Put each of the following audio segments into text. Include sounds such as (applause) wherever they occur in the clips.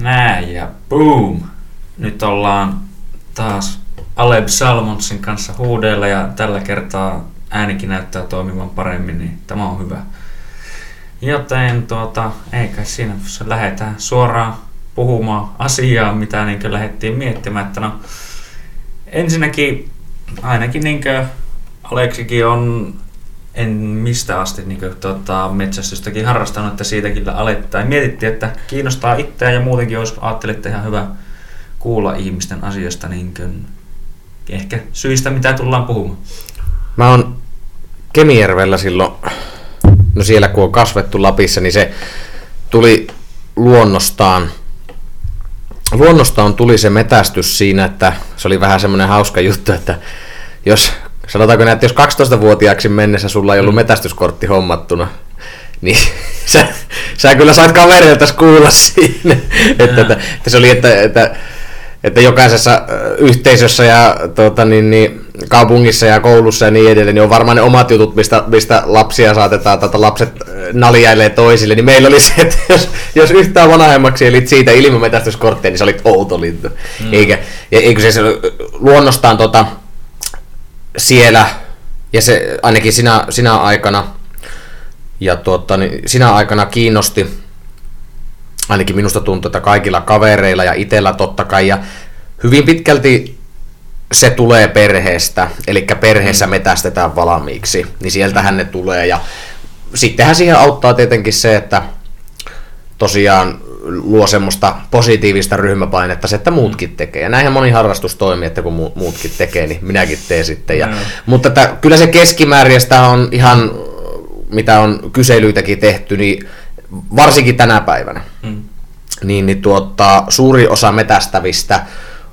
Näin ja boom! Nyt ollaan taas Aleb Salmonsin kanssa huudeilla ja tällä kertaa äänikin näyttää toimivan paremmin, niin tämä on hyvä. Joten tuota, eikä siinä, jos lähdetään suoraan puhumaan asiaa, mitä niin lähdettiin miettimään. Että no, ensinnäkin ainakin niin Aleksikin on en mistä asti niin kuin, tota, metsästystäkin harrastanut, että siitäkin alettain. Mietittiin, että kiinnostaa itseä ja muutenkin olisi ajattelitte ihan hyvä kuulla ihmisten asioista niin kuin, ehkä syistä, mitä tullaan puhumaan. Mä oon Kemijärvellä silloin, no siellä kun on kasvettu Lapissa, niin se tuli luonnostaan, luonnostaan tuli se metästys siinä, että se oli vähän semmoinen hauska juttu, että jos sanotaanko näin, että jos 12-vuotiaaksi mennessä sulla ei ollut mm. metästyskortti hommattuna, niin (laughs) sä, sä kyllä sait kavereilta kuulla siinä, (laughs) että, että, että, se oli, että, että, että jokaisessa yhteisössä ja tuota, niin, niin, kaupungissa ja koulussa ja niin edelleen, niin on varmaan ne omat jutut, mistä, mistä lapsia saatetaan, tai lapset naljailee toisille, niin meillä oli (laughs) se, että jos, jos yhtään vanhemmaksi elit siitä ilman metästyskorttia, niin sä olit outo lintu. Mm. Eikä, eikö se luonnostaan tota, siellä, ja se ainakin sinä, sinä aikana, ja tuota, niin sinä aikana kiinnosti, ainakin minusta tuntuu, että kaikilla kavereilla ja itsellä totta kai, ja hyvin pitkälti se tulee perheestä, eli perheessä mm. metästetään valmiiksi, niin sieltähän ne tulee, ja sittenhän siihen auttaa tietenkin se, että tosiaan luo semmoista positiivista ryhmäpainetta se, että muutkin tekee. Ja näinhän moni harrastus toimii, että kun muutkin tekee, niin minäkin teen sitten. Ja, mm. Mutta että, kyllä se keskimäärin, on ihan, mitä on kyselyitäkin tehty, niin varsinkin tänä päivänä, mm. niin, niin tuota, suuri osa metästävistä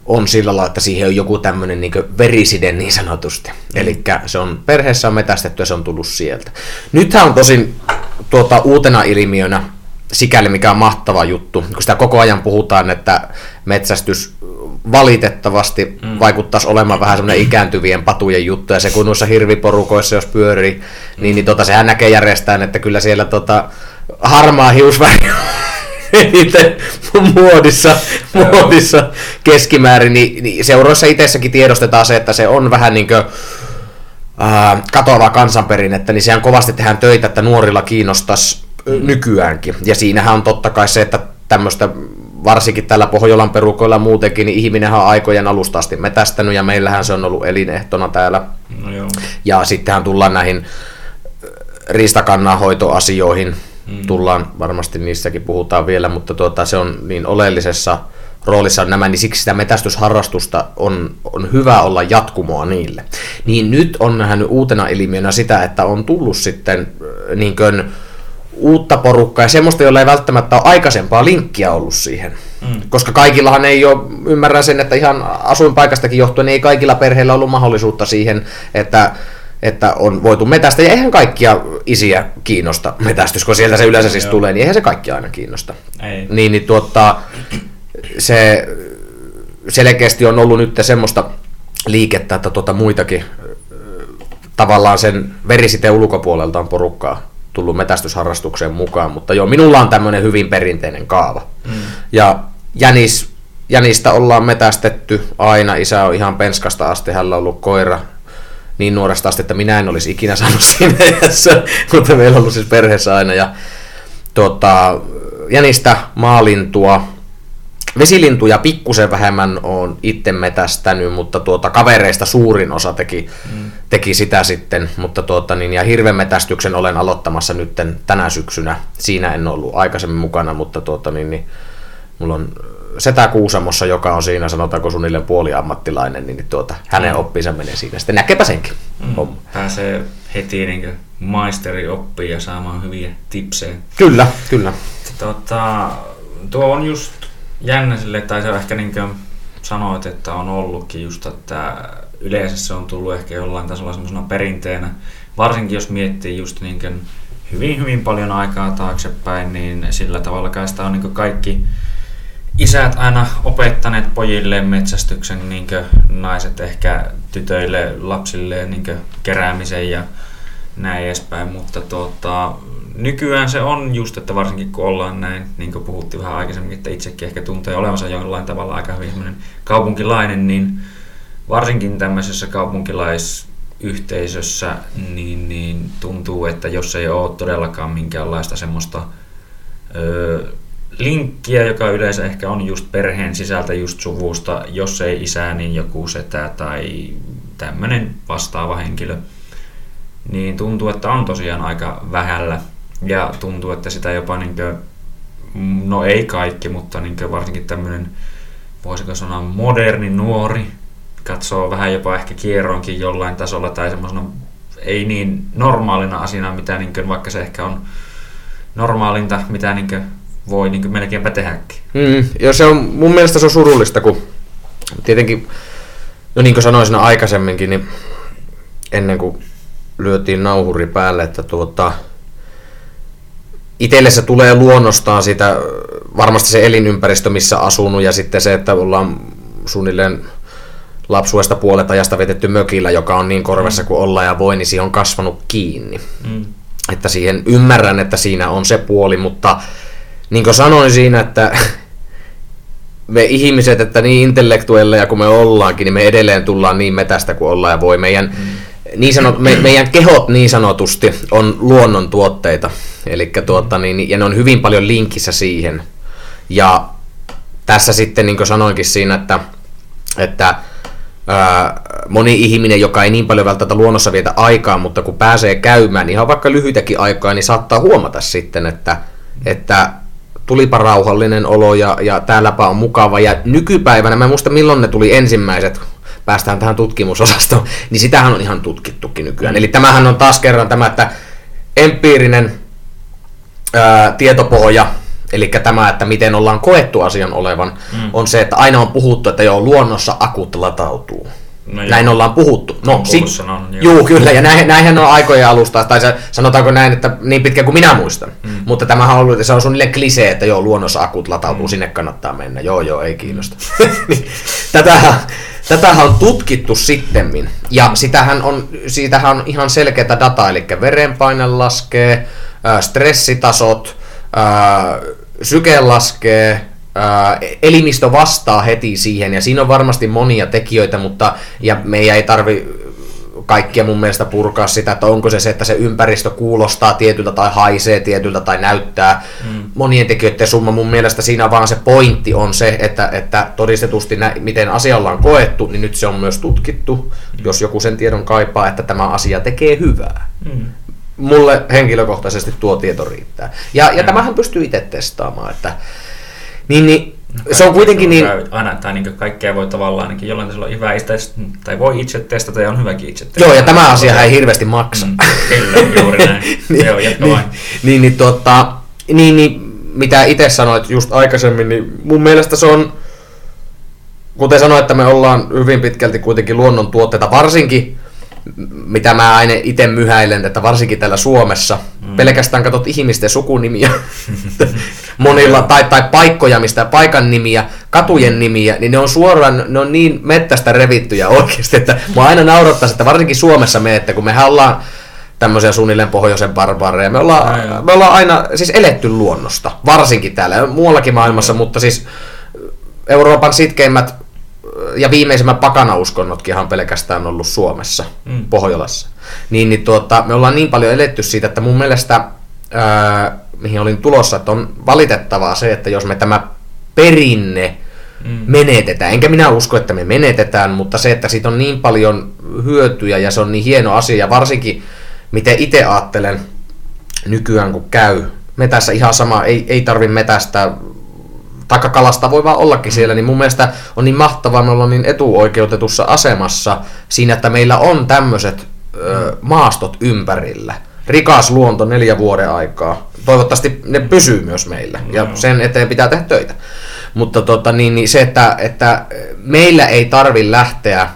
on sillä lailla, että siihen on joku tämmöinen niin veriside niin sanotusti. Mm. Eli se on perheessä on metästetty ja se on tullut sieltä. Nythän on tosin tuota, uutena ilmiönä sikäli mikä on mahtava juttu, kun sitä koko ajan puhutaan, että metsästys valitettavasti mm. vaikuttaisi olemaan vähän semmoinen ikääntyvien patujen juttu, ja se kun noissa hirviporukoissa jos pyörii, mm. niin, niin tota, sehän näkee järjestään, että kyllä siellä tota, harmaa hiusväri eniten muodissa, muodissa keskimäärin, niin, niin seuroissa itsessäkin tiedostetaan se, että se on vähän niin kuin äh, katoavaa kansanperinnettä, niin sehän kovasti tehdään töitä, että nuorilla kiinnostaisi nykyäänkin. Ja siinähän on totta kai se, että tämmöistä varsinkin tällä Pohjolan perukoilla muutenkin, niin ihminenhän on aikojen alusta asti metästänyt ja meillähän se on ollut elinehtona täällä. No joo. Ja sittenhän tullaan näihin riistakannanhoitoasioihin, mm. tullaan varmasti niissäkin puhutaan vielä, mutta tuota, se on niin oleellisessa roolissa on nämä, niin siksi sitä metästysharrastusta on, on hyvä olla jatkumoa niille. Niin nyt on nähnyt uutena ilmiönä sitä, että on tullut sitten niin kuin, uutta porukkaa ja semmoista, jolla ei välttämättä ole aikaisempaa linkkiä ollut siihen. Mm. Koska kaikillahan ei ole, ymmärrän sen, että ihan asuinpaikastakin johtuen ei kaikilla perheillä ollut mahdollisuutta siihen, että että on voitu metästä, ja eihän kaikkia isiä kiinnosta metästys, kun sieltä se yleensä siis tulee, niin eihän se kaikki aina kiinnosta. Ei. Niin, niin tuota, se selkeästi on ollut nyt semmoista liikettä, että tuota muitakin tavallaan sen verisiteen ulkopuolelta on porukkaa tullut metästysharrastukseen mukaan, mutta joo, minulla on tämmöinen hyvin perinteinen kaava. Mm. Ja Jänis, Jänistä ollaan metästetty aina, isä on ihan penskasta asti, hänellä on ollut koira niin nuoresta asti, että minä en olisi ikinä saanut (laughs) siinä mutta meillä on ollut siis perheessä aina. Ja, tota, Jänistä maalintua, Vesilintuja pikkusen vähemmän on itse metästänyt, mutta tuota, kavereista suurin osa teki, mm. teki sitä sitten. Mutta tuota, niin, ja hirvemetästyksen olen aloittamassa nyt tänä syksynä. Siinä en ollut aikaisemmin mukana, mutta tuota, niin, niin, mulla on setä Kuusamossa, joka on siinä sanotaanko suunnilleen puoliammattilainen, niin tuota, hänen mm. oppinsa menee siinä. Sitten näkepä senkin. Mm. Pääsee heti niin maisteri oppii ja saamaan hyviä tipsejä. Kyllä, kyllä. Tuota, tuo on just jännä sille, tai se ehkä niin kuin sanoit, että on ollutkin just, että yleensä se on tullut ehkä jollain tasolla semmoisena perinteenä, varsinkin jos miettii just niin kuin hyvin hyvin paljon aikaa taaksepäin, niin sillä tavalla sitä on niin kaikki isät aina opettaneet pojille metsästyksen, niin naiset ehkä tytöille, lapsille niin keräämisen ja näin edespäin, mutta tuota, nykyään se on just, että varsinkin kun ollaan näin, niin kuin puhuttiin vähän aikaisemmin, että itsekin ehkä tuntee olevansa jollain tavalla aika hyvin kaupunkilainen, niin varsinkin tämmöisessä kaupunkilaisyhteisössä niin, niin tuntuu, että jos ei ole todellakaan minkäänlaista semmoista ö, linkkiä, joka yleensä ehkä on just perheen sisältä, just suvusta, jos ei isää, niin joku setä tai tämmöinen vastaava henkilö, niin tuntuu, että on tosiaan aika vähällä ja tuntuu, että sitä jopa niin kuin, no ei kaikki, mutta niin varsinkin tämmöinen, voisiko sanoa moderni nuori, katsoo vähän jopa ehkä kierronkin jollain tasolla tai semmoisena ei niin normaalina asiana, mitä niin kuin, vaikka se ehkä on normaalinta, mitä niin kuin, voi niin kuin melkeinpä tehdäkin. Mm, ja se on, mun mielestä se on surullista, kun tietenkin, no niin kuin sanoin aikaisemminkin, niin ennen kuin lyötiin nauhuri päälle, että tuota, itselle se tulee luonnostaan sitä, varmasti se elinympäristö, missä asunut ja sitten se, että ollaan suunnilleen lapsuesta puolet ajasta vetetty mökillä, joka on niin korvessa kuin olla ja voi, niin siihen on kasvanut kiinni. Mm. Että siihen ymmärrän, että siinä on se puoli, mutta niin kuin sanoin siinä, että (laughs) me ihmiset, että niin intellektuelleja kuin me ollaankin, niin me edelleen tullaan niin metästä kuin ollaan ja voi. Meidän, mm. Niin sanot, me, meidän kehot niin sanotusti on luonnon tuotteita, eli tuota, niin, ja ne on hyvin paljon linkissä siihen. Ja tässä sitten, niin kuin sanoinkin siinä, että, että ää, moni ihminen, joka ei niin paljon välttämättä luonnossa vietä aikaa, mutta kun pääsee käymään, niin ihan vaikka lyhyitäkin aikaa, niin saattaa huomata sitten, että, että tulipa rauhallinen olo ja, ja täälläpä on mukava. Ja nykypäivänä, mä en muista milloin ne tuli ensimmäiset, päästään tähän tutkimusosastoon, niin sitähän on ihan tutkittukin nykyään. Eli tämähän on taas kerran tämä, että empiirinen ää, tietopohja, eli tämä, että miten ollaan koettu asian olevan, mm. on se, että aina on puhuttu, että joo, luonnossa akut latautuu. No näin joo. ollaan puhuttu. No, sit, juu, kyllä, ja näin, näinhän on aikojen alusta, tai sanotaanko näin, että niin pitkä kuin minä muistan. Mm. Mutta tämähän on ollut, se on suunnilleen klisee, että joo, luonnossa akut latautuu, mm. sinne kannattaa mennä. Joo, joo, ei kiinnosta. Niin, (laughs) tätähän, tätähän on tutkittu sittemmin, ja sitähän on, siitähän on ihan selkeää dataa, eli verenpaine laskee, stressitasot, syke laskee, elimistö vastaa heti siihen, ja siinä on varmasti monia tekijöitä, mutta ja meidän ei tarvi kaikkia mun mielestä purkaa sitä, että onko se se, että se ympäristö kuulostaa tietyltä tai haisee tietyltä tai näyttää mm. monien tekijöiden summa. Mun mielestä siinä vaan se pointti on se, että, että todistetusti nä, miten asia ollaan koettu, niin nyt se on myös tutkittu, mm. jos joku sen tiedon kaipaa, että tämä asia tekee hyvää. Mm. Mulle henkilökohtaisesti tuo tieto riittää. Ja, ja mm. tämähän pystyy itse testaamaan, että niin, niin no, se on kuitenkin niin... Aina, tai niin kaikkea voi tavallaan ainakin jollain tasolla hyvä itse, tai voi itse testata ja on hyväkin itse testata. Joo, ja tämä asia ei hirveästi maksa. Mm, kyllä, juuri näin. niin, (laughs) Joo, jatka niin, niin, niin, tota, niin, niin, mitä itse sanoit just aikaisemmin, niin mun mielestä se on, kuten sanoit, että me ollaan hyvin pitkälti kuitenkin luonnon tuotteita, varsinkin mitä mä aina itse myhäilen, että varsinkin täällä Suomessa, mm. pelkästään katsot ihmisten sukunimiä (laughs) monilla, tai, tai paikkoja, mistä paikan nimiä, katujen nimiä, niin ne on suoraan, ne on niin mettästä revittyjä oikeasti, että mä aina naurattaa, että varsinkin Suomessa me, että kun me ollaan tämmöisiä suunnilleen pohjoisen barbaareja, me ollaan, me ollaan aina siis eletty luonnosta, varsinkin täällä, muuallakin maailmassa, mutta siis Euroopan sitkeimmät ja viimeisimmät pakanauskonnotkin on pelkästään ollut Suomessa, mm. Pohjolassa. Niin, niin tuota, me ollaan niin paljon eletty siitä, että mun mielestä, ää, mihin olin tulossa, että on valitettavaa se, että jos me tämä perinne mm. menetetään, enkä minä usko, että me menetetään, mutta se, että siitä on niin paljon hyötyjä ja se on niin hieno asia, ja varsinkin miten itse ajattelen nykyään, kun käy metässä ihan sama, ei, ei tarvi metästä takakalasta voi vaan ollakin siellä, niin mun mielestä on niin mahtavaa, me ollaan niin etuoikeutetussa asemassa siinä, että meillä on tämmöiset maastot ympärillä. Rikas luonto neljä vuoden aikaa. Toivottavasti ne pysyy myös meillä ja sen eteen pitää tehdä töitä. Mutta tota, niin, niin se, että, että meillä ei tarvi lähteä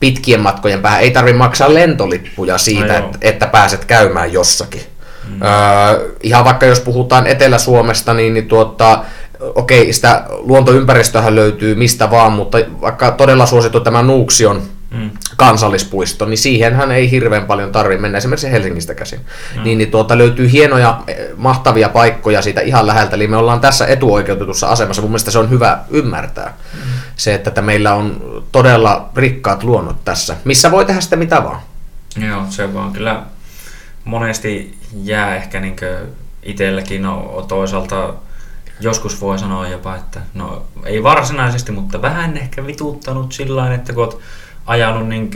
pitkien matkojen päähän, ei tarvi maksaa lentolippuja siitä, no että, että pääset käymään jossakin. Mm. Öö, ihan vaikka jos puhutaan Etelä-Suomesta, niin, niin tuota, okei, sitä luontoympäristöhän löytyy mistä vaan, mutta vaikka todella suosittu tämä Nuuksion mm. kansallispuisto, niin siihenhän ei hirveän paljon tarvitse mennä esimerkiksi Helsingistä käsin. Mm. Niin, niin tuota, löytyy hienoja, eh, mahtavia paikkoja siitä ihan läheltä, eli me ollaan tässä etuoikeutetussa asemassa. Mun mielestä se on hyvä ymmärtää. Mm. Se, että, että meillä on todella rikkaat luonnot tässä, missä voi tehdä sitä mitä vaan. Joo, se vaan kyllä monesti jää ehkä niin itselläkin no, toisaalta joskus voi sanoa jopa, että no ei varsinaisesti, mutta vähän ehkä vituuttanut sillä että kun olet ajanut niin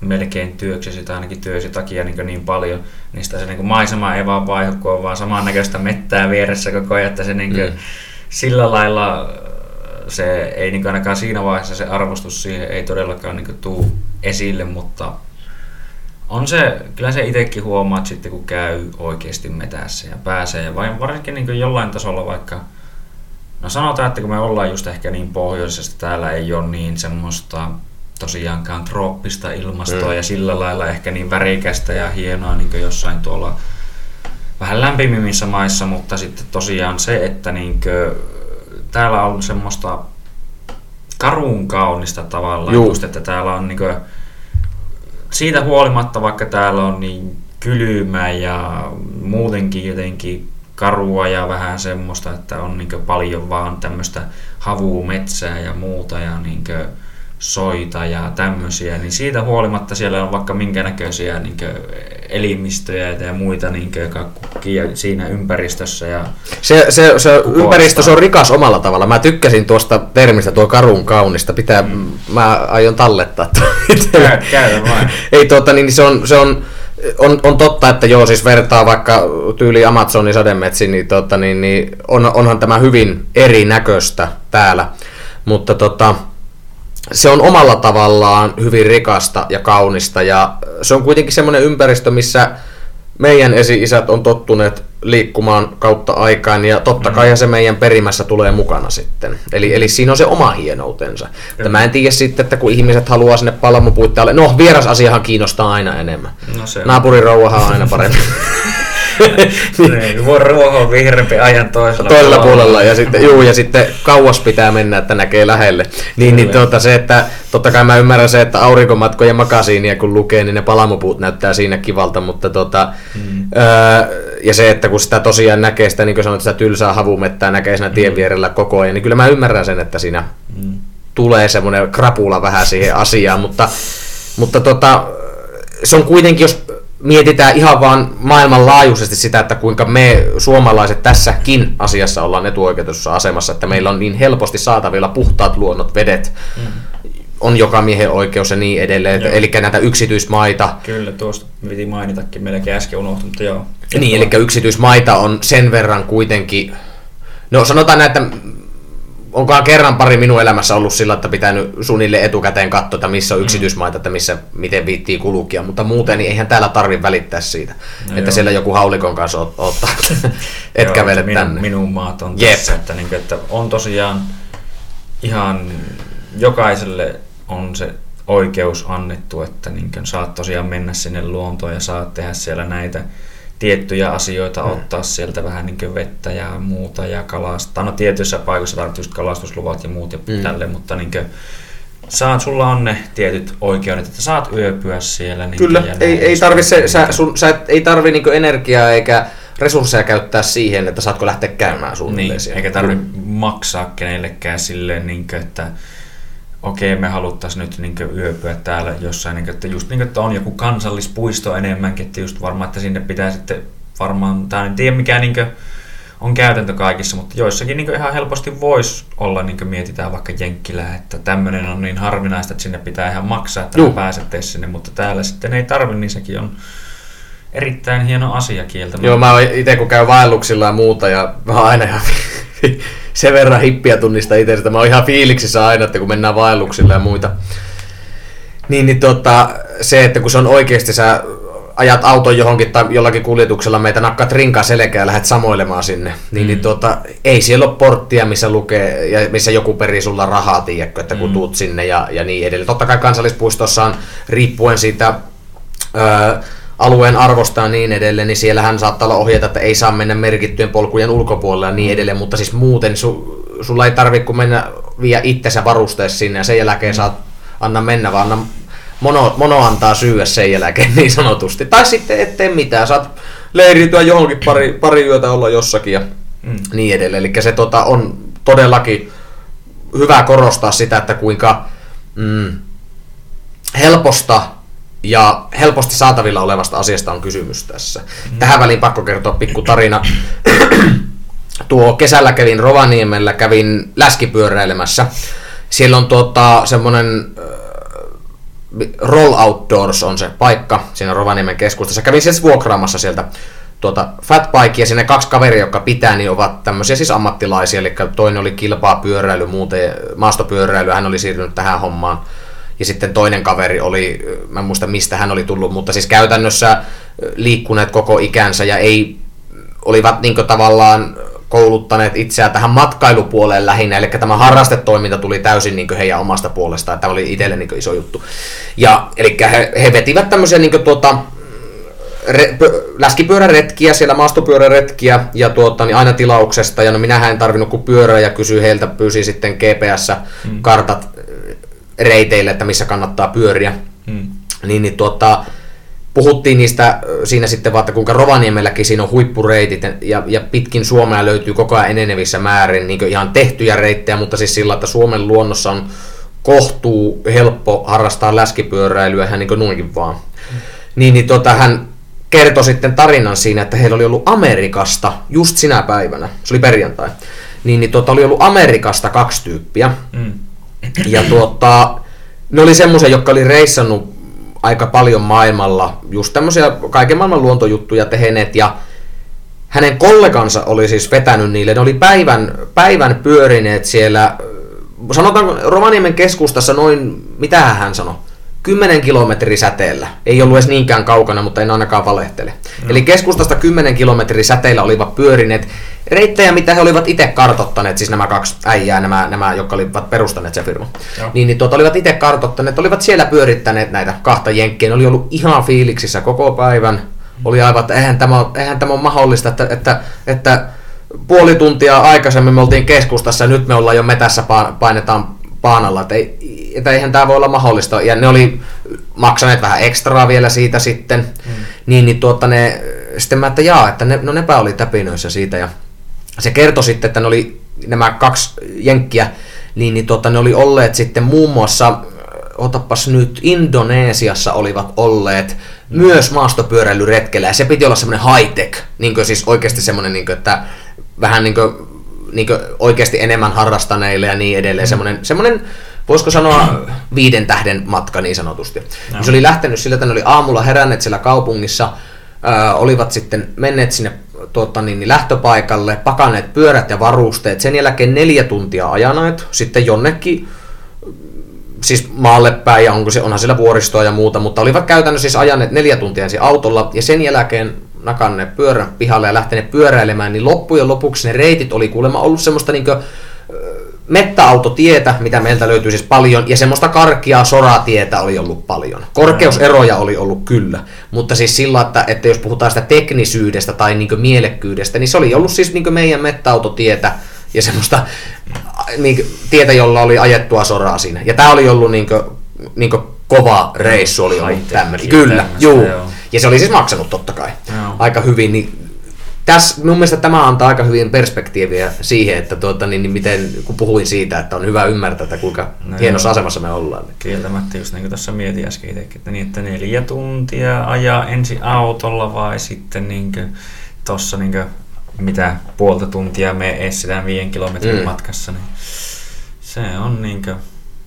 melkein työksesi tai ainakin työsi takia niin, niin paljon, niin sitä se niin maisema ei vaan vaihdu, kun on vaan samannäköistä mettää vieressä koko ajan, että se niin kuin, mm. sillä lailla se ei niin ainakaan siinä vaiheessa se arvostus siihen ei todellakaan niin tuu esille, mutta on se, kyllä se itsekin huomaat sitten, kun käy oikeasti metässä ja pääsee. Ja vain varsinkin niin jollain tasolla vaikka, no sanotaan, että kun me ollaan just ehkä niin pohjoisesta, täällä ei ole niin semmoista tosiaankaan trooppista ilmastoa mm. ja sillä lailla ehkä niin värikästä ja hienoa niin jossain tuolla vähän lämpimimmissä maissa, mutta sitten tosiaan se, että niin kuin, täällä on semmoista karun kaunista tavallaan, just, että täällä on niin kuin, siitä huolimatta, vaikka täällä on niin kylmä ja muutenkin jotenkin karua ja vähän semmoista, että on niin paljon vaan tämmöistä havumetsää ja muuta ja niin soita ja tämmöisiä, niin siitä huolimatta siellä on vaikka minkä näköisiä niin elimistöjä ja muita niin kukkia siinä ympäristössä. Ja se, se, se ympäristö se on rikas omalla tavalla. Mä tykkäsin tuosta termistä tuo karun kaunista. Pitää, mm. Mä aion tallettaa. Käy, käy vain. (laughs) Ei, tuota, niin se on, se on on, on totta, että joo, siis vertaa vaikka tyyli Amazonin sademetsiin, niin, tota, niin, niin on, onhan tämä hyvin erinäköistä täällä. Mutta tota, se on omalla tavallaan hyvin rikasta ja kaunista ja se on kuitenkin semmoinen ympäristö, missä meidän esi-isät on tottuneet liikkumaan kautta aikaan ja totta kai mm. se meidän perimässä tulee mukana sitten. Eli, eli siinä on se oma hienoutensa. Mutta mä en tiedä sitten, että kun ihmiset haluaa sinne palomupuittaalle, no vieras asiahan kiinnostaa aina enemmän. No se on aina parempi. (laughs) niin, voi ruohon vihreämpi ajan toisella, toisella puolella. puolella. Ja sitten, juu, ja sitten kauas pitää mennä, että näkee lähelle. Niin, niin tuota, se, että totta kai mä ymmärrän se, että aurinkomatkoja makasiinia kun lukee, niin ne palamupuut näyttää siinä kivalta, mutta tota, mm. öö, ja se, että kun sitä tosiaan näkee sitä, niin kuin sanoit, sitä tylsää havumettää näkee siinä tien mm. vierellä koko ajan, niin kyllä mä ymmärrän sen, että siinä mm. tulee semmoinen krapula vähän siihen asiaan, mutta, mutta tota, se on kuitenkin, jos mietitään ihan vaan maailmanlaajuisesti sitä, että kuinka me suomalaiset tässäkin asiassa ollaan etuoikeutussa asemassa, että meillä on niin helposti saatavilla puhtaat luonnot, vedet, mm. on joka miehen oikeus ja niin edelleen, joo. eli näitä yksityismaita. Kyllä, tuosta piti mainitakin melkein äsken unohtunut, mutta joo. Niin, eli yksityismaita on sen verran kuitenkin, no sanotaan näin, että onkohan kerran pari minun elämässä ollut sillä, että pitänyt suunnilleen etukäteen katsoa, että missä on mm. yksityismaita, että missä, miten viittii kulukia, mutta muuten niin eihän täällä tarvi välittää siitä, no että joo. siellä joku haulikon kanssa ottaa, et kävele minun, tänne. Minun maat on Jep. tässä, että, niin kuin, että on tosiaan ihan jokaiselle on se oikeus annettu, että niin kuin, saat tosiaan mennä sinne luontoon ja saat tehdä siellä näitä tiettyjä asioita mm. ottaa sieltä vähän niin vettä ja muuta ja kalastaa. No tietyissä paikoissa tarvitsee just kalastusluvat ja muut ja mm. tälle, mutta niin kuin, saat, sulla on ne tietyt oikeudet, että saat yöpyä siellä. Niin Kyllä, ei, ei tarvi se, sä, sun, sä et, ei tarvi niin energiaa eikä resursseja käyttää siihen, että saatko lähteä käymään suunnilleen niin, Eikä tarvi mm. maksaa kenellekään silleen, niin kuin, että okei, me haluttaisiin nyt niin yöpyä täällä jossain, niin kuin, että just niin kuin, että on joku kansallispuisto enemmänkin, että just varmaan, että sinne pitää sitten varmaan, tai en tiedä mikä niin kuin, on käytäntö kaikissa, mutta joissakin niin ihan helposti voisi olla, niin mietitään vaikka Jenkkilä, että tämmöinen on niin harvinaista, että sinne pitää ihan maksaa, että pääsette sinne, mutta täällä sitten ei tarvi, niin sekin on erittäin hieno asia kieltä. Joo, mä itse kun käyn vaelluksilla ja muuta, ja mä aina ihan (laughs) sen verran hippiä tunnista itse, että mä oon ihan fiiliksissä aina, että kun mennään vaelluksille ja muita. Niin, niin tota, se, että kun se on oikeasti sä ajat auton johonkin tai jollakin kuljetuksella meitä nakkaat rinkaa selkeä ja lähdet samoilemaan sinne, niin, niin mm. niin tota, ei siellä ole porttia, missä lukee ja missä joku perii sulla rahaa, tiedätkö, että kun mm. tuut sinne ja, ja niin edelleen. Totta kai kansallispuistossa on riippuen siitä öö, alueen arvostaa niin edelleen, niin siellähän saattaa olla ohjeita, että ei saa mennä merkittyjen polkujen ulkopuolelle ja niin edelleen, mutta siis muuten su, sulla ei tarvitse kun mennä viedä itsensä varusteessa sinne ja sen jälkeen saat anna mennä, vaan anna mono, mono antaa syyä sen jälkeen (laughs) niin sanotusti. Tai sitten et tee mitään, saat leiriytyä johonkin pari, pari yötä olla jossakin ja mm. niin edelleen. Eli se tota, on todellakin hyvä korostaa sitä, että kuinka mm, helposta ja helposti saatavilla olevasta asiasta on kysymys tässä. Mm. Tähän väliin pakko kertoa pikku tarina. (clears throat) Tuo kesällä kävin Rovaniemellä, kävin läskipyöräilemässä. Siellä on tuota, semmoinen Roll Outdoors on se paikka siinä Rovaniemen keskustassa. Kävin siis vuokraamassa sieltä tuota fatbikea, sinne kaksi kaveria, jotka pitää, niin ovat tämmöisiä siis ammattilaisia, eli toinen oli kilpaa pyöräily, muuten maastopyöräily, hän oli siirtynyt tähän hommaan. Ja sitten toinen kaveri oli, mä en muista mistä hän oli tullut, mutta siis käytännössä liikkuneet koko ikänsä ja ei, olivat niin tavallaan kouluttaneet itseään tähän matkailupuoleen lähinnä, eli tämä harrastetoiminta tuli täysin niin heidän omasta puolestaan, tämä oli itselle niin iso juttu. Ja, eli he, he vetivät tämmöisiä niin tuota, re, läskipyöräretkiä, siellä maastopyöräretkiä ja tuota, niin aina tilauksesta. Ja no minähän en tarvinnut kuin pyörää ja kysyi heiltä, pyysi sitten GPS-kartat mm. Reiteille, että missä kannattaa pyöriä. Mm. Niin, niin tuota, puhuttiin niistä siinä sitten vaan, että kuinka Rovaniemelläkin siinä on huippureitit ja, ja pitkin Suomea löytyy koko ajan enenevissä määrin niin ihan tehtyjä reittejä, mutta siis sillä, että Suomen luonnossa on kohtuu helppo harrastaa läskipyöräilyä ihan niin kuin noinkin vaan. Mm. Niin, niin tota, hän kertoi sitten tarinan siinä, että heillä oli ollut Amerikasta just sinä päivänä, se oli perjantai, niin, niin tota, oli ollut Amerikasta kaksi tyyppiä. Mm. Ja tuota, ne oli semmoisia, jotka oli reissannut aika paljon maailmalla, just tämmöisiä kaiken maailman luontojuttuja tehneet ja hänen kollegansa oli siis vetänyt niille, ne oli päivän, päivän pyörineet siellä, sanotaan Rovaniemen keskustassa noin, mitä hän sanoi, 10 kilometri säteellä. Ei ollut edes niinkään kaukana, mutta en ainakaan valehtele. No. Eli keskustasta 10 kilometri säteellä olivat pyörineet reittejä, mitä he olivat itse kartottaneet, siis nämä kaksi äijää, nämä, nämä jotka olivat perustaneet se firma. Niin, niin tuota, olivat itse kartottaneet, olivat siellä pyörittäneet näitä kahta jenkkiä. Ne oli ollut ihan fiiliksissä koko päivän. Oli aivan, että eihän tämä, eihän tämä ole mahdollista, että, että, että puoli tuntia aikaisemmin me oltiin keskustassa ja nyt me ollaan jo metässä painetaan paanalla, että, ei, että eihän tämä voi olla mahdollista. Ja ne oli maksaneet vähän ekstraa vielä siitä sitten, mm. niin, niin tuota ne, sitten mä, että jaa, että ne, no nepä oli täpinöissä siitä ja se kertoi sitten, että ne oli nämä kaksi jenkkiä, niin, niin tuota, ne oli olleet sitten muun muassa, otapas nyt, Indonesiassa olivat olleet mm. myös maastopyöräilyretkellä ja se piti olla semmoinen high-tech, niin siis oikeasti semmoinen, niin kuin, että vähän niin kuin niin oikeasti enemmän harrastaneille ja niin edelleen. Mm. Semmoinen, semmoinen, voisiko sanoa viiden tähden matka niin sanotusti. No. Se oli lähtenyt sillä, että ne oli aamulla heränneet siellä kaupungissa, ää, olivat sitten menneet sinne tuota, niin, niin, lähtöpaikalle, pakanneet pyörät ja varusteet, sen jälkeen neljä tuntia ajaneet, sitten jonnekin siis maalle päin ja onko se, onhan siellä vuoristoa ja muuta, mutta olivat käytännössä siis ajaneet neljä tuntia ensin autolla ja sen jälkeen nakanneet pyörän pihalle ja lähteneet pyöräilemään, niin loppujen lopuksi ne reitit oli kuulemma ollut semmoista niin mettäautotietä, mitä meiltä löytyy siis paljon, ja semmoista karkeaa soratietä oli ollut paljon. Korkeuseroja oli ollut kyllä, mutta siis sillä, että, että jos puhutaan sitä teknisyydestä tai niin mielekkyydestä, niin se oli ollut siis niin meidän mettäautotietä, ja semmoista niin tietä, jolla oli ajettua soraa siinä. Ja tämä oli ollut niin kuin, niin kuin kova reissu oli ollut tämmöinen. Kyllä, juu. Ja se oli siis maksanut totta kai Joo. aika hyvin. Niin tässä, mun mielestä tämä antaa aika hyvin perspektiiviä siihen, että tuota, niin, niin miten, kun puhuin siitä, että on hyvä ymmärtää, että kuinka no hienossa joo. asemassa me ollaan. Kieltämättä just niin kuin tuossa mietin äsken itsekin, että, niin, että neljä tuntia ajaa ensin autolla vai sitten niin tuossa niin mitä puolta tuntia me etsitään viiden kilometrin mm. matkassa, niin se on niin kuin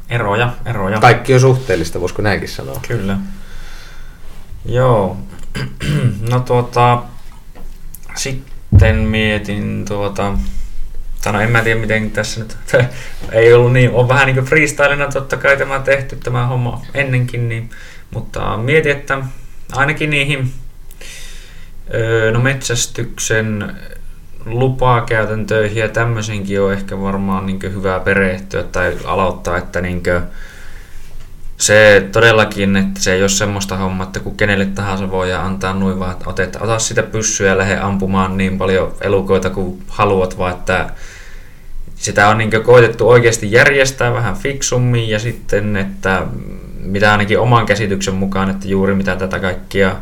eroja, eroja. Kaikki on suhteellista, voisiko näinkin sanoa? Kyllä. Joo. (clears throat) no tuota, sitten mietin tuota, tai no en mä tiedä miten tässä nyt, (laughs) ei ollut niin, on vähän niin kuin freestylina totta kai tämä tehty tämä homma ennenkin, niin, mutta mietin, että ainakin niihin no metsästyksen lupakäytäntöihin ja tämmöisenkin on ehkä varmaan niin hyvä perehtyä tai aloittaa, että niin se todellakin, että se ei ole semmoista hommaa, että kun kenelle tahansa voi antaa noin vaan, että otet, ota sitä pyssyä ja lähde ampumaan niin paljon elukoita kuin haluat, vaan että sitä on niin koitettu oikeasti järjestää vähän fiksummin ja sitten, että mitä ainakin oman käsityksen mukaan, että juuri mitä tätä kaikkia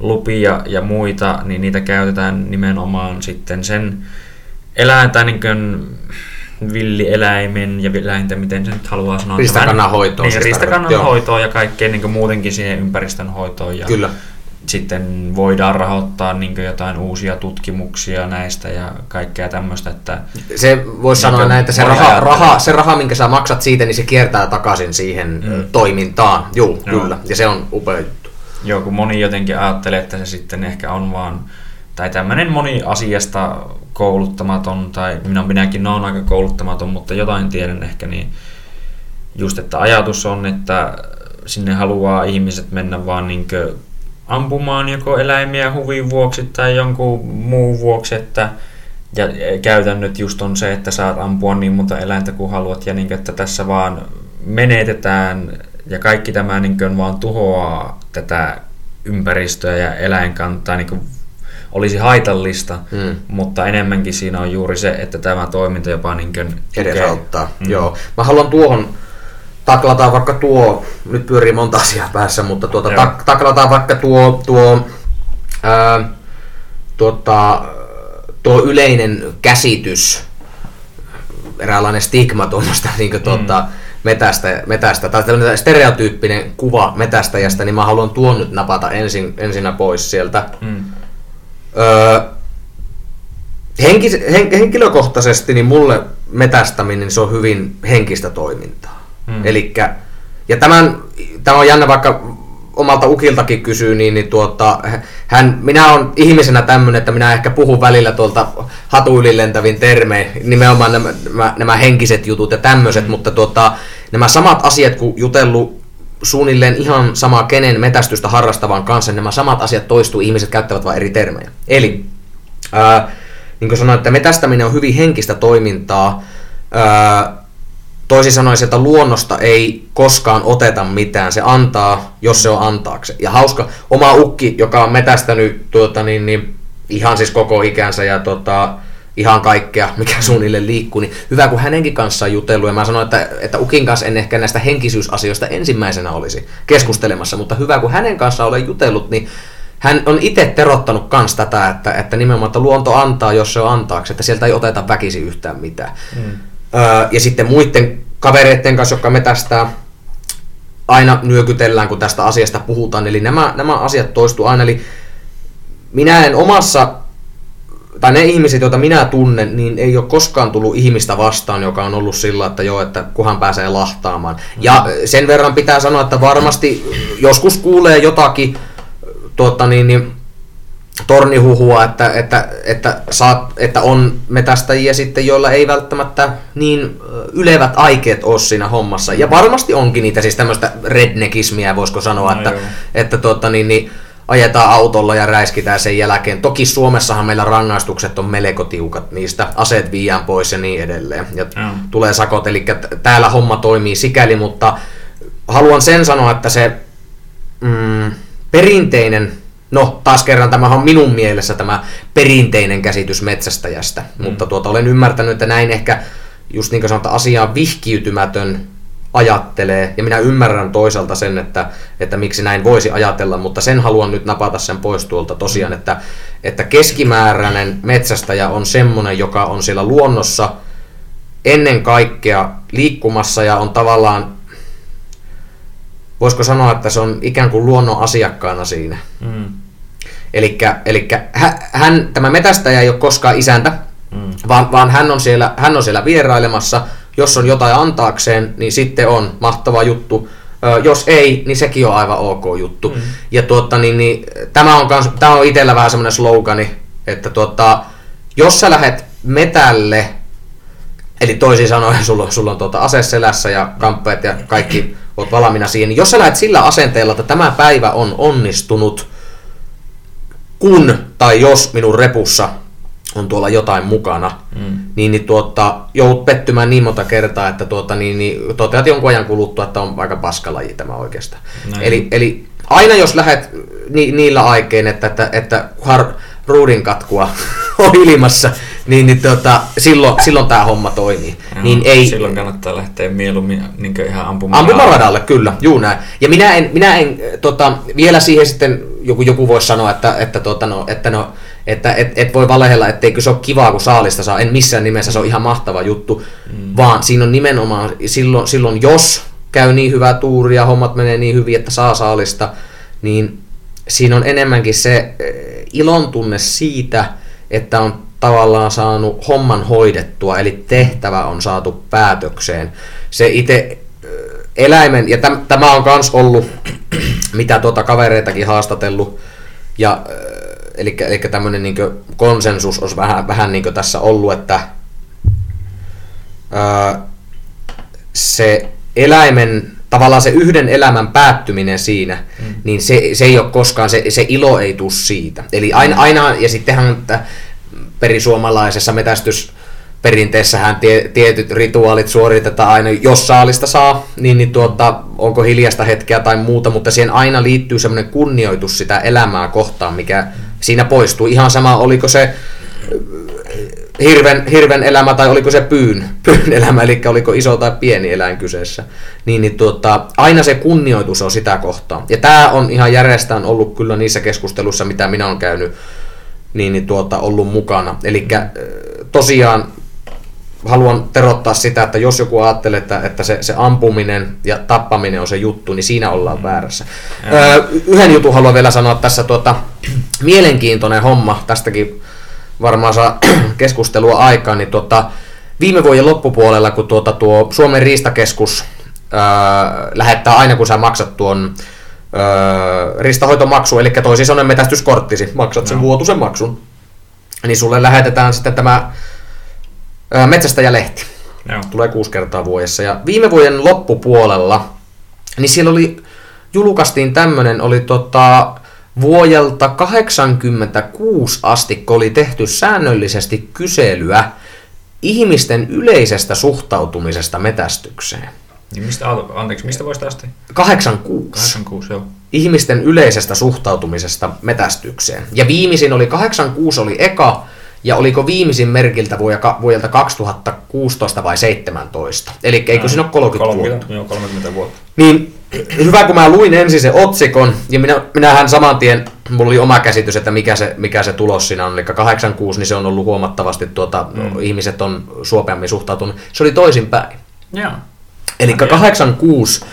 lupia ja muita, niin niitä käytetään nimenomaan sitten sen eläin tai niin kuin villieläimen ja eläinten, miten se nyt haluaa sanoa. Ristakannan hoitoon. Niin, siis ristakannan tarkoittaa. Hoitoon ja kaikkeen niin muutenkin siihen ympäristön hoitoon. Ja Kyllä. sitten voidaan rahoittaa niin jotain uusia tutkimuksia näistä ja kaikkea tämmöistä, että Se voisi Niin sanoa kuin näin, että se raha, raha, se raha, minkä sä maksat siitä, niin se kiertää takaisin siihen mm. toimintaan. Juu, Joo. kyllä. Ja se on upea juttu. Joo, kun moni jotenkin ajattelee, että se sitten ehkä on vaan, tai tämmöinen moni asiasta kouluttamaton, tai minä minäkin olen aika kouluttamaton, mutta jotain tiedän ehkä, niin just, että ajatus on, että sinne haluaa ihmiset mennä vaan niinkö ampumaan joko eläimiä huvin vuoksi tai jonkun muun vuoksi, että ja käytännöt just on se, että saat ampua niin monta eläintä kuin haluat ja niin, että tässä vaan menetetään ja kaikki tämä niin kuin vaan tuhoaa tätä ympäristöä ja eläinkantaa niin olisi haitallista, Mm. mutta enemmänkin siinä on juuri se, että tämä toiminta jopa niin kuin Edesauttaa. Mm. Mm. Joo. Mä haluan tuohon taklataan vaikka tuo, nyt pyörii monta asiaa päässä, mutta tuota, Joo. tak, taklataan vaikka tuo, tuo, ää, tuota, tuo yleinen käsitys, eräänlainen stigma tuommoista (laughs) niin tuota, metästä, metästä, tai tällainen stereotyyppinen kuva metästäjästä, niin mä haluan tuon nyt napata ensin, ensinnä pois sieltä. Mm. Öö, henkis, hen, henkilökohtaisesti niin mulle metästäminen se on hyvin henkistä toimintaa. Mm. Mm. Elikkä, ja tämän, tämä on jännä vaikka omalta ukiltakin kysyy, niin, niin tuota, hän, minä on ihmisenä tämmöinen, että minä ehkä puhun välillä tuolta hatuyli lentävin termein, nimenomaan nämä, nämä, nämä henkiset jutut ja tämmöiset, mm. mutta tuota, nämä samat asiat, kun jutellut suunnilleen ihan sama kenen metästystä harrastavan kanssa, nämä samat asiat toistuu, ihmiset käyttävät vain eri termejä. Eli, ää, niin kuin sanoin, että metästäminen on hyvin henkistä toimintaa, ää, toisin sanoen sieltä luonnosta ei koskaan oteta mitään, se antaa, jos se on antaakseen. Ja hauska, oma ukki, joka on metästänyt tuota, niin, niin, ihan siis koko ikänsä ja tota, ihan kaikkea, mikä suunnilleen liikkuu, niin hyvä kun hänenkin kanssa on jutellut, ja mä sanoin, että, että Ukin kanssa en ehkä näistä henkisyysasioista ensimmäisenä olisi keskustelemassa, mutta hyvä kun hänen kanssa olen jutellut, niin hän on itse terottanut kans tätä, että, että nimenomaan, että luonto antaa, jos se on antaaksi, että sieltä ei oteta väkisin yhtään mitään. Mm. Öö, ja sitten muiden kavereiden kanssa, jotka metästää, aina nyökytellään, kun tästä asiasta puhutaan. Eli nämä, nämä asiat toistuu aina. Eli minä en omassa, tai ne ihmiset, joita minä tunnen, niin ei ole koskaan tullut ihmistä vastaan, joka on ollut sillä, että joo, että kuhan pääsee lahtaamaan. Ja sen verran pitää sanoa, että varmasti joskus kuulee jotakin tuota, niin, niin, tornihuhua, että, että, että, saat, että on metästäjiä sitten, joilla ei välttämättä niin ylevät aikeet ole siinä hommassa. Ja varmasti onkin niitä siis tämmöistä redneckismiä, voisiko sanoa, No että, joo. että tuota, niin, niin, ajetaan autolla ja räiskitään sen jälkeen. Toki Suomessahan meillä rangaistukset on melko tiukat niistä, aseet viiään pois ja niin edelleen. Ja Joo. tulee sakot, eli täällä homma toimii sikäli, mutta haluan sen sanoa, että se mm, perinteinen, no taas kerran tämä on minun mielessä tämä perinteinen käsitys metsästäjästä, mm. mutta tuota, olen ymmärtänyt, että näin ehkä just niin kuin sanotaan, asiaan vihkiytymätön ajattelee, ja minä ymmärrän toisaalta sen, että, että miksi näin voisi ajatella, mutta sen haluan nyt napata sen pois tuolta tosiaan, että, että keskimääräinen metsästäjä on semmoinen, joka on siellä luonnossa ennen kaikkea liikkumassa ja on tavallaan voisiko sanoa, että se on ikään kuin luonnon asiakkaana siinä. Mm. Eli hän, tämä metästäjä ei ole koskaan isäntä, Mm. vaan, vaan hän, on siellä, hän on siellä vierailemassa. Jos on jotain antaakseen, niin sitten on mahtava juttu. Jos ei, niin sekin on aivan ok juttu. Mm. Ja tuota, niin, niin, tämä on, kans, tämä on itsellä vähän semmoinen slogani, että tuota, jos sä lähet metälle, eli toisin sanoen (laughs) sulla, on- sulla on tuota ase selässä ja kamppeet ja kaikki, oot valmiina siihen, niin jos sä lähet sillä asenteella, että tämä päivä on onnistunut, kun tai jos minun repussa on tuolla jotain mukana, Mm. niin, niin tuota, joudut pettymään niin monta kertaa, että tuota, niin, niin, toteat jonkun ajan kuluttua, että on aika paskalaji tämä oikeastaan. Näin. Eli, eli aina jos lähdet ni, niillä aikein, että, että, että har, ruudin katkua (laughs) on ilmassa, niin, niin tota, silloin, silloin tämä homma toimii. Joo, niin ei, Silloin kannattaa lähteä mieluummin niin ihan ampumaan. Ampumaradalle, kyllä, juu näin. Ja minä en, minä en tota, vielä siihen sitten, joku, joku voisi sanoa, että, että, tota, no, että, no, että et, et voi valehella, etteikö se ole kivaa, kun saalista saa. En missään nimessä, se on ihan mahtava juttu. Mm. Vaan siinä on nimenomaan, silloin, silloin jos käy niin hyvää tuuria, hommat menee niin hyvin, että saa saalista, niin siinä on enemmänkin se eh, ilon tunne siitä, että on tavallaan saanut homman hoidettua, eli tehtävä on saatu päätökseen. Se itse eh, eläimen, ja täm, tämä on myös ollut, mitä tuota kavereitakin haastatellut, ja, eh, eli, eli tämmöinen niin konsensus olisi vähän, vähän niin tässä ollut, että ää, se eläimen, tavallaan se yhden elämän päättyminen siinä, mm. niin se, se ei ole koskaan, se, se ilo ei tule siitä. Eli aina, mm. aina ja sittenhän että perisuomalaisessa metästys perinteessähän tie, tietyt rituaalit suoritetaan aina, jos saalista saa, niin, niin tuota, onko hiljasta hetkeä tai muuta, mutta siihen aina liittyy semmoinen kunnioitus sitä elämää kohtaan, mikä siinä poistuu. Ihan sama, oliko se hirven, hirven elämä tai oliko se pyyn, (laughs) pyyn elämä, eli oliko iso tai pieni eläin kyseessä, niin, niin tuota, aina se kunnioitus on sitä kohtaa. Ja tämä on ihan järjestään ollut kyllä niissä keskusteluissa, mitä minä olen käynyt, niin, niin tuota, ollut mukana. Eli tosiaan haluan terottaa sitä, että jos joku ajattelee, että, että se, se ampuminen ja tappaminen on se juttu, niin siinä ollaan väärässä. Öö, yhden jutun haluan vielä sanoa tässä, tuota, mielenkiintoinen homma, tästäkin varmaan saa (clears throat) keskustelua aikaan, niin tuota, viime vuoden loppupuolella, kun tuota, tuo Suomen riistakeskus ää, lähettää aina, kun sä maksat tuon ää, ristahoitomaksu, eli toisin sanoen metästyskorttisi, maksat sen no. vuotuisen maksun, niin sulle lähetetään sitten tämä metsästäjälehti. No. Tulee kuusi kertaa vuodessa. Ja viime vuoden loppupuolella, niin siellä oli, julkaistiin tämmöinen, oli tota, Vuodelta 86 asti oli tehty säännöllisesti kyselyä ihmisten yleisestä suhtautumisesta metästykseen. Niin mistä, anteeksi, mistä vuodesta asti? 86. 86, joo. Ihmisten yleisestä suhtautumisesta metästykseen. Ja viimeisin oli 86 oli eka, ja oliko viimeisin merkiltä vuodelta 2016 vai 17? Eli eikö siinä ole 30, 30 vuotta? Joo, 30 vuotta. Niin hyvä, kun mä luin ensin se otsikon, ja minä, minähän saman tien, mulla oli oma käsitys, että mikä se, mikä se tulos siinä on, eli 86, niin se on ollut huomattavasti, tuota, mm. ihmiset on suopeammin suhtautunut. Se oli toisinpäin. Joo. Eli 86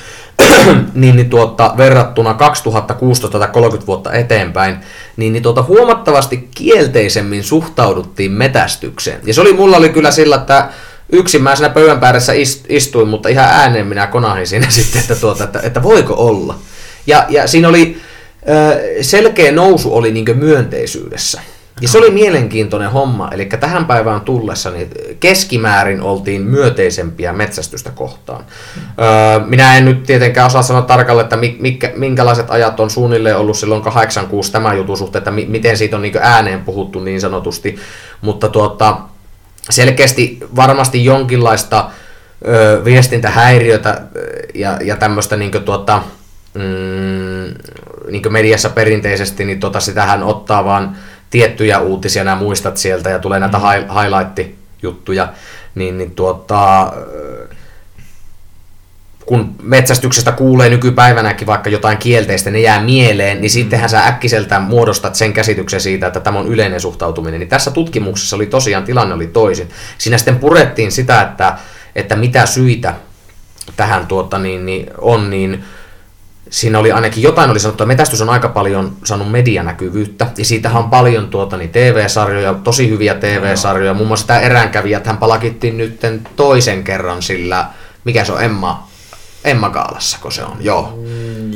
(coughs) niin, niin tuota, verrattuna 2016 tai 30 vuotta eteenpäin, niin, niin tuota, huomattavasti kielteisemmin suhtauduttiin metästykseen. Ja se oli, mulla oli kyllä sillä, että yksin mä siinä pöydän päässä istuin, mutta ihan ääneen minä konahin siinä (laughs) sitten, että, tuota, että, että voiko olla. Ja, ja siinä oli selkeä nousu oli niin myönteisyydessä. Ja se oli mielenkiintoinen homma, eli tähän päivään tullessa niin keskimäärin oltiin myöteisempiä metsästystä kohtaan. Öö, minä en nyt tietenkään osaa sanoa tarkalleen, että mikä, minkälaiset ajat on suunnilleen ollut silloin 86 tämä jutun suhteen, että mi, miten siitä on niin ääneen puhuttu niin sanotusti, mutta tuota, selkeästi varmasti jonkinlaista ö, viestintähäiriötä ja, ja tämmöistä niin tuota, mm, niin mediassa perinteisesti, niin tota, sitähän ottaa vaan tiettyjä uutisia, nämä muistat sieltä ja tulee näitä mm. highlight-juttuja, niin, niin tuota, kun metsästyksestä kuulee nykypäivänäkin vaikka jotain kielteistä, ne jää mieleen, niin sittenhän sä äkkiseltään muodostat sen käsityksen siitä, että tämä on yleinen suhtautuminen. Niin tässä tutkimuksessa oli tosiaan tilanne oli toisin. Siinä sitten purettiin sitä, että, että mitä syitä tähän tuota, niin, niin on, niin siinä oli ainakin jotain oli sanottu, että metästys on aika paljon saanut medianäkyvyyttä, ja siitähän on paljon tuota, niin TV-sarjoja, tosi hyviä TV-sarjoja, muun muassa tämä eräänkävijät, hän palakittiin nyt toisen kerran sillä, mikä se on Emma, Emma Gaalassa, kun se on, joo. Mm,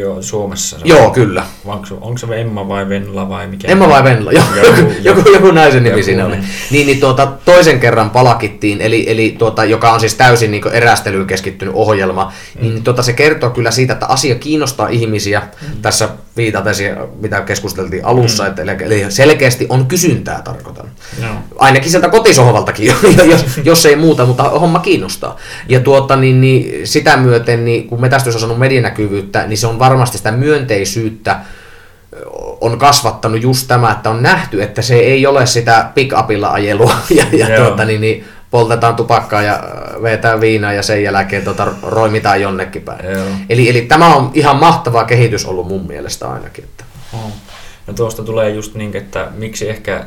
joo, Suomessa. Se joo, on. kyllä. Onko, onko se Emma vai Venla vai mikä? Emma vai Venla, joo. Joku, joku, joku naisen nimi joku, siinä oli. Niin, niin tuota, toisen kerran palakittiin, eli, eli tuota, joka on siis täysin niin erästelyyn keskittynyt ohjelma, mm. niin tuota, se kertoo kyllä siitä, että asia kiinnostaa ihmisiä. Mm. Tässä viitaten mitä keskusteltiin alussa, mm. että, eli selkeästi on kysyntää tarkoitan. No. Ainakin sieltä kotisohvaltakin, (laughs) jos, jos ei muuta, mutta homma kiinnostaa. Ja tuota, niin, niin, sitä myöten, niin kun metästys on saanut medianäkyvyyttä, niin se on varmasti sitä myönteisyyttä on kasvattanut just tämä, että on nähty, että se ei ole sitä pick-upilla ajelua (laughs) ja, ja tuota, niin, niin, poltetaan tupakkaa ja vetää viinaa ja sen jälkeen tota, roimitaan jonnekin päin. Eli, eli tämä on ihan mahtava kehitys ollut mun mielestä ainakin. Että. Oh. No tuosta tulee just niin, että miksi ehkä,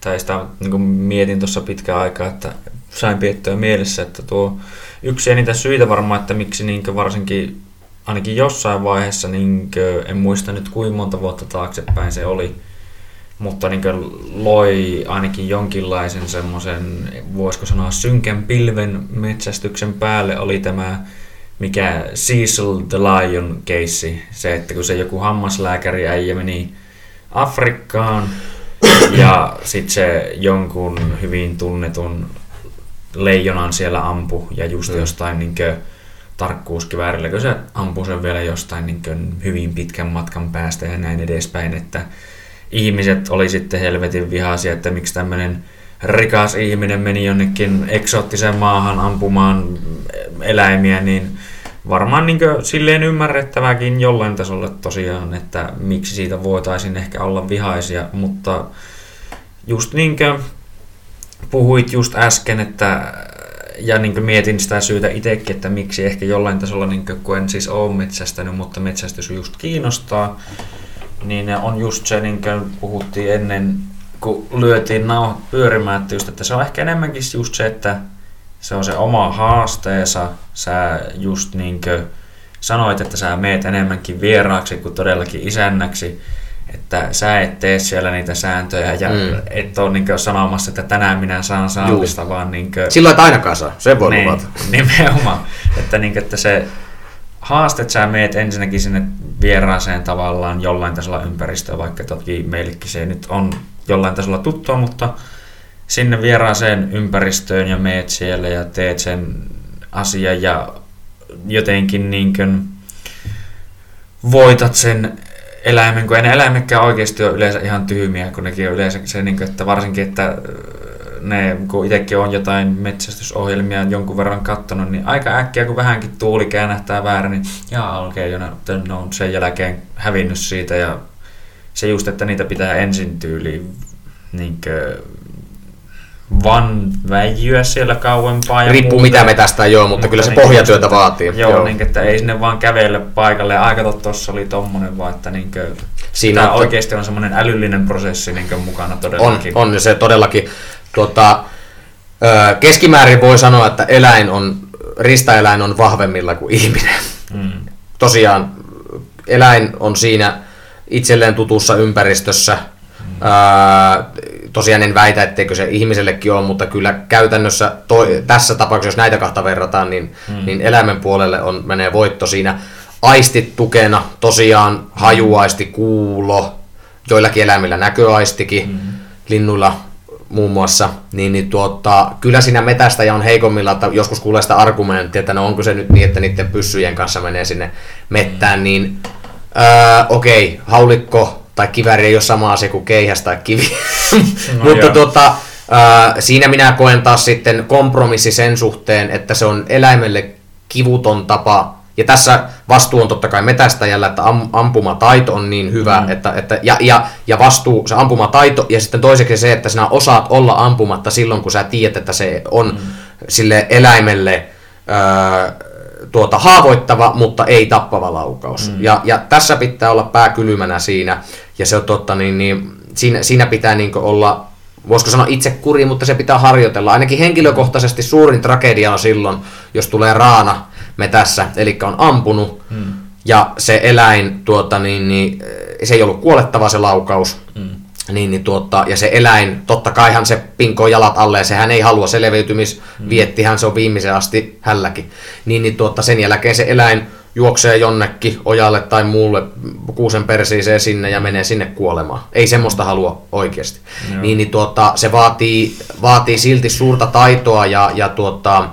tai sitä niin mietin tuossa pitkään aikaa, että sain piettyä mielessä, että tuo yksi enitä syitä varmaan, että miksi niin varsinkin ainakin jossain vaiheessa, niin kuin, en muista nyt kuinka monta vuotta taaksepäin se oli, mutta niin loi ainakin jonkinlaisen semmoisen, voisiko sanoa synkän pilven metsästyksen päälle oli tämä mikä Cecil the Lion keissi, se, että kun se joku hammaslääkäri äijä meni Afrikkaan (coughs) ja sitten se jonkun hyvin tunnetun leijonan siellä ampu ja just mm. jostain niin kuin, tarkkuuskiväärillä, kun se ampuu sen vielä jostain niin kuin, hyvin pitkän matkan päästä ja näin edespäin, että ihmiset oli sitten helvetin vihaisia, että miksi tämmöinen rikas ihminen meni jonnekin eksoottiseen maahan ampumaan eläimiä, niin varmaan niin silleen ymmärrettäväkin jollain tasolla tosiaan, että miksi siitä voitaisiin ehkä olla vihaisia, mutta just niin kuin puhuit just äsken, että ja niin mietin sitä syytä itsekin, että miksi ehkä jollain tasolla, niin kuin, kun en siis ole metsästänyt, mutta metsästys just kiinnostaa, niin on just se, niin kuin puhuttiin ennen, kun lyötiin nauhat pyörimään, että, just, että se on ehkä enemmänkin just se, että se on se oma haasteensa. Sä just niin kuin sanoit, että sä meet enemmänkin vieraaksi kuin todellakin isännäksi. Että sä et tee siellä niitä sääntöjä ja mm. et ole niin sanomassa, että tänään minä saan saamista, vaan niin kuin, Silloin et ainakaan saa, se voi niin, luvata. Nimenomaan. että, niin kuin, että se haastet sä meet ensinnäkin sinne vieraaseen tavallaan jollain tasolla ympäristöön, vaikka toki meillekin se nyt on jollain tasolla tuttua, mutta sinne vieraaseen ympäristöön ja meet siellä ja teet sen asian ja jotenkin niin kuin voitat sen eläimen, kun ei ne eläimetkään oikeasti ole yleensä ihan tyhmiä, kun nekin on yleensä se, niin kuin, että varsinkin, että ne, kun itsekin on jotain metsästysohjelmia jonkun verran katsonut, niin aika äkkiä, kun vähänkin tuuli käännähtää väärä, niin jaa, okei, okay, no, ne on sen jälkeen hävinnyt siitä ja se just, että niitä pitää ensin tyyliin niin van väijyä siellä kauempaa. Ja Riippuu muuta. mitä me tästä joo, mutta, mutta kyllä se niin pohjatyötä vaatii. Joo, joo. Niin, että ei sinne vaan kävelle paikalle. Ja aika tuossa oli tommonen vaan, että niin kuin, Siinä on, oikeasti on semmoinen älyllinen prosessi niin mukana todellakin. On, on se todellakin. Tuota, keskimäärin voi sanoa, että eläin on, ristaeläin on vahvemmilla kuin ihminen. Mm. Tosiaan eläin on siinä itselleen tutussa ympäristössä. Mm. Tosiaan en väitä, etteikö se ihmisellekin ole, mutta kyllä käytännössä to, tässä tapauksessa, jos näitä kahta verrataan, niin, mm. niin eläimen puolelle on, menee voitto siinä. Aistit tukena, tosiaan hajuaisti, kuulo, joillakin eläimillä näköaistikin, mm. linnuilla muun muassa, niin, niin tuota, kyllä siinä metästäjä on heikommilla, että joskus kuulee sitä argumenttia, että no onko se nyt niin, että niiden pyssyjen kanssa menee sinne mettään, niin öö, okei, okay, haulikko tai kivääri ei ole sama asia kuin keihäs tai kivi, (laughs) no, mutta tuota, öö, siinä minä koen taas sitten kompromissi sen suhteen, että se on eläimelle kivuton tapa ja tässä vastuu on totta kai metästäjällä, että am, ampumataito on niin hyvä, mm. että, että, ja, ja, ja vastuu, se ampumataito, ja sitten toiseksi se, että sinä osaat olla ampumatta silloin, kun sä tiedät, että se on mm. sille eläimelle ää, tuota, haavoittava, mutta ei tappava laukaus. Mm. Ja, ja tässä pitää olla pää kylmänä siinä, ja se on totta, niin, niin siinä, siinä pitää niin olla voisiko sanoa itse kuri, mutta se pitää harjoitella. Ainakin henkilökohtaisesti suurin tragedia on silloin, jos tulee raana metässä, eli on ampunut, hmm. ja se eläin, tuota, niin, niin, se ei ollut kuolettava se laukaus, hmm. niin, niin, tuota, ja se eläin, totta kaihan se pinkoo jalat alle, ja sehän ei halua selviytymisviettihän, hmm. se on viimeisen asti hälläkin. Niin, niin tuota, sen jälkeen se eläin juoksee jonnekin ojalle tai muulle kuusen persiiseen sinne ja menee sinne kuolemaan. Ei semmoista halua oikeasti. Niin, niin tuota, se vaatii, vaatii silti suurta taitoa ja, ja tuota,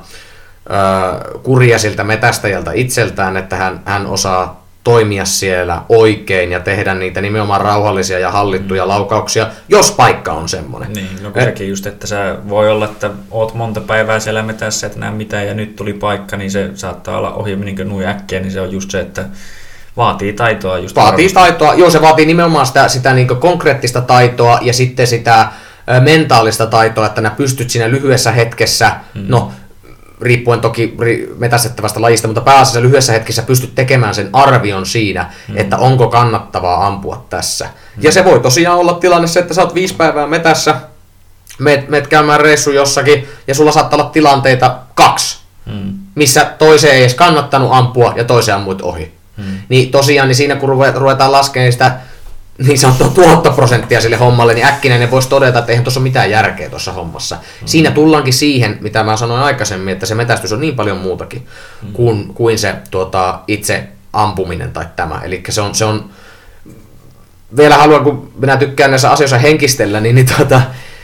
kuria siltä metästäjältä itseltään, että hän, hän osaa toimia siellä oikein ja tehdä niitä nimenomaan rauhallisia ja hallittuja mm. laukauksia, jos paikka on semmoinen. Niin, no Et, sekin just, että sä voi olla, että oot monta päivää siellä metässä, et näe mitään ja nyt tuli paikka, niin se saattaa olla ohi niin kuin äkkiä, niin se on just se, että Vaatii taitoa just Vaatii taitoa, joo se vaatii nimenomaan sitä, sitä niin konkreettista taitoa ja sitten sitä mentaalista taitoa, että nää pystyt siinä lyhyessä hetkessä, mm. no riippuen toki metästettävästä lajista, mutta pääasiassa lyhyessä hetkessä pystyt tekemään sen arvion siinä, mm. että onko kannattavaa ampua tässä. Mm. Ja se voi tosiaan olla tilanne se, että sä oot viisi päivää metässä, meet, meet käymään reissu jossakin, ja sulla saattaa olla tilanteita kaksi, mm. missä toiseen ei edes kannattanut ampua, ja toiseen ammuit ohi. Mm. Niin tosiaan, niin siinä kun ruvetaan laskemaan sitä niin sanottua tuottoprosenttia sille hommalle, niin äkkinäinen voisi todeta, että eihän tuossa ole mitään järkeä tuossa hommassa. Mm. Siinä tullaankin siihen, mitä mä sanoin aikaisemmin, että se metästys on niin paljon muutakin mm. kuin, kuin se tuota, itse ampuminen tai tämä. Eli se on, se on, vielä haluan, kun minä tykkään näissä asioissa henkistellä, niin, niin tuota,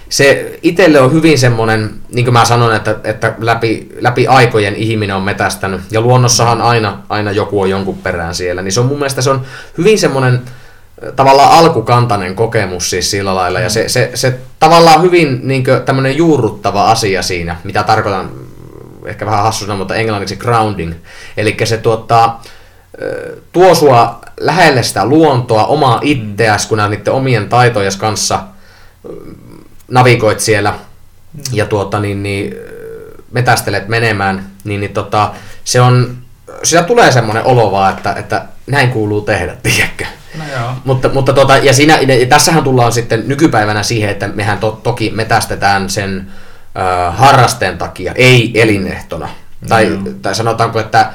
se itselle on hyvin semmoinen, niin kuin mä sanon, että, että läpi, läpi aikojen ihminen on metästänyt, ja luonnossahan aina, aina joku on jonkun perään siellä, niin se on mun mielestä se on hyvin semmoinen tavallaan alkukantainen kokemus siis sillä lailla, ja se, se, se tavallaan hyvin niin tämmöinen juurruttava asia siinä, mitä tarkoitan, ehkä vähän hassuna, mutta englanniksi grounding, eli se tuottaa, tuo sua lähelle sitä luontoa, omaa itseäsi, kun niiden omien taitojen kanssa navigoit siellä. Mm. ja tuota, niin, niin, metästelet menemään, niin, niin tota, se on, sitä tulee semmoinen olo vaan, että, että näin kuuluu tehdä, tiedätkö? No joo. Mutta, mutta tota, ja, siinä, ja tässähän tullaan sitten nykypäivänä siihen, että mehän to, toki metästetään sen äh, harrasteen takia, ei elinehtona. No tai, tai sanotaanko, että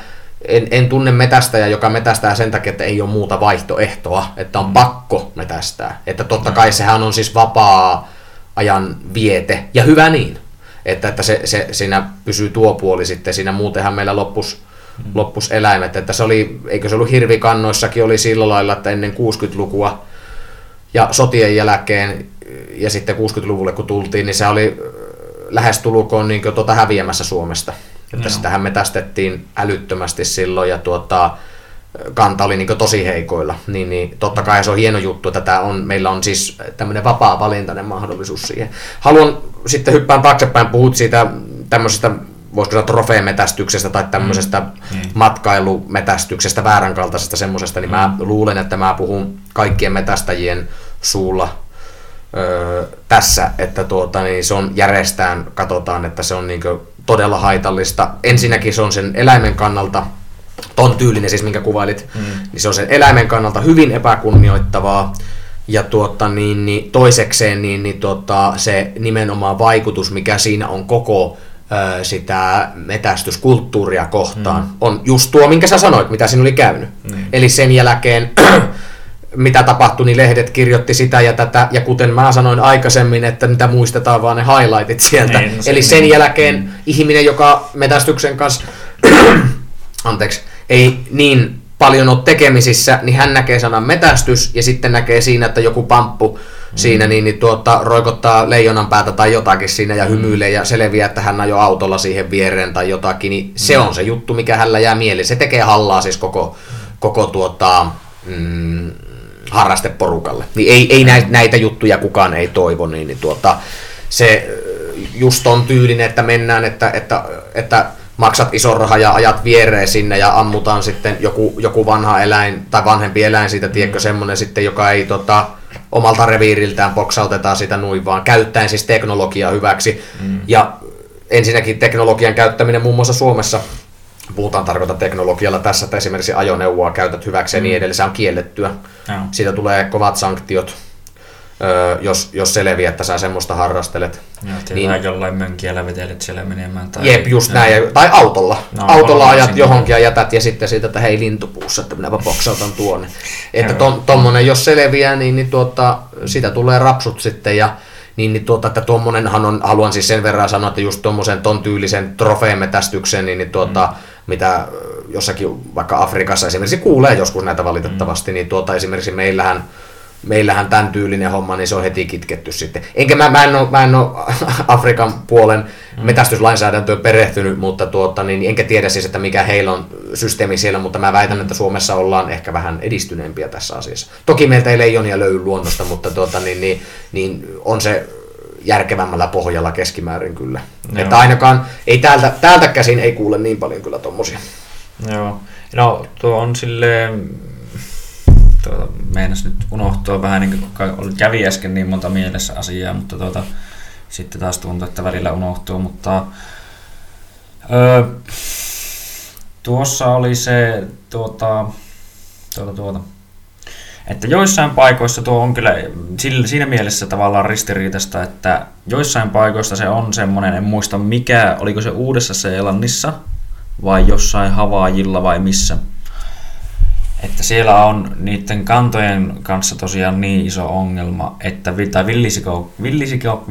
en, en tunne metästäjä, joka metästää sen takia, että ei ole muuta vaihtoehtoa, että on mm. pakko metästää. Että totta kai sehän on siis vapaa ajan viete, ja hyvä niin. Että, että se, se, siinä pysyy tuo puoli sitten, siinä muutenhan meillä loppus, mm. Loppus eläimet. Että se oli, eikö se ollut hirvikannoissakin oli sillä lailla, että ennen 60-lukua ja sotien jälkeen ja sitten 60-luvulle kun tultiin, niin se oli lähestulkoon niin tuota häviämässä Suomesta. Että no. sitähän metästettiin älyttömästi silloin ja tuota, kanta oli niin tosi heikoilla, niin, niin totta kai se on hieno juttu, että tämä on, meillä on siis tämmöinen vapaa-valintainen mahdollisuus siihen. Haluan sitten hyppään taaksepäin, puhut siitä tämmöisestä voisiko sanoa trofeemetästyksestä tai tämmöisestä mm. mm. matkailumetästyksestä, vääränkaltaisesta semmoisesta, niin mm. mä luulen, että mä puhun kaikkien metästäjien suulla öö, tässä, että tuota, niin se on järjestään, katsotaan, että se on niin todella haitallista. Ensinnäkin se on sen eläimen kannalta ton tyylinen siis, minkä kuvailit, mm. niin se on sen eläimen kannalta hyvin epäkunnioittavaa. Ja tuota, niin, niin toisekseen niin, niin tuota, se nimenomaan vaikutus, mikä siinä on koko sitä metästyskulttuuria kohtaan, mm. on just tuo, minkä sä sanoit, mitä siinä oli käynyt. Mm. Eli sen jälkeen (clears throat) mitä tapahtui, niin lehdet kirjoitti sitä ja tätä, ja kuten mä sanoin aikaisemmin, että mitä muistetaan vaan ne highlightit sieltä. Niin, no Eli sen niin. jälkeen mm. ihminen, joka metästyksen kanssa (clears throat) anteeksi, ei niin paljon ole tekemisissä, niin hän näkee sanan metästys ja sitten näkee siinä, että joku pamppu mm. siinä niin, niin tuota, roikottaa leijonan päätä tai jotakin siinä ja mm. hymyilee ja selviää, että hän ajoi autolla siihen viereen tai jotakin, niin se mm. on se juttu, mikä hänellä jää mieleen. Se tekee hallaa siis koko, koko tuota, mm, harrasteporukalle. Niin ei, ei näitä, näitä juttuja kukaan ei toivo, niin, niin tuota, se just on tyylinen, että mennään, että, että, että maksat ison rahan ja ajat viereen sinne ja ammutaan sitten joku, joku vanha eläin tai vanhempi eläin siitä, tiedätkö, semmoinen sitten, joka ei tota, omalta reviiriltään boksautetaan sitä nuin, vaan käyttäen siis teknologiaa hyväksi. Mm. Ja ensinnäkin teknologian käyttäminen muun muassa Suomessa, puhutaan tarkoita teknologialla tässä, että esimerkiksi ajoneuvoa käytät hyväksi ja niin mm. edelleen, se on kiellettyä. Ja. Siitä tulee kovat sanktiot jos, jos selviää, että sä semmoista harrastelet. Joo, niin, jollain mönkiä vetelet siellä menemään. Tai, jep, just ja. näin. Tai autolla. No, autolla ajat sinne. johonkin ja jätät ja sitten siitä, että hei lintupuussa, että minäpä boksautan tuonne. että to, tommonen, jos selviää, niin, niin tuota, sitä tulee rapsut sitten ja niin, niin tuota, että tuommoinenhan on, haluan siis sen verran sanoa, että just tuommoisen ton tyylisen trofeemetästyksen, niin, niin tuota, mm. mitä jossakin vaikka Afrikassa esimerkiksi kuulee joskus näitä valitettavasti, mm. niin tuota, esimerkiksi meillähän meillähän tämän tyylinen homma, niin se on heti kitketty sitten. Enkä mä, mä en ole, mä en ole (laughs) Afrikan puolen mm. metästyslainsäädäntöön perehtynyt, mutta tuota, niin enkä tiedä siis, että mikä heillä on systeemi siellä, mutta mä väitän, että Suomessa ollaan ehkä vähän edistyneempiä tässä asiassa. Toki meiltä ei leijonia löydy luonnosta, mutta tuota, niin, niin, niin on se järkevämmällä pohjalla keskimäärin kyllä. Joo. Että ainakaan, ei täältä, täältä käsin ei kuule niin paljon kyllä tommosia. Joo. No tuo on silleen tuota, meinas nyt unohtua vähän niin kuin kävi äsken niin monta mielessä asiaa, mutta tuota, sitten taas tuntuu, että välillä unohtuu, mutta öö, tuossa oli se tuota, tuota, tuota, että joissain paikoissa tuo on kyllä siinä mielessä tavallaan ristiriitasta, että joissain paikoissa se on semmoinen, en muista mikä, oliko se Uudessa Seelannissa vai jossain Havaajilla vai missä. Että siellä on niiden kantojen kanssa tosiaan niin iso ongelma, että tai villisiko, villisiko,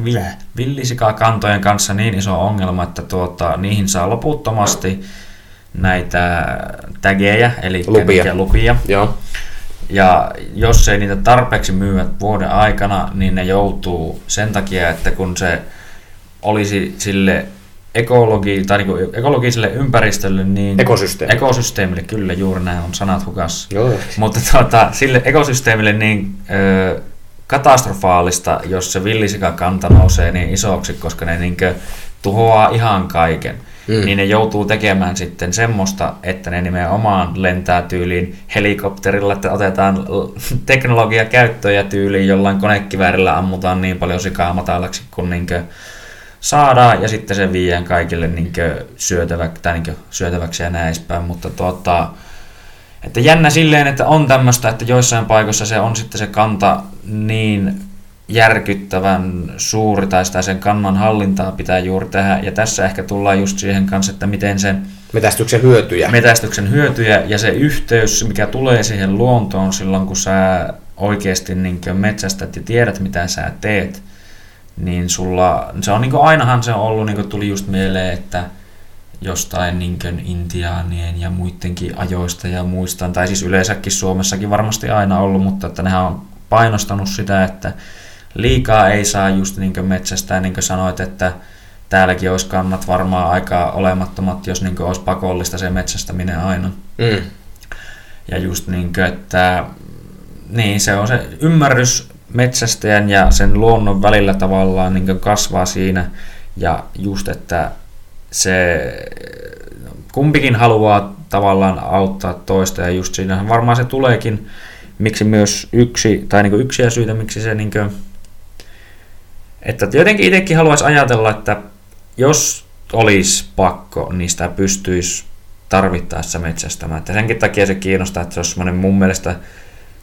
villisika kantojen kanssa niin iso ongelma, että tuota, niihin saa loputtomasti näitä tägejä, eli lupia. lupia. Joo. Ja jos ei niitä tarpeeksi myyä vuoden aikana, niin ne joutuu sen takia, että kun se olisi sille ekologi, tai niin kuin ekologiselle ympäristölle, niin ekosysteemille. ekosysteemille, kyllä juuri näin on sanat hukassa. Joo. Mutta tuota, sille ekosysteemille niin ö, katastrofaalista, jos se villisikakanta nousee niin isoksi, koska ne niin tuhoaa ihan kaiken mm. niin ne joutuu tekemään sitten semmoista, että ne nimenomaan lentää tyyliin helikopterilla, että otetaan teknologia käyttöön ja tyyliin jollain konekiväärillä ammutaan niin paljon sikaa matalaksi kuin niinkö saadaan ja sitten se viiään kaikille niinkö syötävä, tai niinkö syötäväksi ja näin edespäin, mutta tuota, että jännä silleen, että on tämmöistä, että joissain paikoissa se on sitten se kanta niin järkyttävän suuri tai sitä sen kannan hallintaa pitää juuri tehdä. Ja tässä ehkä tullaan just siihen kanssa, että miten sen metästyksen hyötyjä. Metästyksen hyötyjä ja se yhteys, mikä tulee siihen luontoon silloin, kun sä oikeasti niin metsästät ja tiedät, mitä sä teet, niin sulla, se on niin kuin, ainahan se on ollut, niin kuin tuli just mieleen, että jostain niin intiaanien ja muidenkin ajoista ja muistan, tai siis yleensäkin Suomessakin varmasti aina ollut, mutta että nehän on painostanut sitä, että liikaa ei saa just niin metsästää, niin kuin sanoit, että täälläkin olisi kannat varmaan aika olemattomat, jos niin olisi pakollista se metsästäminen aina. Mm. Ja just niin kuin, että niin, se on se ymmärrys metsästäjän ja sen luonnon välillä tavallaan niin kasvaa siinä. Ja just, että se kumpikin haluaa tavallaan auttaa toista ja just siinä varmaan se tuleekin, miksi myös yksi, tai niin yksiä syitä, miksi se niin kuin, että jotenkin itsekin haluaisi ajatella, että jos olisi pakko, niin sitä pystyisi tarvittaessa metsästämään. Että senkin takia se kiinnostaa, että se olisi semmoinen mun mielestä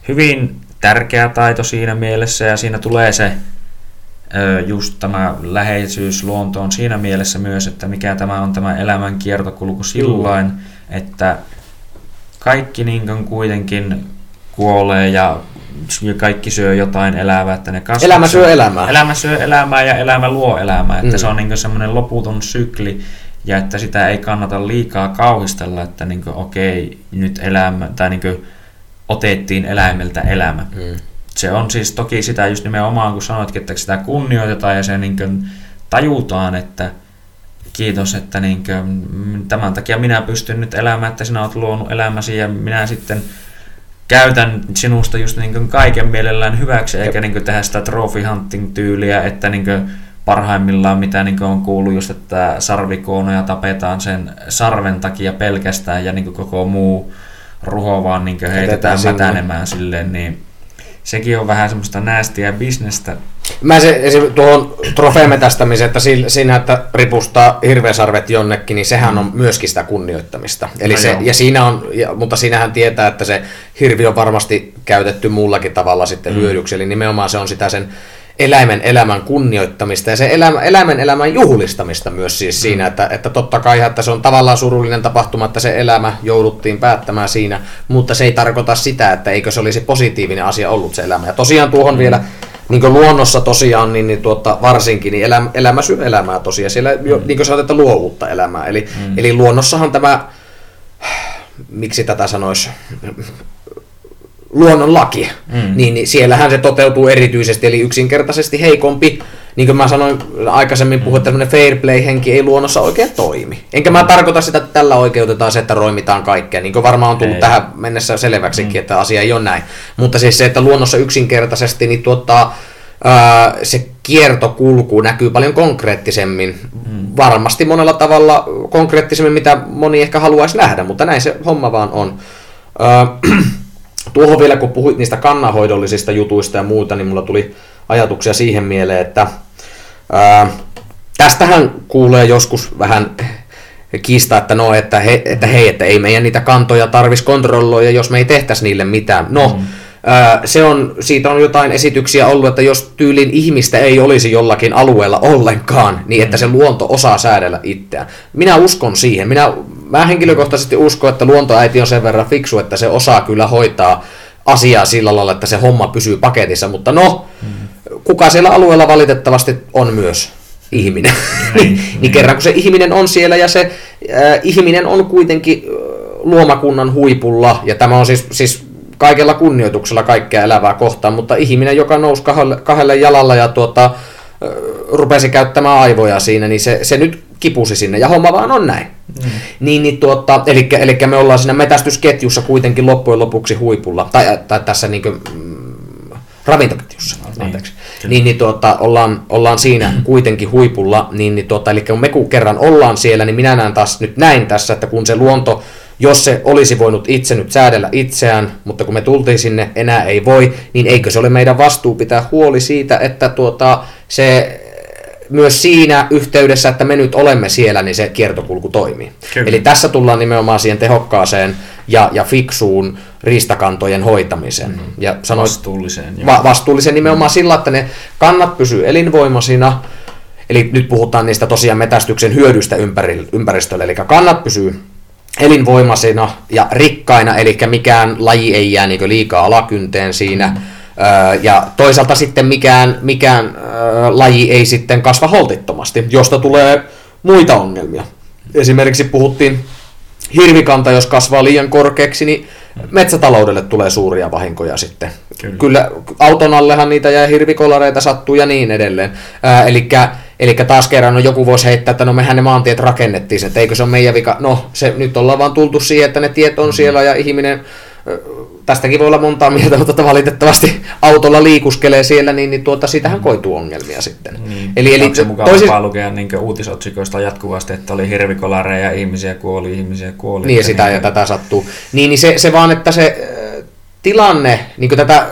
hyvin tärkeä taito siinä mielessä ja siinä tulee se just tämä läheisyys luontoon siinä mielessä myös, että mikä tämä on tämä elämän kiertokulku sillain, että kaikki niin kuitenkin kuolee ja kaikki syö jotain elävää, että ne kasvaa. Elämä syö elämää. Elämä syö elämää ja elämä luo elämää, että mm. se on niin semmoinen loputon sykli ja että sitä ei kannata liikaa kauhistella, että niin kuin, okei, nyt elämä, tai niin kuin, otettiin eläimeltä elämä. Mm. Se on siis toki sitä just nimenomaan, kun sanoitkin, että sitä kunnioitetaan ja se niin kuin, tajutaan, että kiitos, että niin kuin, tämän takia minä pystyn nyt elämään, että sinä olet luonut elämäsi ja minä sitten käytän sinusta just niin kaiken mielellään hyväksi, eikä niin tehdä sitä trophy hunting tyyliä, että niin parhaimmillaan mitä niin on kuullut just, että sarvikoonoja tapetaan sen sarven takia pelkästään ja niin koko muu ruho vaan niin heitetään mätänemään silleen, niin sekin on vähän semmoista näästiä bisnestä. Mä se, tuohon trofeemetästämiseen, että siinä, että ripustaa hirveäsarvet jonnekin, niin sehän on myöskin sitä kunnioittamista. Eli no se, ja siinä on, ja, mutta siinähän tietää, että se hirvi on varmasti käytetty muullakin tavalla sitten mm. hyödyksi. Eli nimenomaan se on sitä sen eläimen elämän kunnioittamista ja se elämä, eläimen elämän juhlistamista myös siis mm. siinä, että, että totta kai että se on tavallaan surullinen tapahtuma, että se elämä jouduttiin päättämään siinä, mutta se ei tarkoita sitä, että eikö se olisi positiivinen asia ollut se elämä. Ja tosiaan tuohon mm. vielä niin kuin luonnossa tosiaan, niin, niin tuota, varsinkin, niin elämä, elämä syö elämää tosiaan. Siellä, mm. jo, niin kuin sanoit, että luo uutta elämää. Eli, mm. eli luonnossahan tämä, miksi tätä sanoisi, luonnonlaki, mm. niin, niin siellähän se toteutuu erityisesti, eli yksinkertaisesti heikompi, niin kuin mä sanoin aikaisemmin, mm. että tämmöinen fair play-henki ei luonnossa oikein toimi. Enkä mä tarkoita sitä, että tällä oikeutetaan se, että roimitaan kaikkea, niin kuin varmaan on tullut ei. tähän mennessä selväksikin, mm. että asia ei ole näin. Mutta siis se, että luonnossa yksinkertaisesti niin tuottaa, ää, se kiertokulku näkyy paljon konkreettisemmin, mm. varmasti monella tavalla konkreettisemmin, mitä moni ehkä haluaisi nähdä, mutta näin se homma vaan on. Ää, (clears throat) tuohon vielä, kun puhuit niistä kannanhoidollisista jutuista ja muuta, niin mulla tuli ajatuksia siihen mieleen, että ää, tästähän kuulee joskus vähän kiistaa, että no, että, he, että hei, että ei meidän niitä kantoja tarvis kontrolloida, jos me ei tehtäisi niille mitään. No, mm. Se on, siitä on jotain esityksiä ollut, että jos tyylin ihmistä ei olisi jollakin alueella ollenkaan, niin että se luonto osaa säädellä itseään. Minä uskon siihen. Minä, mä henkilökohtaisesti uskon, että luontoäiti on sen verran fiksu, että se osaa kyllä hoitaa asiaa sillä lailla, että se homma pysyy paketissa, mutta no, kuka siellä alueella valitettavasti on myös ihminen. (laughs) niin, niin kerran kun se ihminen on siellä ja se äh, ihminen on kuitenkin luomakunnan huipulla, ja tämä on siis, siis kaikella kunnioituksella kaikkea elävää kohtaan, mutta ihminen, joka nousi kahdelle, kahdelle jalalla ja tuota, äh, rupesi käyttämään aivoja siinä, niin se, se nyt kipusi sinne, ja homma vaan on näin. Mm. Niin, niin tuota, eli, eli me ollaan siinä metästysketjussa kuitenkin loppujen lopuksi huipulla, tai, tai tässä niin kuin, mm, ravintoketjussa, niin. anteeksi. Niin, niin tuota, ollaan, ollaan siinä kuitenkin huipulla, niin, niin tuota, eli kun me kun kerran ollaan siellä, niin minä näen taas nyt näin tässä, että kun se luonto, jos se olisi voinut itse nyt säädellä itseään, mutta kun me tultiin sinne, enää ei voi, niin eikö se ole meidän vastuu pitää huoli siitä, että tuota, se myös siinä yhteydessä, että me nyt olemme siellä, niin se kiertokulku toimii. Kyllä. Eli tässä tullaan nimenomaan siihen tehokkaaseen ja, ja fiksuun riistakantojen hoitamiseen. Mm-hmm. Ja sanoit, vastuulliseen. Va- vastuulliseen nimenomaan mm-hmm. sillä, että ne kannat pysyy elinvoimaisina, eli nyt puhutaan niistä tosiaan metästyksen hyödyistä ympäri, ympäristölle, eli kannat pysyy elinvoimaisina ja rikkaina, eli mikään laji ei jää niin liikaa alakynteen siinä, mm-hmm ja toisaalta sitten mikään, mikään laji ei sitten kasva holtittomasti, josta tulee muita ongelmia. Esimerkiksi puhuttiin hirvikanta, jos kasvaa liian korkeaksi, niin metsätaloudelle tulee suuria vahinkoja sitten. Kyllä, Kyllä auton allehan niitä ja hirvikolareita sattuu ja niin edelleen. Eli taas kerran no joku voisi heittää, että no mehän ne maantiet rakennettiin, että eikö se ole meidän vika. No se nyt ollaan vaan tultu siihen, että ne tiet on siellä ja ihminen tästäkin voi olla montaa mieltä, mutta valitettavasti autolla liikuskelee siellä, niin, niin tuota, siitähän mm. koituu ongelmia sitten. Niin. Eli, eli se mukava toisin... lukea niin uutisotsikoista jatkuvasti, että oli hirvikolareja, ihmisiä kuoli, ihmisiä kuoli. Niin, ja sitä niin, ja tätä sattuu. Niin, niin se, se vaan, että se tilanne, niin tätä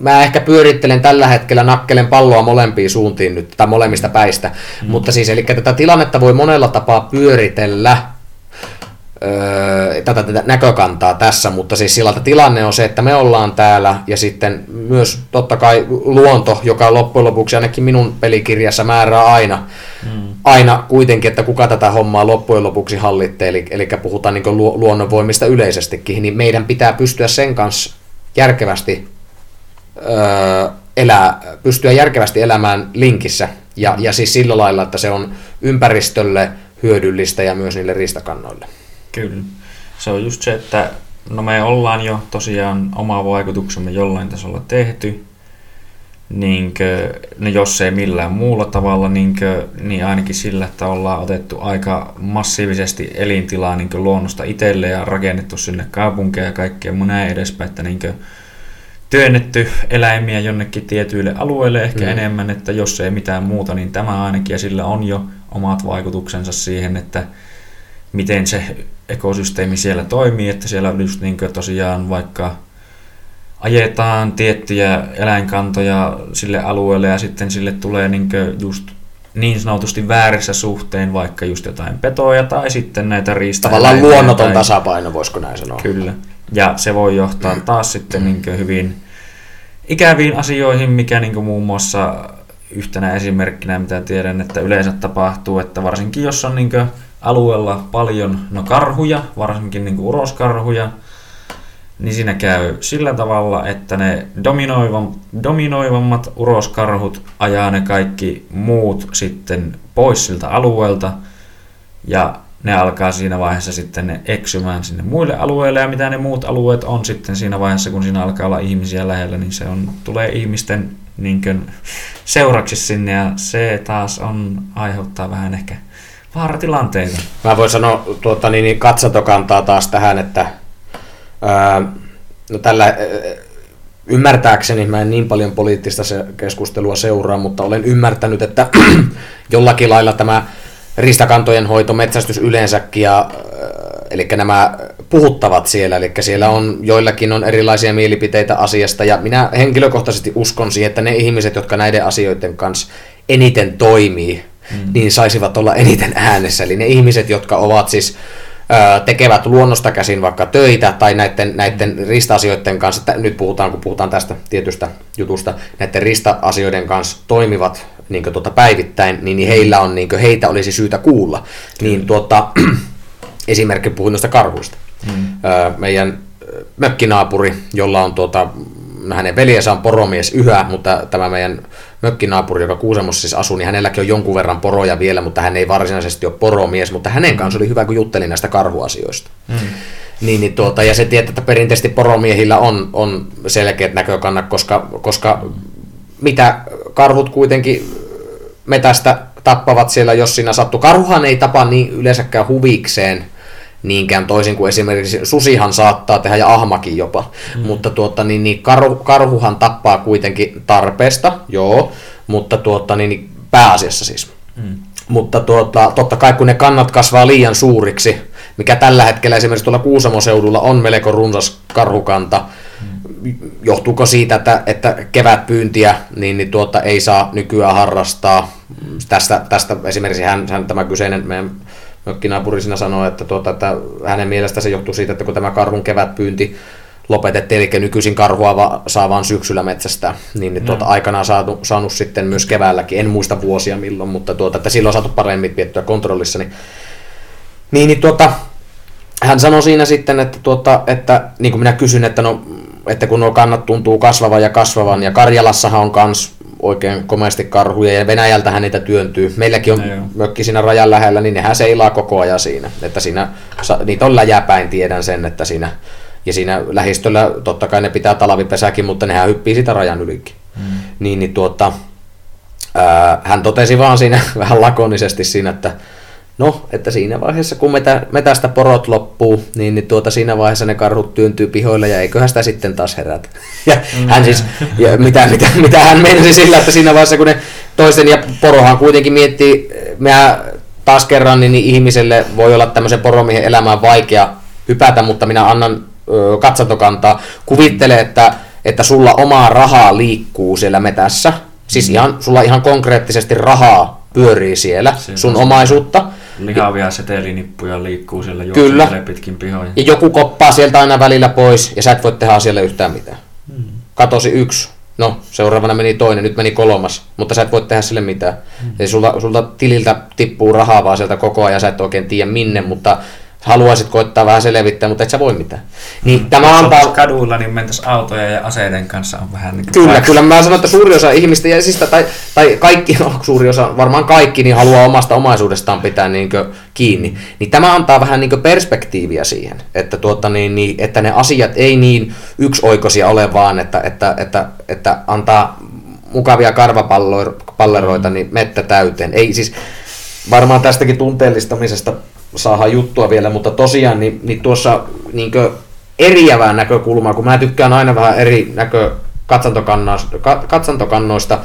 mä ehkä pyörittelen tällä hetkellä, nakkelen palloa molempiin suuntiin nyt, tai molemmista päistä, mm. mutta siis eli tätä tilannetta voi monella tapaa pyöritellä, tätä, tätä näkökantaa tässä, mutta siis sillä tilanne on se, että me ollaan täällä ja sitten myös totta kai luonto, joka loppujen lopuksi ainakin minun pelikirjassa määrää aina, mm. aina kuitenkin, että kuka tätä hommaa loppujen lopuksi hallittee, eli, eli puhutaan niin lu, luonnonvoimista yleisestikin, niin meidän pitää pystyä sen kanssa järkevästi elää, pystyä järkevästi elämään linkissä ja, ja siis sillä lailla, että se on ympäristölle hyödyllistä ja myös niille riistakannoille. Kyllä. Se on just se, että no me ollaan jo tosiaan oma vaikutuksemme jollain tasolla tehty, niinkö, no jos ei millään muulla tavalla, niinkö, niin ainakin sillä, että ollaan otettu aika massiivisesti elintilaa niinkö, luonnosta itselle ja rakennettu sinne kaupunkeja ja kaikkea mun näin edespäin, että niinkö, työnnetty eläimiä jonnekin tietyille alueille ehkä mm. enemmän, että jos ei mitään muuta, niin tämä ainakin, ja sillä on jo omat vaikutuksensa siihen, että miten se ekosysteemi siellä toimii, että siellä on just niin tosiaan vaikka ajetaan tiettyjä eläinkantoja sille alueelle ja sitten sille tulee niin just niin sanotusti väärissä suhteen vaikka just jotain petoja tai sitten näitä riistä. Tavallaan luonnoton tai... tasapaino, voisiko näin sanoa. Kyllä. Ja se voi johtaa (clears throat) taas sitten niin hyvin ikäviin asioihin, mikä niin muun muassa yhtenä esimerkkinä, mitä tiedän, että yleensä tapahtuu, että varsinkin jos on niin alueella paljon no karhuja, varsinkin niin uroskarhuja, niin siinä käy sillä tavalla, että ne dominoivam, dominoivammat uroskarhut ajaa ne kaikki muut sitten pois siltä alueelta ja ne alkaa siinä vaiheessa sitten eksymään sinne muille alueille ja mitä ne muut alueet on sitten siinä vaiheessa, kun siinä alkaa olla ihmisiä lähellä, niin se on, tulee ihmisten niin kuin, seuraksi sinne ja se taas on aiheuttaa vähän ehkä vaaratilanteita. Mä voin sanoa tuota, niin, niin katsantokantaa taas tähän, että ää, no tällä ää, ymmärtääkseni, mä en niin paljon poliittista keskustelua seuraa, mutta olen ymmärtänyt, että (clears throat) jollakin lailla tämä ristakantojen hoito, metsästys yleensäkin ja eli nämä puhuttavat siellä, eli siellä on, joillakin on erilaisia mielipiteitä asiasta, ja minä henkilökohtaisesti uskon siihen, että ne ihmiset, jotka näiden asioiden kanssa eniten toimii, mm. niin saisivat olla eniten äänessä, eli ne ihmiset, jotka ovat siis tekevät luonnosta käsin vaikka töitä tai näiden, näiden rista-asioiden kanssa, nyt puhutaan, kun puhutaan tästä tietystä jutusta, näiden rista-asioiden kanssa toimivat niin tuota päivittäin, niin, niin heillä on, niin heitä olisi syytä kuulla. Niin tuota, (clears throat) esimerkki puhuin noista karhuista. Mm. Meidän mökkinaapuri, jolla on tuota, hänen veljensä on poromies yhä, mutta tämä meidän mökkinaapuri, joka Kuusamossa siis asuu, niin hänelläkin on jonkun verran poroja vielä, mutta hän ei varsinaisesti ole poromies, mutta hänen kanssa oli hyvä, kun juttelin näistä karhuasioista. Mm. Niin, niin tuota, ja se tietää, että perinteisesti poromiehillä on, on selkeät näkökannat, koska, koska mitä karhut kuitenkin metästä tappavat siellä, jos siinä sattuu. Karhuhan ei tapa niin yleensäkään huvikseen, niinkään toisin kuin esimerkiksi susihan saattaa tehdä ja ahmakin jopa, mm. mutta tuota, niin, niin karhu, karhuhan tappaa kuitenkin tarpeesta, joo, mutta tuota, niin, niin pääasiassa siis. Mm. Mutta tuota, totta kai kun ne kannat kasvaa liian suuriksi, mikä tällä hetkellä esimerkiksi tuolla Kuusamoseudulla on melko runsas karhukanta, johtuuko siitä, että, että kevätpyyntiä niin, niin tuota, ei saa nykyään harrastaa. Tästä, tästä esimerkiksi hän, hän, tämä kyseinen meidän mökkinaapuri siinä sanoi, että, tuota, että hänen mielestä se johtuu siitä, että kun tämä karhun kevätpyynti lopetettiin, eli nykyisin karhua va- saa vain syksyllä metsästä, niin, niin tuota, aikanaan saatu, saanut sitten myös keväälläkin, en muista vuosia milloin, mutta tuota, että silloin on saatu paremmin piettyä kontrollissa, niin, niin, niin tuota, hän sanoi siinä sitten, että, tuota, että niin kuin minä kysyn, että, no, että kun nuo kannat tuntuu kasvavan ja kasvavan, ja Karjalassahan on kans oikein komeasti karhuja ja Venäjältähän niitä työntyy. Meilläkin on no, mökki siinä rajan lähellä, niin nehän seilaa koko ajan siinä. Että siinä, niitä on läjäpäin, tiedän sen, että siinä, ja siinä lähistöllä totta kai ne pitää talvipesäkin, mutta nehän hyppii sitä rajan ylikin. Hmm. Niin, niin tuota, ää, hän totesi vaan siinä (laughs) vähän lakonisesti siinä, että No, että siinä vaiheessa, kun metä, metästä porot loppuu, niin, niin tuota, siinä vaiheessa ne karhut työntyy pihoille ja eiköhän sitä sitten taas herätä. (laughs) Ja mm. hän siis, ja mitä, mitä, mitä hän meinasi sillä, että siinä vaiheessa, kun ne toisten, ja porohan kuitenkin miettii, mä taas kerran, niin, niin ihmiselle voi olla tämmöisen poromiehen elämään vaikea hypätä, mutta minä annan ö, katsantokantaa. Kuvittele, että, että sulla omaa rahaa liikkuu siellä metässä, siis mm. ihan, sulla ihan konkreettisesti rahaa pyörii siellä, Siinä sun omaisuutta. Lihavia setelinippuja liikkuu siellä Kyllä. pitkin pihoja. Ja joku koppaa sieltä aina välillä pois ja sä et voi tehdä asialle yhtään mitään. Hmm. Katosi yksi. No, seuraavana meni toinen, nyt meni kolmas, mutta sä et voi tehdä sille mitään. Hmm. Eli sulta, sulta tililtä tippuu rahaa vaan sieltä koko ajan, sä et oikein tiedä minne, mutta haluaisit koittaa vähän selvittää, mutta et sä voi mitään. Niin mm. tämä antaa... kaduilla, niin mentäisi autoja ja aseiden kanssa on vähän niin Kyllä, paikka. kyllä mä sanon, että suuri osa ihmistä, ja siis, tai, tai kaikki, (laughs) no, suuri osa, varmaan kaikki, niin haluaa omasta omaisuudestaan pitää niin kiinni. Niin tämä antaa vähän niin perspektiiviä siihen, että, tuota, niin, niin, että ne asiat ei niin yksioikoisia ole, vaan että, että, että, että antaa mukavia karvapalleroita mm. niin mettä täyteen. Ei siis, varmaan tästäkin tunteellistamisesta saadaan juttua vielä, mutta tosiaan niin, niin tuossa niin eriävää näkökulmaa, kun mä tykkään aina vähän eri näkö katsantokannoista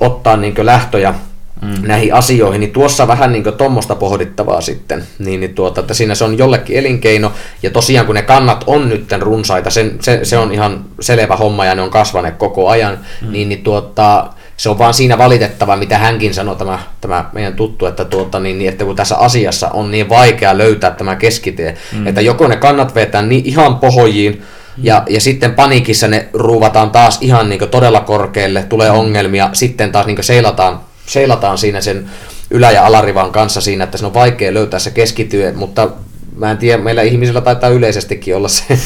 ottaa niin lähtöjä mm. näihin asioihin, niin tuossa vähän niin tuommoista pohdittavaa sitten, niin, niin tuota, että siinä se on jollekin elinkeino, ja tosiaan kun ne kannat on nytten runsaita, sen, se, se on ihan selvä homma, ja ne on kasvaneet koko ajan, mm. niin, niin tuota, se on vaan siinä valitettava, mitä hänkin sanoi, tämä, tämä meidän tuttu, että, tuota, niin, niin, että kun tässä asiassa on niin vaikea löytää tämä keskitie, mm. että joko ne kannat vetää niin ihan pohojiin, mm. ja, ja sitten panikissa ne ruuvataan taas ihan niin todella korkealle, tulee mm. ongelmia, sitten taas niin seilataan, seilataan siinä sen ylä- ja alarivan kanssa siinä, että se on vaikea löytää se keskityö, mutta mä en tiedä, meillä ihmisillä taitaa yleisestikin olla se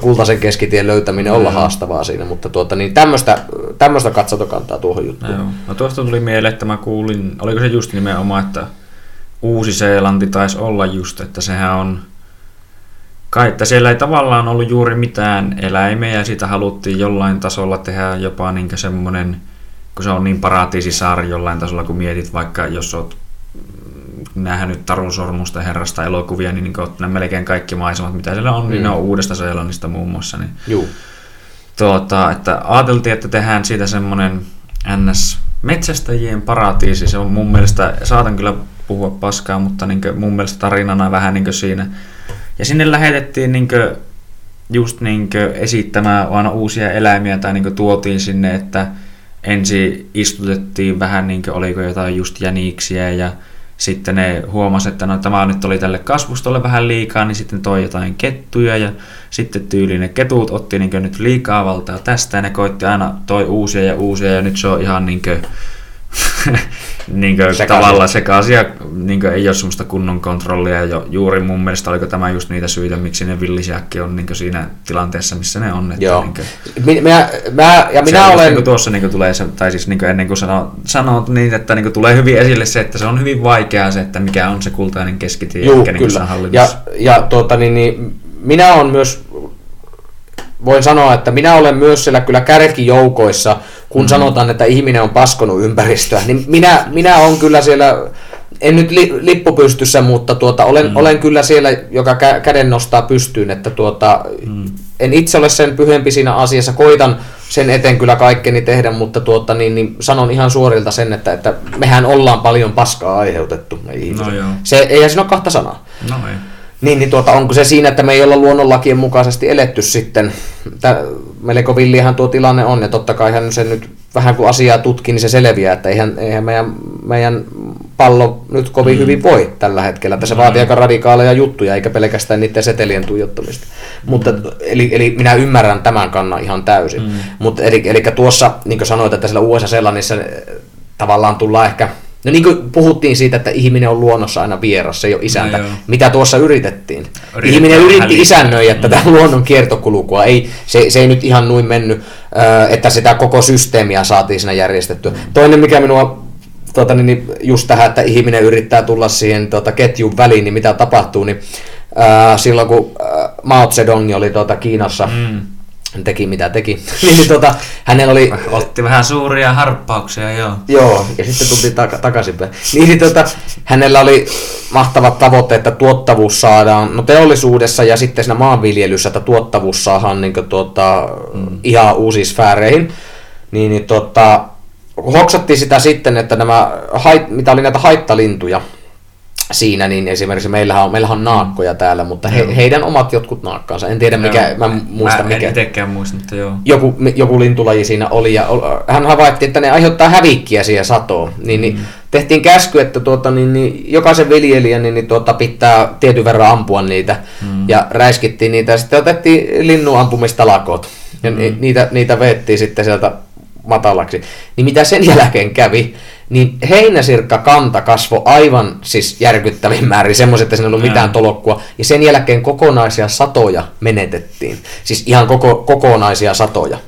kultaisen keskitien löytäminen no, olla haastavaa siinä, mutta tuota, niin tämmöistä, tämmöistä katsotokantaa tuohon juttuun. Joo. No tuosta tuli mieleen, että mä kuulin, oliko se just nimenomaan, että Uusi-Seelanti taisi olla just, että sehän on kai, että siellä ei tavallaan ollut juuri mitään eläimiä ja siitä haluttiin jollain tasolla tehdä jopa niin semmoinen, kun se on niin paratiisisaari jollain tasolla, kun mietit vaikka, jos oot nähnyt Tarun sormusta herrasta elokuvia, niin, niin nämä melkein kaikki maisemat, mitä siellä on, mm. niin ne on mm. uudesta Seelannista muun muassa. Niin, Juu. Tuota, että ajateltiin, että tehdään siitä semmoinen NS metsästäjien paratiisi. Se on mun mielestä, saatan kyllä puhua paskaa, mutta niin kuin, mun mielestä tarinana vähän niin kuin siinä. Ja sinne lähetettiin niin kuin, just niin kuin, esittämään aina uusia eläimiä tai niin kuin, tuotiin sinne, että ensin istutettiin vähän niin kuin, oliko jotain just jäniksiä ja sitten ne huomasi, että no, tämä nyt oli tälle kasvustolle vähän liikaa, niin sitten toi jotain kettuja ja sitten tyyliin ne ketut otti niin nyt liikaa valtaa tästä ja ne koitti aina toi uusia ja uusia ja nyt se on ihan niin kuin, (laughs) niin kuin tavallaan sekaisin ja niin kuin ei ole semmoista kunnon kontrollia. Ja jo, juuri mun mielestä oliko tämä just niitä syitä, miksi ne villisiakki on niin siinä tilanteessa, missä ne on. Että Joo. Niin kuin, Minä, mä, ja minä olen... Niin kuin tuossa niin kuin tulee, se, tai siis niin kuin ennen kuin sanoo, sanoo niin, että niin kuin tulee hyvin esille se, että se on hyvin vaikeaa se, että mikä on se kultainen keskitie, Juu, mikä niin kyllä. Ja, ja tuota, niin, niin, minä on myös, voin sanoa, että minä olen myös siellä kyllä kärkijoukoissa, kun mm. sanotaan, että ihminen on paskonut ympäristöä, niin minä, minä olen kyllä siellä, en nyt li, lippu pystyssä, mutta tuota, olen, mm. olen kyllä siellä, joka kä, käden nostaa pystyyn, että tuota, mm. en itse ole sen pyhempi siinä asiassa, koitan sen eteen kyllä kaikkeni tehdä, mutta tuota, niin, niin sanon ihan suorilta sen, että, että mehän ollaan paljon paskaa aiheutettu. Me. No joo. Se, eihän siinä ole kahta sanaa. No ei. Niin, niin tuota, onko se siinä, että me ei olla luonnonlakien mukaisesti eletty sitten? Tä, melko villihän tuo tilanne on, ja totta kai hän se nyt vähän kun asiaa tutkii, niin se selviää, että eihän, eihän meidän, meidän pallo nyt kovin mm. hyvin voi tällä hetkellä. Että se vaatii aika radikaaleja juttuja, eikä pelkästään niiden setelien tuijottamista. Mm. Mutta, eli, eli minä ymmärrän tämän kannan ihan täysin. Mm. Mutta eli, eli tuossa, niin kuin sanoit, että siellä USA-Seelannissa tavallaan tullaan ehkä No niin kuin puhuttiin siitä, että ihminen on luonnossa aina vieras, se ei ole isäntä. No joo. Mitä tuossa yritettiin? Yritetään ihminen yritti isännöidä tätä luonnon kiertokulkua. Ei, se, se ei nyt ihan noin mennyt, että sitä koko systeemiä saatiin siinä järjestettyä. Toinen, mikä minua tota, niin, niin, just tähän, että ihminen yrittää tulla siihen tota, ketjun väliin, niin mitä tapahtuu, niin ää, silloin kun ää, Mao Zedong oli tota, Kiinassa, mm. Hän teki mitä teki, (laughs) niin, niin tota, hänellä oli Otti vähän suuria harppauksia, joo. Joo, ja sitten tultiin taka- takaisinpäin. Niin, niin tota, hänellä oli mahtavat tavoitteet, että tuottavuus saadaan, no teollisuudessa ja sitten siinä maanviljelyssä, että tuottavuus saadaan niin kuin, tuota, mm. ihan uusiin sfääreihin. Niin, niin tota, hoksattiin sitä sitten, että nämä, hait, mitä oli näitä haittalintuja siinä, niin esimerkiksi meillähän on, meillähän on naakkoja täällä, mutta he, heidän omat jotkut naakkaansa, en tiedä mikä, Joo. mä en muista mä mikä en itekään muista, mutta joo. joku, joku lintulaji siinä oli ja hän havaitsi, että ne aiheuttaa hävikkiä siihen satoon. Niin, niin tehtiin käsky, että tuota, niin, niin, jokaisen viljelijän niin, niin, tuota, pitää tietyn verran ampua niitä mm. ja räiskittiin niitä ja sitten otettiin linnun ampumistalakot ja mm. niitä, niitä veettiin sitten sieltä matalaksi. Niin mitä sen jälkeen kävi, niin heinäsirkka kanta kasvoi aivan siis järkyttävin määrin, semmoiset, että siinä ei ollut mitään tolokkua. Ja sen jälkeen kokonaisia satoja menetettiin. Siis ihan koko, kokonaisia satoja.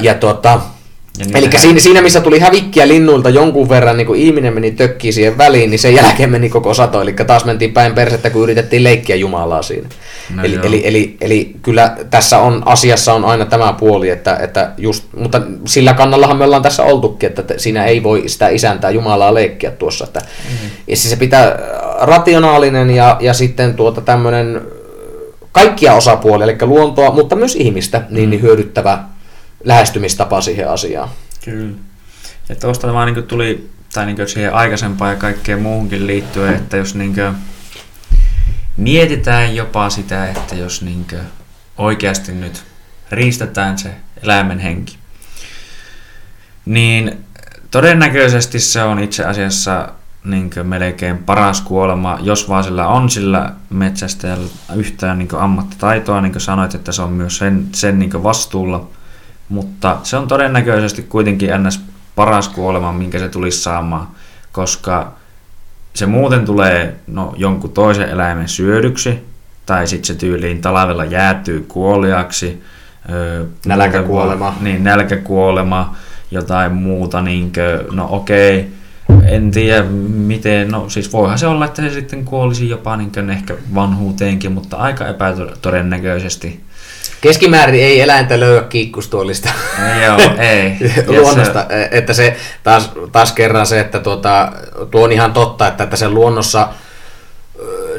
Ja tuota, Ja niitä Eli siinä, siinä, missä tuli hävikkiä linnuilta jonkun verran, niin kun ihminen meni tökkiin siihen väliin, niin sen jälkeen meni koko sato. Eli taas mentiin päin persettä, kun yritettiin leikkiä Jumalaa siinä. No eli, joo. eli, eli, eli, kyllä tässä on asiassa on aina tämä puoli, että, että just, mutta sillä kannallahan me ollaan tässä oltukin, että siinä ei voi sitä isäntää Jumalaa leikkiä tuossa. Että, mm. ja siis se pitää äh, rationaalinen ja, ja sitten tuota tämmöinen kaikkia osapuolia, eli luontoa, mutta myös ihmistä, niin, niin hyödyttävä lähestymistapa siihen asiaan. Kyllä. Ja tuosta vaan niin tuli, tai niin siihen aikaisempaan ja kaikkeen muuhunkin liittyen, että jos niin mietitään jopa sitä, että jos niin oikeasti nyt riistetään se eläimen henki, niin todennäköisesti se on itse asiassa niin melkein paras kuolema, jos vaan sillä on sillä metsästäjällä yhtään niin ammattitaitoa, niin kuin sanoit, että se on myös sen, sen niin vastuulla. Mutta se on todennäköisesti kuitenkin ns. paras kuolema, minkä se tulisi saamaan, koska se muuten tulee no, jonkun toisen eläimen syödyksi, tai sitten se tyyliin talvella jäätyy kuoliaksi. Nälkäkuolema. Niin, nälkäkuolema, jotain muuta, niinkö, no okei, en tiedä miten, no siis voihan se olla, että se sitten kuolisi jopa niinkö ehkä vanhuuteenkin, mutta aika epätodennäköisesti. Keskimäärin ei eläintä löyä kiikkustuolista Joo, ei. (laughs) Luonnosta, että se taas, taas kerran se, että tuota, tuo on ihan totta, että, että se luonnossa,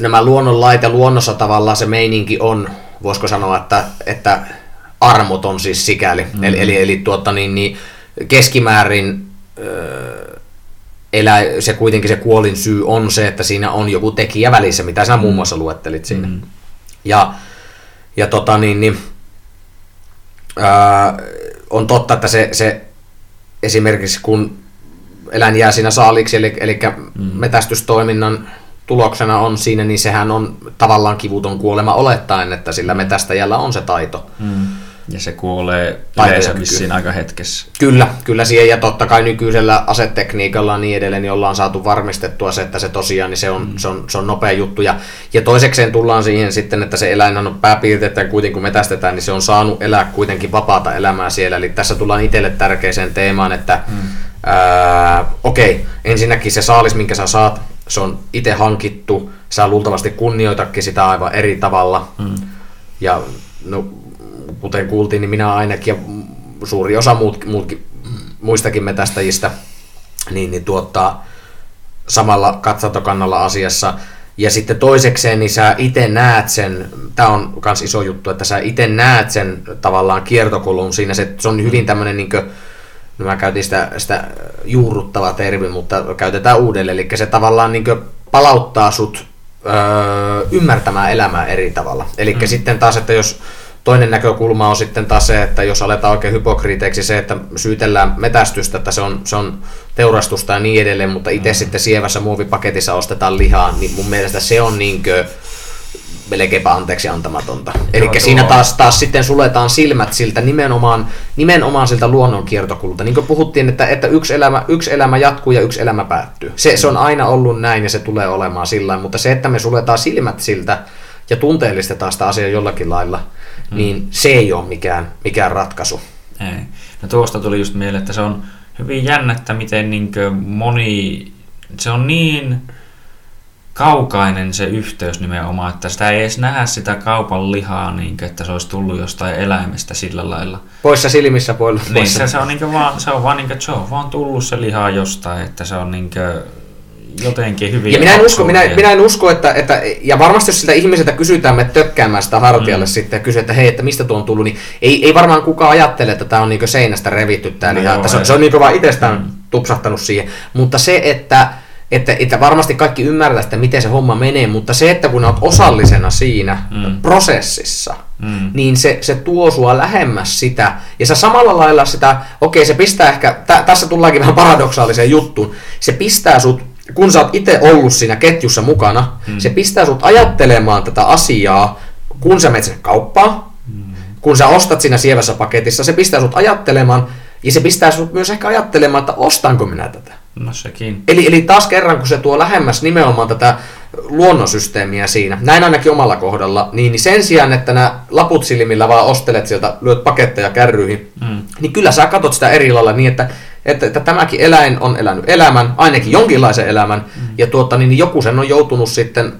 nämä luonnonlait ja luonnossa tavallaan se meininki on, voisiko sanoa, että, että armoton siis sikäli. Mm. Eli, eli, eli tuota, niin, niin, keskimäärin ö, elä, se kuitenkin se kuolin syy on se, että siinä on joku tekijä välissä, mitä sä muun muassa luettelit siinä. Mm. Ja, ja tota niin, niin ää, on totta, että se, se esimerkiksi kun eläin jää siinä saaliksi, eli, eli mm. metästystoiminnan tuloksena on siinä, niin sehän on tavallaan kivuton kuolema olettaen, että sillä metästäjällä on se taito. Mm. Ja se kuolee yleensä vissiin aika hetkessä. Kyllä, kyllä siihen ja totta kai nykyisellä asetekniikalla ja niin edelleen, niin ollaan saatu varmistettua se, että se tosiaan niin se, on, mm. se, on, se on nopea juttu. Ja, ja toisekseen tullaan siihen sitten, että se eläin on pääpiirteet ja kuitenkin kun metästetään, niin se on saanut elää kuitenkin vapaata elämää siellä. Eli tässä tullaan itselle tärkeiseen teemaan, että mm. ää, okei, okay, ensinnäkin se saalis, minkä sä saat, se on itse hankittu, sä luultavasti kunnioitakin sitä aivan eri tavalla. Mm. Ja no, kuten kuultiin, niin minä ainakin ja suuri osa muut, muutkin, muistakin metästäjistä, niin, niin tuottaa samalla katsantokannalla asiassa. Ja sitten toisekseen, niin sä itse näet sen, tämä on myös iso juttu, että sä itse näet sen tavallaan kiertokulun siinä, se, se on hyvin tämmöinen niin kuin, no mä käytin sitä, sitä juurruttava termi, mutta käytetään uudelleen, eli se tavallaan niin palauttaa sut öö, ymmärtämään elämää eri tavalla. Eli mm. sitten taas, että jos Toinen näkökulma on sitten taas se, että jos aletaan oikein hypokriiteiksi se, että syytellään metästystä, että se on, se on teurastusta ja niin edelleen, mutta itse mm. sitten sievässä muovipaketissa ostetaan lihaa, niin mun mielestä se on niinkö melkeinpä anteeksi antamatonta. Eli siinä taas, taas sitten suletaan silmät siltä nimenomaan, nimenomaan siltä luonnon kiertokulta. Niin kuin puhuttiin, että, että yksi, elämä, yksi elämä jatkuu ja yksi elämä päättyy. Se, se on aina ollut näin ja se tulee olemaan sillä mutta se, että me suletaan silmät siltä ja tunteellistetaan sitä asiaa jollakin lailla, mm. niin se ei ole mikään, mikään ratkaisu. Ei. No tuosta tuli just mieleen, että se on hyvin jännättä, miten niin moni, se on niin kaukainen se yhteys nimenomaan, että sitä ei edes nähdä sitä kaupan lihaa, niin kuin, että se olisi tullut jostain eläimestä sillä lailla. Poissa silmissä poilla. Niin, se, se, on niin vaan, se on vaan, niin kuin, se on vaan tullut se liha jostain, että se on niin kuin, jotenkin hyvin Ja minä en usko, minä, minä en usko että, että, ja varmasti jos sitä ihmiseltä kysytään me tökkäämään sitä hartialle mm. sitten ja kysyy, että hei, että mistä tuo on tullut, niin ei, ei varmaan kukaan ajattele, että tämä on niin seinästä revitty tämä no liha, että se, se on niin vaan itsestään mm. tupsahtanut siihen. Mutta se, että, että, että varmasti kaikki ymmärtää, että miten se homma menee, mutta se, että kun olet osallisena siinä mm. prosessissa, mm. niin se, se tuo sua lähemmäs sitä, ja sä samalla lailla sitä, okei se pistää ehkä, tä, tässä tullaankin vähän paradoksaaliseen juttuun, se pistää sut kun sä oot itse ollut siinä ketjussa mukana, mm. se pistää sut ajattelemaan tätä asiaa, kun sä menet sinne kauppaan, mm. kun sä ostat siinä sievässä paketissa, se pistää sut ajattelemaan, ja se pistää sut myös ehkä ajattelemaan, että ostanko minä tätä. No sekin. Eli, eli taas kerran, kun se tuo lähemmäs nimenomaan tätä luonnonsysteemiä siinä, näin ainakin omalla kohdalla, niin, niin sen sijaan, että nämä laput silmillä vaan ostelet sieltä, lyöt paketteja kärryihin, mm. niin kyllä sä katot sitä eri lailla niin, että että, että tämäkin eläin on elänyt elämän, ainakin jonkinlaisen elämän, mm. ja tuota, niin joku sen on joutunut sitten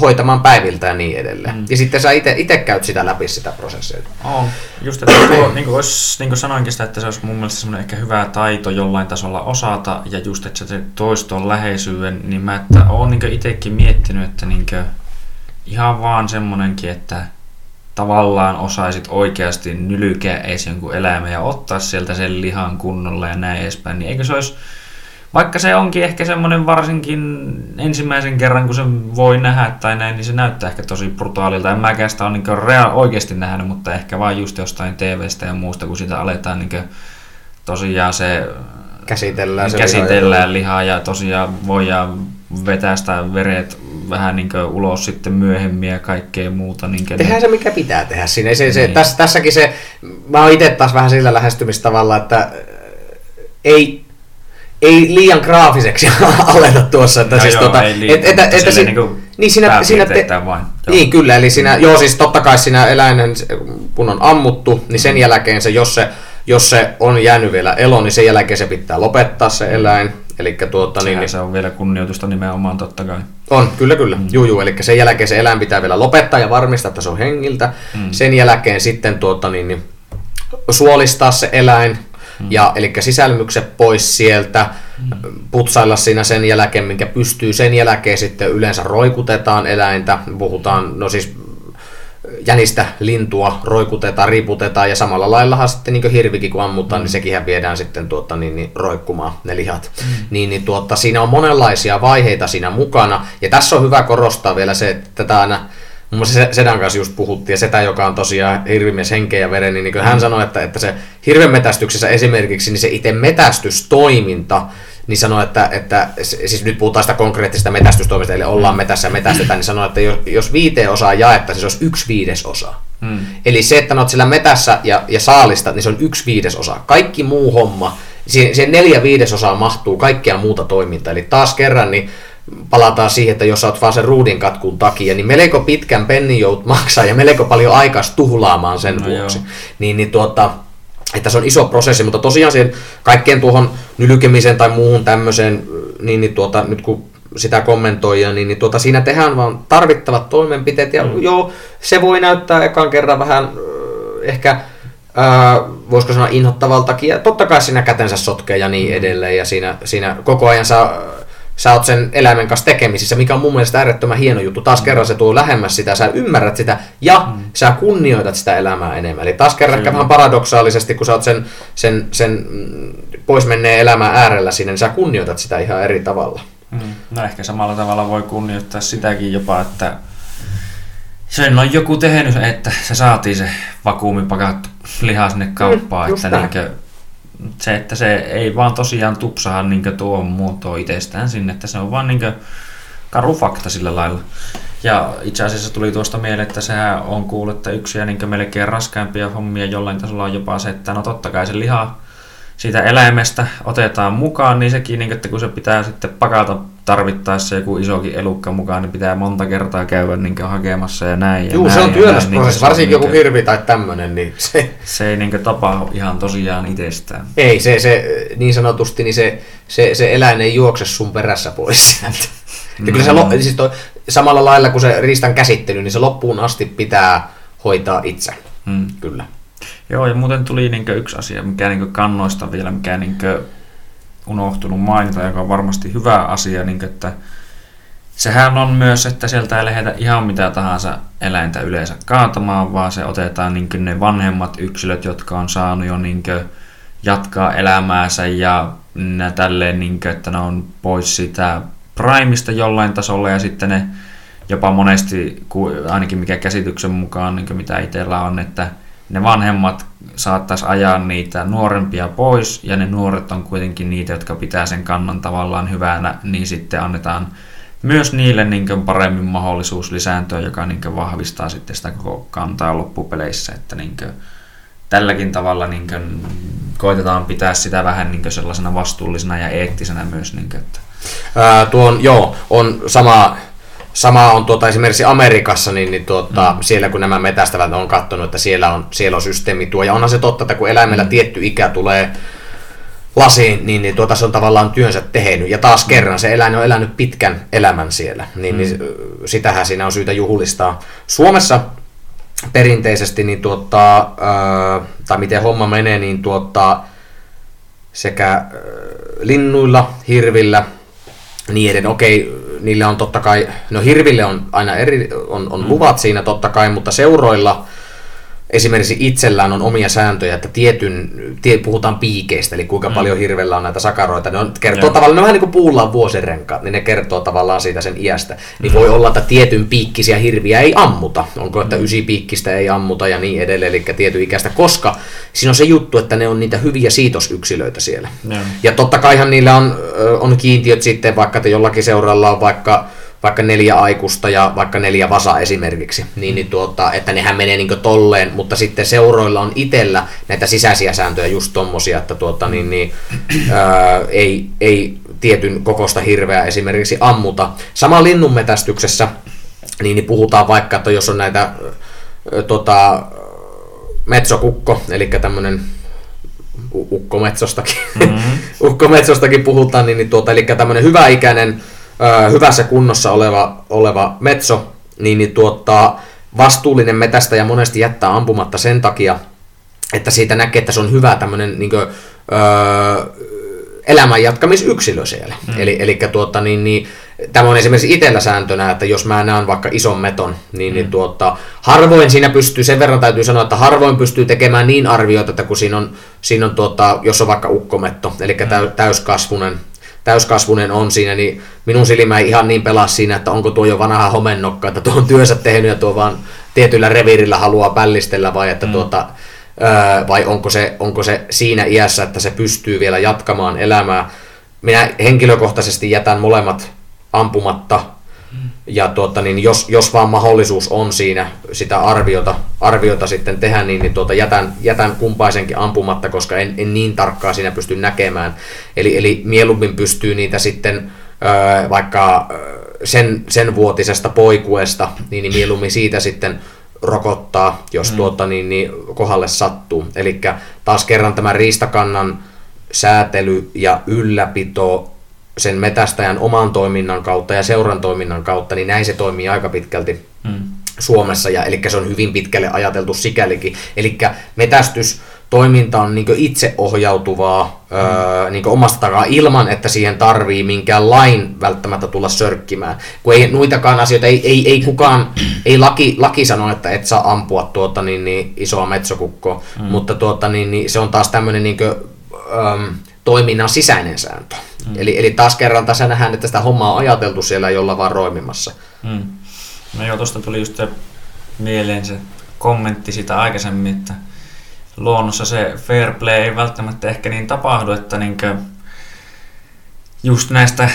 hoitamaan päiviltä ja niin edelleen. Mm. Ja sitten sä itse käyt sitä läpi sitä prosessia. On. Just, että tuo, niin kuin, olisi, niin kuin sanoinkin sitä, että se olisi mun mielestä semmoinen ehkä hyvä taito jollain tasolla osata, ja just, että se toiston läheisyyden, niin mä että olen niin itsekin miettinyt, että niin kuin, ihan vaan semmoinenkin, että tavallaan osaisit oikeasti nylkeä edes jonkun eläimen ja ottaa sieltä sen lihan kunnolla ja näin edespäin, niin eikö se olisi, vaikka se onkin ehkä semmoinen varsinkin ensimmäisen kerran, kun se voi nähdä tai näin, niin se näyttää ehkä tosi brutaalilta. En mäkään sitä ole niin rea- oikeasti nähnyt, mutta ehkä vain just jostain TVstä ja muusta, kun sitä aletaan niin tosiaan se käsitellään, se käsitellään lihaa ja tosiaan voidaan vetää sitä veret vähän niin ulos sitten myöhemmin ja kaikkea muuta. Niin Tehdään se, mikä pitää tehdä siinä. Se, se, niin. tässä, tässäkin se, mä oon itse taas vähän sillä lähestymistavalla, että äh, ei, ei liian graafiseksi (laughs) aleta tuossa. Että no siis joo, tota, ei liian, et, et, et, et, niin niin siinä, siinä te, vain. Joo. Niin kyllä, eli siinä, joo siis totta kai siinä eläinen, kun on ammuttu, niin sen jälkeen se, jos se, jos se on jäänyt vielä elo, niin sen jälkeen se pitää lopettaa se eläin Eli tuota, niin, niin, se on vielä kunnioitusta nimenomaan totta kai. On, kyllä kyllä. Mm. Juu, juu, eli sen jälkeen se eläin pitää vielä lopettaa ja varmistaa, että se on hengiltä. Mm. Sen jälkeen sitten tuota, niin, niin, suolistaa se eläin, mm. ja, eli sisälmykset pois sieltä, mm. putsailla siinä sen jälkeen, minkä pystyy. Sen jälkeen sitten yleensä roikutetaan eläintä. Puhutaan, no siis jänistä lintua roikutetaan, riputetaan ja samalla laillahan sitten niin hirvikin kun ammutaan, mm. niin sekin viedään sitten tuota, niin, niin, roikkumaan ne lihat. Mm. Niin, niin tuota, siinä on monenlaisia vaiheita siinä mukana ja tässä on hyvä korostaa vielä se, että tätä aina Muun muassa Sedan kanssa just puhuttiin, ja Setä, joka on tosiaan hirvimies henkeä ja veren, niin, niin hän sanoi, että, että se hirvenmetästyksessä esimerkiksi, niin se itse metästystoiminta, niin sanoi, että, että siis nyt puhutaan sitä konkreettisesta metästystoimista, eli ollaan metässä ja metästetään, niin sanoi, että jos, jos viiteen osaa jaettaisiin, se olisi yksi viidesosa. Hmm. Eli se, että olet sillä metässä ja, ja saalista, niin se on yksi viidesosa. Kaikki muu homma, siihen, siihen neljä viidesosaa mahtuu kaikkea muuta toimintaa. Eli taas kerran, niin palataan siihen, että jos olet vaan sen ruudin katkun takia, niin melko pitkän pennin jout maksaa ja melko paljon aikaa tuhlaamaan sen no vuoksi. Niin, niin tuota, että se on iso prosessi, mutta tosiaan siihen kaikkeen tuohon nylkemiseen tai muuhun tämmöiseen, niin, niin tuota, nyt kun sitä kommentoija, niin, niin tuota, siinä tehdään vaan tarvittavat toimenpiteet, ja mm. joo, se voi näyttää ekan kerran vähän ehkä Ää, voisiko sanoa inhottavaltakin, ja totta kai siinä kätensä sotkee ja niin mm. edelleen, ja siinä, siinä koko ajan saa sä oot sen eläimen kanssa tekemisissä, mikä on mun mielestä äärettömän hieno juttu. Taas mm. kerran se tuo lähemmäs sitä, sä ymmärrät sitä ja mm. sä kunnioitat sitä elämää enemmän. Eli taas kerran ehkä vähän paradoksaalisesti, kun sä oot sen, sen, sen mm, pois menneen elämän äärellä sinne, niin sä kunnioitat sitä ihan eri tavalla. Mm. No ehkä samalla tavalla voi kunnioittaa sitäkin jopa, että sen on joku tehnyt, että se saatiin se vakuumipakattu liha sinne kauppaan, mm, että niinkö, se, että se ei vaan tosiaan tupsaha niin tuo muotoa itsestään sinne, että se on vaan niin karu fakta sillä lailla. Ja itse asiassa tuli tuosta mieleen, että sehän on kuullut, että yksi ja niin melkein raskaimpia hommia jollain tasolla on jopa se, että no totta kai se liha siitä eläimestä otetaan mukaan, niin sekin, niin, että kun se pitää sitten pakata tarvittaessa joku isokin elukka mukaan, niin pitää monta kertaa käydä niin hakemassa ja näin. Joo, se on työläs niin prosessi, varsinkin joku hirvi tai tämmöinen. Niin se, se ei niin tapahdu ihan tosiaan itsestään. Ei, se, se niin sanotusti, niin se, se, se eläin ei juokse sun perässä pois sieltä. (laughs) Ja kyllä se, mm. siis toi, samalla lailla kuin se riistan käsittely, niin se loppuun asti pitää hoitaa itse. Hmm. Kyllä. Joo, ja muuten tuli niin yksi asia, mikä niin kannoista vielä, mikä niin unohtunut mainita, joka on varmasti hyvä asia, niin että sehän on myös, että sieltä ei lähdetä ihan mitä tahansa eläintä yleensä kaatamaan, vaan se otetaan niin ne vanhemmat yksilöt, jotka on saanut jo niin jatkaa elämäänsä ja tälleen, niin kuin, että ne on pois sitä primista jollain tasolla ja sitten ne jopa monesti, ainakin mikä käsityksen mukaan, niin mitä itsellä on, että ne vanhemmat saattaisi ajaa niitä nuorempia pois, ja ne nuoret on kuitenkin niitä, jotka pitää sen kannan tavallaan hyvänä, niin sitten annetaan myös niille niin paremmin mahdollisuus lisääntyä, joka niin vahvistaa sitten sitä koko kantaa loppupeleissä, että niin tälläkin tavalla niin kuin, koitetaan pitää sitä vähän niin sellaisena vastuullisena ja eettisenä myös. Niin kuin, että. Ää, tuon, joo, on sama Sama on tuota, esimerkiksi Amerikassa, niin, niin tuota, mm. siellä kun nämä metästävät on katsonut, että siellä on, siellä on systeemi tuo. Ja onhan se totta, että kun eläimellä mm. tietty ikä tulee lasiin, niin, niin tuota, se on tavallaan työnsä tehnyt. Ja taas mm. kerran se eläin on elänyt pitkän elämän siellä. Niin, niin mm. niin sitähän siinä on syytä juhlistaa. Suomessa perinteisesti, niin tuota, ää, tai miten homma menee, niin tuota, sekä ää, linnuilla, hirvillä, niin edelleen. Okei, niillä on totta kai, no hirville on aina eri, on, on mm. luvat siinä totta kai, mutta seuroilla esimerkiksi itsellään on omia sääntöjä, että tietyn, tie, puhutaan piikeistä, eli kuinka mm. paljon hirvellä on näitä sakaroita. Ne on, kertoo tavallaan, ne on vähän niin kuin puulla on vuosirenkaat, niin ne kertoo tavallaan siitä sen iästä. Niin mm. voi olla, että tietyn piikkisiä hirviä ei ammuta. Onko, että mm. piikkistä ei ammuta ja niin edelleen, eli tietyn ikäistä, koska siinä on se juttu, että ne on niitä hyviä siitosyksilöitä siellä. Mm. Ja totta kaihan niillä on, on kiintiöt sitten, vaikka että jollakin seuralla on vaikka vaikka neljä aikuista ja vaikka neljä vasa esimerkiksi, niin, niin tuota, että nehän menee niin tolleen, mutta sitten seuroilla on itsellä näitä sisäisiä sääntöjä just tommosia, että tuota, niin, niin, ää, ei, ei tietyn kokosta hirveä esimerkiksi ammuta. Sama linnunmetästyksessä, niin, niin puhutaan vaikka, että jos on näitä ää, tota, metsokukko, eli tämmöinen ukkometsostakin, mm-hmm. (laughs) ukkometsostakin puhutaan, niin, niin tuota, eli tämmöinen hyväikäinen hyvässä kunnossa oleva, oleva metso, niin, niin tuottaa vastuullinen metästä ja monesti jättää ampumatta sen takia, että siitä näkee, että se on hyvä tämmöinen niin kuin, öö, elämän jatkamisyksilö siellä. Mm. Eli, eli tuota, niin, niin, tämä on esimerkiksi itsellä sääntönä, että jos mä näen vaikka ison meton, niin, niin mm. niin tuota, harvoin siinä pystyy, sen verran täytyy sanoa, että harvoin pystyy tekemään niin arvioita, että kun siinä on, siinä on tuota, jos on vaikka ukkometto, eli mm. täyskasvunen, täyskasvunen on siinä, niin minun silmä ei ihan niin pelaa siinä, että onko tuo jo vanha homennokka, että tuo on työnsä tehnyt ja tuo vaan tietyllä reviirillä haluaa pällistellä vai että mm. tuota, vai onko se, onko se siinä iässä, että se pystyy vielä jatkamaan elämää. Minä henkilökohtaisesti jätän molemmat ampumatta, ja tuota, niin jos, jos vaan mahdollisuus on siinä sitä arviota, arviota sitten tehdä, niin, niin tuota, jätän, jätän kumpaisenkin ampumatta, koska en, en niin tarkkaa siinä pysty näkemään. Eli, eli mieluummin pystyy niitä sitten ö, vaikka sen, sen vuotisesta poikuesta, niin, niin mieluummin siitä sitten rokottaa, jos mm. tuota, niin, niin kohdalle sattuu. Eli taas kerran tämä riistakannan säätely ja ylläpito sen metästäjän oman toiminnan kautta ja seuran toiminnan kautta, niin näin se toimii aika pitkälti mm. Suomessa, ja eli se on hyvin pitkälle ajateltu sikälikin. Eli metästys toiminta on niin itseohjautuvaa mm. öö, niin omasta takaa ilman, että siihen tarvii minkään lain välttämättä tulla sörkkimään. Kun ei noitakaan asioita, ei, ei, ei kukaan, ei laki, laki sano, että et saa ampua tuota, niin, niin, isoa metsokukkoa, mm. mutta tuota, niin, niin, se on taas tämmöinen niin kuin, öö, toiminnan sisäinen sääntö. Mm. Eli, eli taas kerran tässä nähdään, että sitä hommaa on ajateltu siellä jolla vaan roimimassa. Mm. No joo, tuosta tuli just se mieleen se kommentti sitä aikaisemmin, että luonnossa se fair play ei välttämättä ehkä niin tapahdu, että niinkö just näistä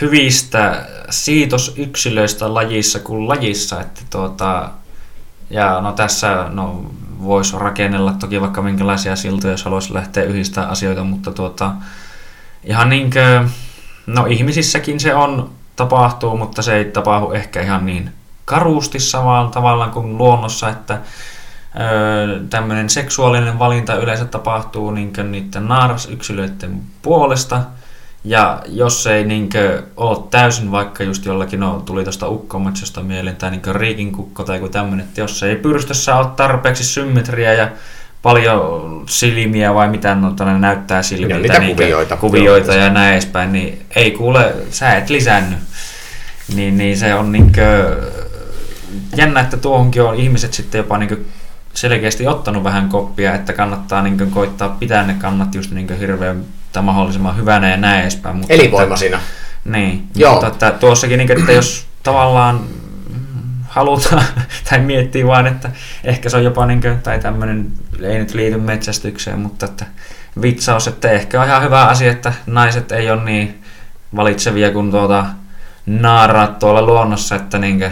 hyvistä siitosyksilöistä lajissa kuin lajissa, että tuota, ja no tässä no, voisi rakennella toki vaikka minkälaisia siltoja, jos haluaisi lähteä yhdistämään asioita, mutta tuota, ihan niinkö, no ihmisissäkin se on, tapahtuu, mutta se ei tapahdu ehkä ihan niin karuusti samalla tavalla kuin luonnossa, että tämmöinen seksuaalinen valinta yleensä tapahtuu niinkö niiden naarasyksilöiden puolesta, ja jos ei niinkö ole täysin vaikka just jollakin, no tuli tuosta ukkomatsosta mieleen, tai niinkö riikinkukko tai joku tämmöinen, että jos ei pyrstössä ole tarpeeksi symmetriä ja paljon silmiä vai mitä no, näyttää silmiltä, ja niitä kuvioita, kuvioita ja näin edespäin, niin ei kuule, sä et lisännyt. Niin, niin se on niinkö, jännä, että tuohonkin on ihmiset sitten jopa niinkö selkeästi ottanut vähän koppia, että kannattaa niinkö koittaa pitää ne kannat just niinkö hirveän tai mahdollisimman hyvänä ja näin edespäin. Mutta Elinvoimaisina. Että, niin, Joo. mutta että tuossakin, niin, että jos tavallaan halutaan (laughs) tai miettii vaan, että ehkä se on jopa niin kuin, tai tämmöinen, ei nyt liity metsästykseen, mutta että vitsaus, että ehkä on ihan hyvä asia, että naiset ei ole niin valitsevia kuin tuota naaraa tuolla luonnossa, että niinkö,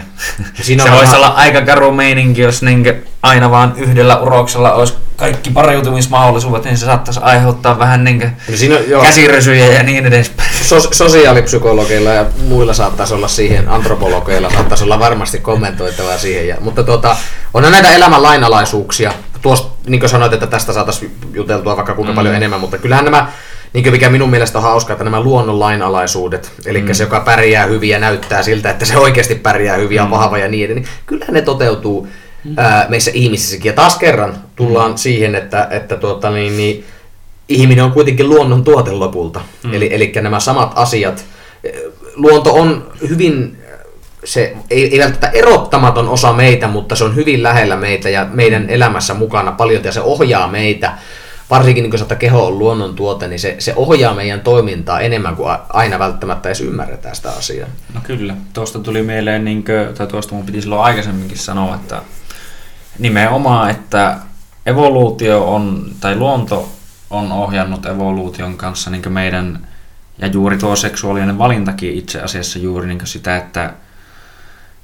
Siinä (laughs) se voisi olla aika karu meininki, jos niinkö aina vaan yhdellä uroksella olisi kaikki pariutumismahdollisuudet, niin se saattaisi aiheuttaa vähän niinkö no siinä, joo. käsirysyjä ja niin edespäin. Sos- sosiaalipsykologeilla ja muilla saattaisi olla siihen, antropologeilla saattaisi olla varmasti kommentoitavaa siihen. Ja, mutta tuota, on näitä elämän lainalaisuuksia. Tuosta, niin kuin sanoit, että tästä saataisiin juteltua vaikka kuinka mm. paljon enemmän, mutta kyllähän nämä niin mikä minun mielestä on hauskaa, että nämä luonnon lainalaisuudet, eli mm. se, joka pärjää hyvin ja näyttää siltä, että se oikeasti pärjää hyvin ja mm. vahva ja niin edelleen, niin kyllä ne toteutuu. Ää, meissä ihmisissäkin. Ja taas kerran tullaan mm. siihen, että, että tuota, niin, niin, ihminen on kuitenkin luonnon tuote lopulta. Mm. Eli, eli nämä samat asiat. Luonto on hyvin se ei, ei välttämättä erottamaton osa meitä, mutta se on hyvin lähellä meitä ja meidän elämässä mukana paljon ja se ohjaa meitä varsinkin niin kun keho on luonnon tuote, niin se, se ohjaa meidän toimintaa enemmän kuin aina välttämättä edes ymmärretään sitä asiaa. No kyllä, tuosta tuli mieleen, niin kuin, tai tuosta mun piti silloin aikaisemminkin sanoa, että nimenomaan, että evoluutio on, tai luonto on ohjannut evoluution kanssa niin meidän, ja juuri tuo seksuaalinen valintakin itse asiassa juuri niin sitä, että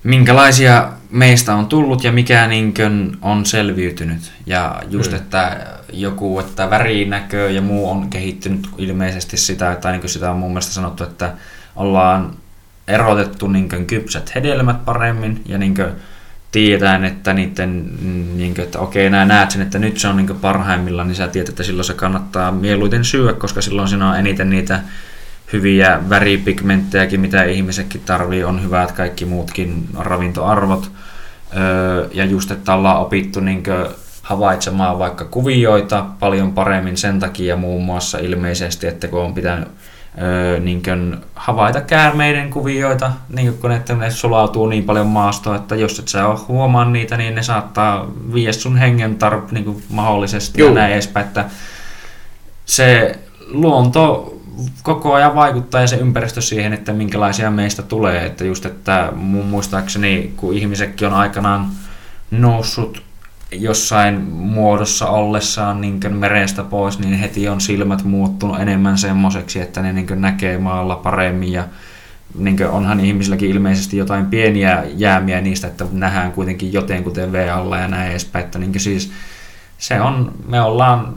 minkälaisia meistä on tullut ja mikä niinkön on selviytynyt. Ja just, mm. että joku, että värinäkö ja muu on kehittynyt ilmeisesti sitä, tai niin sitä on mun mielestä sanottu, että ollaan erotettu niinkön kypsät hedelmät paremmin ja niinkö tiedetään, että niiden, niin että okei, nää näet sen, että nyt se on niin parhaimmillaan, niin sä tiedät, että silloin se kannattaa mieluiten syödä, koska silloin siinä on eniten niitä hyviä väripigmenttejäkin, mitä ihmisetkin tarvii, on hyvät kaikki muutkin ravintoarvot. Öö, ja just, että ollaan opittu niin havaitsemaan vaikka kuvioita paljon paremmin sen takia muun muassa ilmeisesti, että kun on pitänyt öö, niin kuin havaita käärmeiden kuvioita, niin kuin kun ne, että ne sulautuu niin paljon maastoon, että jos et sä ole huomaa niitä, niin ne saattaa viedä sun hengen tar- niin kuin mahdollisesti Juu. ja näin edespäin, että se luonto koko ajan vaikuttaa ja se ympäristö siihen, että minkälaisia meistä tulee. Että just, että mun muistaakseni, kun ihmisetkin on aikanaan noussut jossain muodossa ollessaan niin merestä pois, niin heti on silmät muuttunut enemmän semmoiseksi, että ne niin näkee maalla paremmin ja niin onhan ihmisilläkin ilmeisesti jotain pieniä jäämiä niistä, että nähdään kuitenkin joten kuten V-alla ja näin edespäin. Että niin siis se on, me ollaan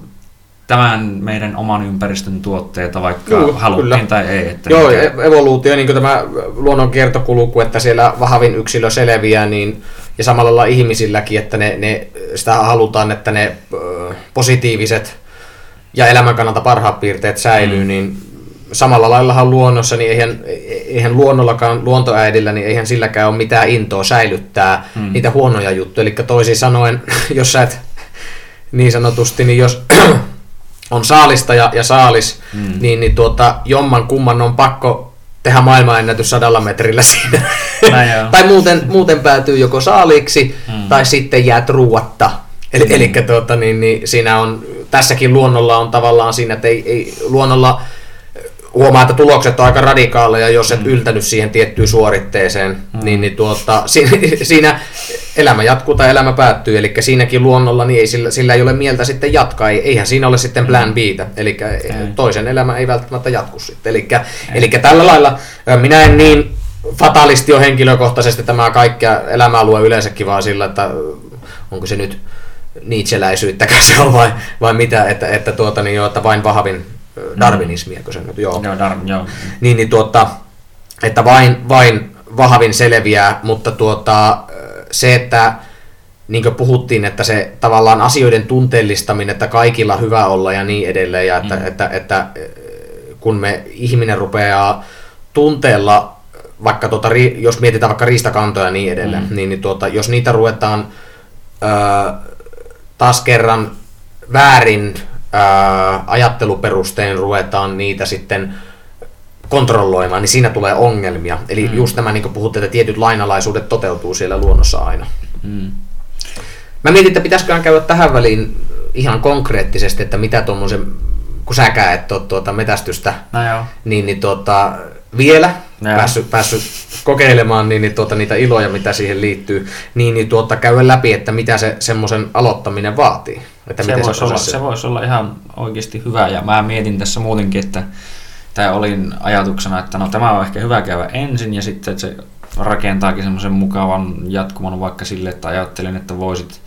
tämän meidän oman ympäristön tuotteita, vaikka Juu, haluttiin kyllä. tai ei. Että Joo, mikä... E- evoluutio, niin kuin tämä luonnon kiertokulku, että siellä vahvin yksilö selviää, niin, ja samalla lailla ihmisilläkin, että ne, ne, sitä halutaan, että ne positiiviset ja elämän kannalta parhaat piirteet säilyy, mm. niin samalla laillahan luonnossa, niin eihän, eihän luonnollakaan, luontoäidillä, niin eihän silläkään ole mitään intoa säilyttää mm. niitä huonoja juttuja. Eli toisin sanoen, (laughs) jos sä et niin sanotusti, niin jos (clears throat) on saalista ja, ja saalis, mm. niin, niin tuota, jomman kumman on pakko tehdä maailmanennätys sadalla metrillä siinä. (laughs) tai muuten, muuten päätyy joko saaliksi mm. tai sitten jäät ruuatta. Eli, mm. eli tuota, niin, niin, siinä on, tässäkin luonnolla on tavallaan siinä, että ei, ei luonnolla huomaa, että tulokset on aika radikaaleja, jos et mm. yltänyt siihen tiettyyn suoritteeseen, mm. niin, niin tuota, (laughs) siinä, siinä elämä jatkuu tai elämä päättyy, eli siinäkin luonnolla niin ei, sillä, sillä ei ole mieltä sitten jatkaa, eihän siinä ole sitten plan B, eli toisen elämä ei välttämättä jatku sitten. Eli, eli tällä lailla minä en niin fatalisti ole henkilökohtaisesti tämä kaikkea elämää luo yleensäkin vaan sillä, että onko se nyt niitseläisyyttäkään se on vai, vai mitä, että, että, tuota, niin jo, että vain vahvin darwinismia, kun se nyt, joo. Joo, dar, joo. Niin, niin tuota, että vain, vain vahvin selviää, mutta tuota, se, että niin kuin puhuttiin, että se tavallaan asioiden tunteellistaminen, että kaikilla hyvä olla ja niin edelleen, ja että, mm. että, että, että kun me ihminen rupeaa tunteella, vaikka tuota, jos mietitään vaikka riistakantoja ja niin edelleen, mm. niin, niin tuota, jos niitä ruvetaan ö, taas kerran väärin ää, ajatteluperusteen ruvetaan niitä sitten kontrolloimaan, niin siinä tulee ongelmia. Eli mm. just nämä, niin kuin puhutte, että tietyt lainalaisuudet toteutuu siellä luonnossa aina. Mm. Mä mietin, että pitäisiköhän käydä tähän väliin ihan konkreettisesti, että mitä tuommoisen, kun säkään et ole tuota metästystä, no joo. niin, niin tuota, vielä päässyt, päässyt kokeilemaan niin, niin tuota, niitä iloja, mitä siihen liittyy, niin, niin tuota, käydä läpi, että mitä se semmoisen aloittaminen vaatii. Että se, voisi se, olla, se voisi olla ihan oikeasti hyvä, ja mä mietin tässä muutenkin, että tämä olin ajatuksena, että no tämä on ehkä hyvä käydä ensin, ja sitten että se rakentaakin semmoisen mukavan jatkuman vaikka sille, että ajattelin, että voisit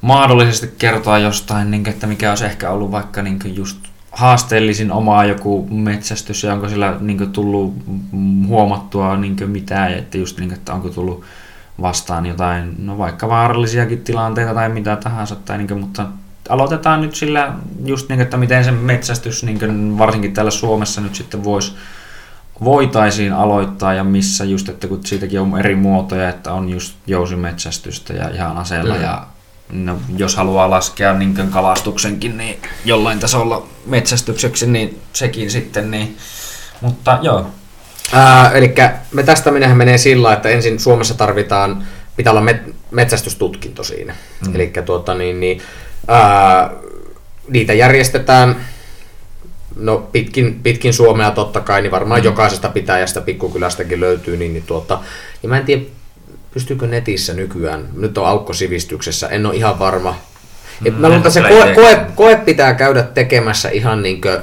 mahdollisesti kertoa jostain, niin, että mikä olisi ehkä ollut vaikka niin just haasteellisin omaa joku metsästys ja onko sillä niin tullut huomattua niin mitään, että just niin, että onko tullut vastaan jotain, no vaikka vaarallisiakin tilanteita tai mitä tahansa, tai niin mutta aloitetaan nyt sillä just niin, että miten se metsästys niin kuin, varsinkin täällä Suomessa nyt sitten voisi voitaisiin aloittaa ja missä just, että kun siitäkin on eri muotoja, että on just jousimetsästystä ja ihan aseella mm. ja no, jos haluaa laskea niin kalastuksenkin niin jollain tasolla metsästykseksi, niin sekin sitten, niin, mutta joo. Ää, eli metästäminen menee sillä, että ensin Suomessa tarvitaan, pitää olla met, metsästystutkinto siinä. Mm. Eli tuota, niin, niin, ää, niitä järjestetään no pitkin, pitkin Suomea totta kai, niin varmaan mm. jokaisesta pitäjästä pikkukylästäkin löytyy, niin, niin tuota, ja mä en tiedä, pystyykö netissä nykyään, nyt on aukko sivistyksessä, en ole ihan varma. Et mä luulen, että se koe, koe, koe, pitää käydä tekemässä ihan niin kuin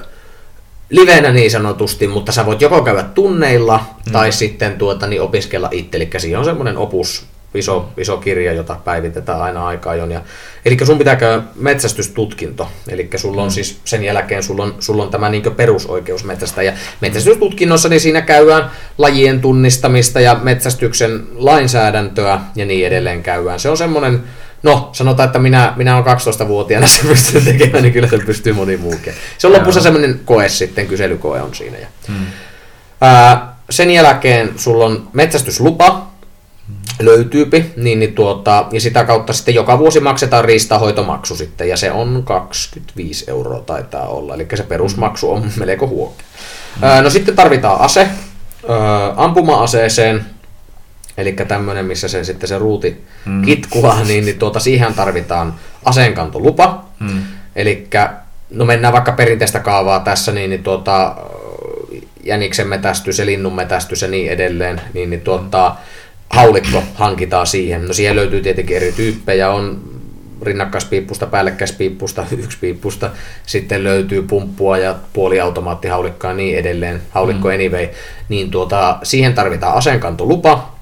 livenä niin sanotusti, mutta sä voit joko käydä tunneilla mm. tai sitten tuota, niin opiskella itse. Eli siihen on semmoinen opus, iso, iso kirja, jota päivitetään aina aikaa ajon. Ja, eli sun pitää käydä metsästystutkinto. Eli sulla on mm. siis sen jälkeen sulla on, sulla on tämä niin perusoikeus metsästä. Ja metsästystutkinnossa niin siinä käydään lajien tunnistamista ja metsästyksen lainsäädäntöä ja niin edelleen käydään. Se on semmoinen, no sanotaan, että minä, minä olen 12-vuotiaana se pystyy tekemään, niin kyllä se pystyy moni muukin. Se on lopussa semmoinen koe sitten, kyselykoe on siinä. Ja, hmm. ää, sen jälkeen sulla on metsästyslupa, löytyypi, niin, niin tuota, ja sitä kautta sitten joka vuosi maksetaan riistahoitomaksu sitten, ja se on 25 euroa taitaa olla, eli se perusmaksu on (laughs) melko huoke. Mm. No sitten tarvitaan ase, ampuma-aseeseen, eli tämmöinen, missä se sitten se ruuti mm. kitkuaa, (laughs) niin, niin tuota, siihen tarvitaan aseenkantolupa, mm. eli no mennään vaikka perinteistä kaavaa tässä, niin, niin tuota, jäniksen metästys ja linnun metästys ja niin edelleen, niin, niin tuota, haulikko hankitaan siihen. No siihen löytyy tietenkin eri tyyppejä, on rinnakkaispiippusta, päällekkäispiippusta, (laughs) piippusta, sitten löytyy pumppua ja puoliautomaattihaulikkoa ja niin edelleen, haulikko mm. anyway, niin tuota, siihen tarvitaan aseenkantolupa,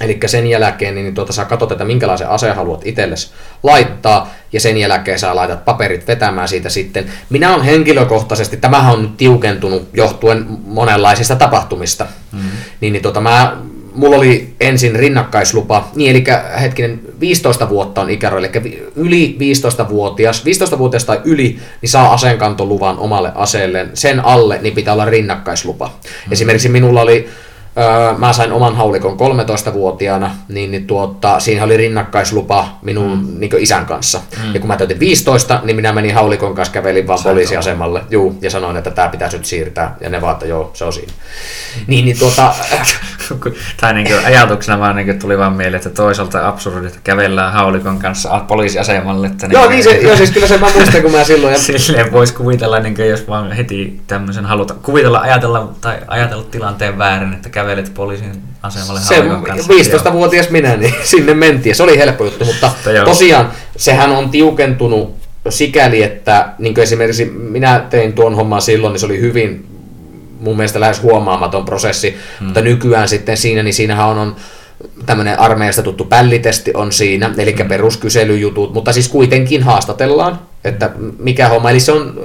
Eli sen jälkeen niin tuota, sä katsot, että minkälaisen aseen haluat itsellesi laittaa, ja sen jälkeen sä laitat paperit vetämään siitä sitten. Minä on henkilökohtaisesti, tämähän on nyt tiukentunut johtuen monenlaisista tapahtumista, mm-hmm. niin, niin tuota, mä mulla oli ensin rinnakkaislupa, niin eli hetkinen, 15 vuotta on ikäro, eli yli 15-vuotias, 15-vuotias tai yli, niin saa aseenkantoluvan omalle aseelleen. Sen alle niin pitää olla rinnakkaislupa. Mm. Esimerkiksi minulla oli Öö, mä sain oman haulikon 13-vuotiaana, niin, niin tuota, siinä oli rinnakkaislupa minun mm. niin isän kanssa. Mm. Ja kun mä täytin 15, niin minä menin haulikon kanssa, kävelin vaan Sain poliisiasemalle juu, ja sanoin, että tämä pitäisi nyt siirtää. Ja ne vaan, että joo, se on siinä. Niin, niin tuota... (laughs) tai niin kuin, ajatuksena vaan niin kuin, tuli vaan mieleen, että toisaalta absurdi, että kävellään haulikon kanssa poliisiasemalle. Että niin, joo, niin se, joo, siis kyllä se mä muistan, kun mä silloin... Ja... (laughs) Silleen voisi kuvitella, niin kuin, jos vaan heti tämmöisen haluta, kuvitella, ajatella tai ajatella tilanteen väärin, että kävelet poliisin asemalle se, kanssa. 15-vuotias minä, niin (laughs) sinne mentiin. Se oli helppo juttu, mutta tosiaan sehän on tiukentunut sikäli, että niin esimerkiksi minä tein tuon homman silloin, niin se oli hyvin mun mielestä lähes huomaamaton prosessi, hmm. mutta nykyään sitten siinä, niin siinähän on, on tämmöinen armeijasta tuttu pällitesti on siinä, eli hmm. peruskyselyjutut, mutta siis kuitenkin haastatellaan, että mikä homma, eli se on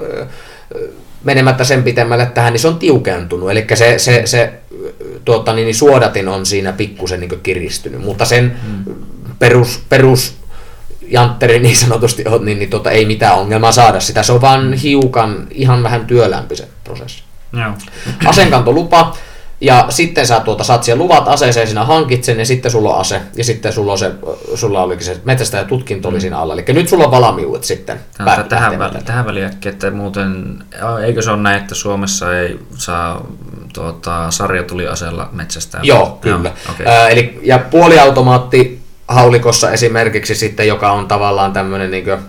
menemättä sen pitemmälle tähän, niin se on tiukentunut. Eli se, se, se tuota, niin, niin suodatin on siinä pikkusen niin kiristynyt, mutta sen hmm. perus, perus jantteri niin sanotusti on, niin, niin tuota, ei mitään ongelmaa saada sitä. Se on vaan hiukan, ihan vähän työlämpi se prosessi. Joo. Asenkantolupa, ja sitten sä tuota, saat siellä luvat aseeseen, sinä hankit sen ja sitten sulla on ase. Ja sitten sulla, on se, sulla olikin se metsästäjä tutkinto oli mm. siinä alla. Eli nyt sulla on valmiudet sitten. Tämä, tähän, väl, tähän väliin että muuten, eikö se ole näin, että Suomessa ei saa tuota, sarjatuliaseella metsästää? Joo, kyllä. Joo, okay. Ää, eli, ja puoliautomaatti haulikossa esimerkiksi sitten, joka on tavallaan tämmöinen niin kuin,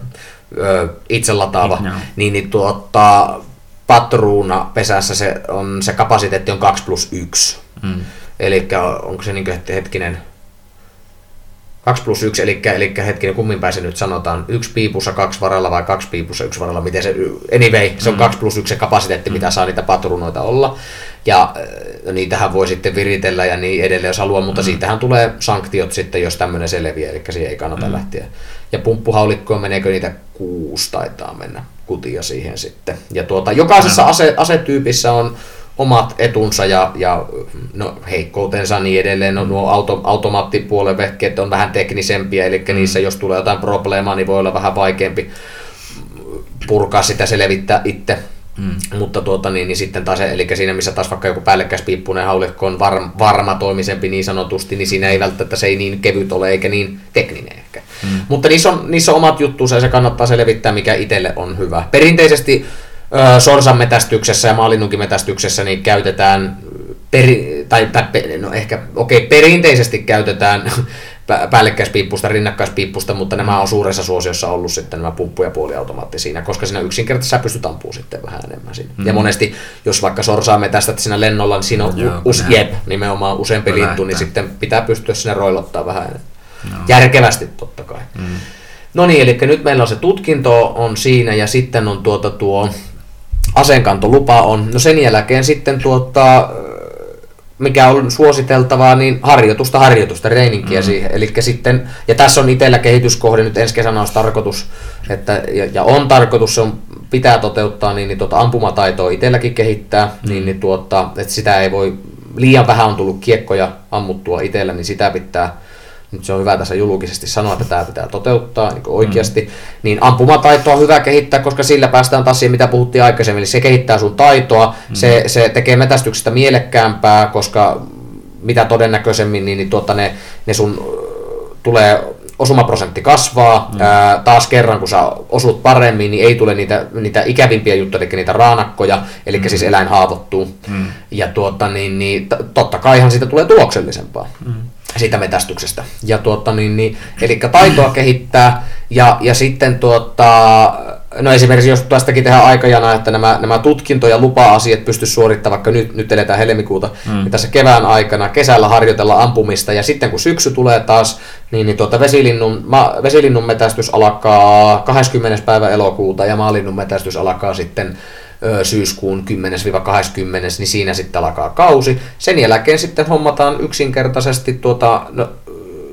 ö, itse lataava, no. niin, niin tuota, patruuna pesässä se, on, se kapasiteetti on 2 plus 1. Mm. Eli onko se niin hetkinen 2 plus 1, eli, eli hetkinen, kummin päin se nyt sanotaan, yksi piipussa, kaksi varalla vai kaksi piipussa, yksi varalla, miten se, anyway, se on mm. 2 plus 1 se kapasiteetti, mm. mitä saa niitä patruunoita olla, ja äh, niitähän voi sitten viritellä ja niin edelleen, jos haluaa, mutta mm. siitähän tulee sanktiot sitten, jos tämmöinen selviää, eli siihen ei kannata mm. lähteä. Ja pumppuhaulikkoon meneekö niitä kuusi taitaa mennä kutia siihen sitten. Ja tuota, jokaisessa ase, asetyypissä on omat etunsa ja, ja no, heikkoutensa niin edelleen. No, nuo auto, automaattipuolen vehkeet on vähän teknisempiä, eli mm. niissä jos tulee jotain probleemaa, niin voi olla vähän vaikeampi purkaa sitä, selvittää itse. Mm. Mutta tuota, niin, niin sitten taas, eli siinä missä taas vaikka joku päällekkäispiippunen haulikko on var, varmatoimisempi niin sanotusti, niin siinä ei välttämättä se ei niin kevyt ole eikä niin tekninen ehkä. Mm. Mutta niissä on, niissä on omat juttuunsa ja se kannattaa selvittää, mikä itselle on hyvä. Perinteisesti sorsan metästyksessä ja maalinnunkin metästyksessä niin käytetään, peri, tai, tai no ehkä, okei, okay, perinteisesti käytetään (laughs) päällekkäispiippusta, rinnakkaispiippusta, mutta nämä on suuressa suosiossa ollut sitten nämä pumppu- ja puoliautomaatti siinä, koska siinä yksinkertaisesti sä pystyt ampumaan sitten vähän enemmän siinä. Mm. Ja monesti, jos vaikka sorsaa metästät siinä lennolla, niin siinä on Joo, us, jep, nimenomaan useampi lintu, niin sitten pitää pystyä sinne roilottaa vähän. No. Järkevästi totta kai. Mm. No niin, eli nyt meillä on se tutkinto on siinä ja sitten on tuota tuo aseenkantolupa on. No sen jälkeen sitten tuota, mikä on suositeltavaa, niin harjoitusta, harjoitusta, reininkiä mm. siihen. Eli sitten, ja tässä on itsellä kehityskohde, nyt ensi kesänä olisi tarkoitus, että, ja, ja on tarkoitus, se on, pitää toteuttaa, niin, niin tuota, ampumataitoa itselläkin kehittää, mm. niin, niin tuota, että sitä ei voi, liian vähän on tullut kiekkoja ammuttua itsellä, niin sitä pitää nyt se on hyvä tässä julkisesti sanoa, että tämä pitää toteuttaa niin oikeasti, mm. niin ampumataitoa on hyvä kehittää, koska sillä päästään taas siihen, mitä puhuttiin aikaisemmin, eli se kehittää sun taitoa, mm. se, se tekee metästyksestä mielekkäämpää, koska mitä todennäköisemmin, niin, niin tuota, ne, ne sun tulee osumaprosentti kasvaa, mm. ää, taas kerran kun sä osut paremmin, niin ei tule niitä, niitä ikävimpiä juttuja, eli niitä raanakkoja, eli mm. siis eläin haavoittuu. Mm. Ja tuota, niin, niin, totta kaihan siitä tulee tuloksellisempaa. Mm siitä metästyksestä. Ja tuota, niin, niin, eli taitoa kehittää ja, ja sitten tuota, no esimerkiksi jos tästäkin tehdään aikajana, että nämä, nämä tutkinto- ja lupa-asiat pystyisi suorittamaan, vaikka nyt, nyt eletään helmikuuta, mm. niin tässä kevään aikana, kesällä harjoitella ampumista ja sitten kun syksy tulee taas, niin, niin tuota vesilinnun, ma, vesilinnun metästys alkaa 20. päivä elokuuta ja maalinnun metästys alkaa sitten syyskuun 10-20, niin siinä sitten alkaa kausi. Sen jälkeen sitten hommataan yksinkertaisesti, tuota, no,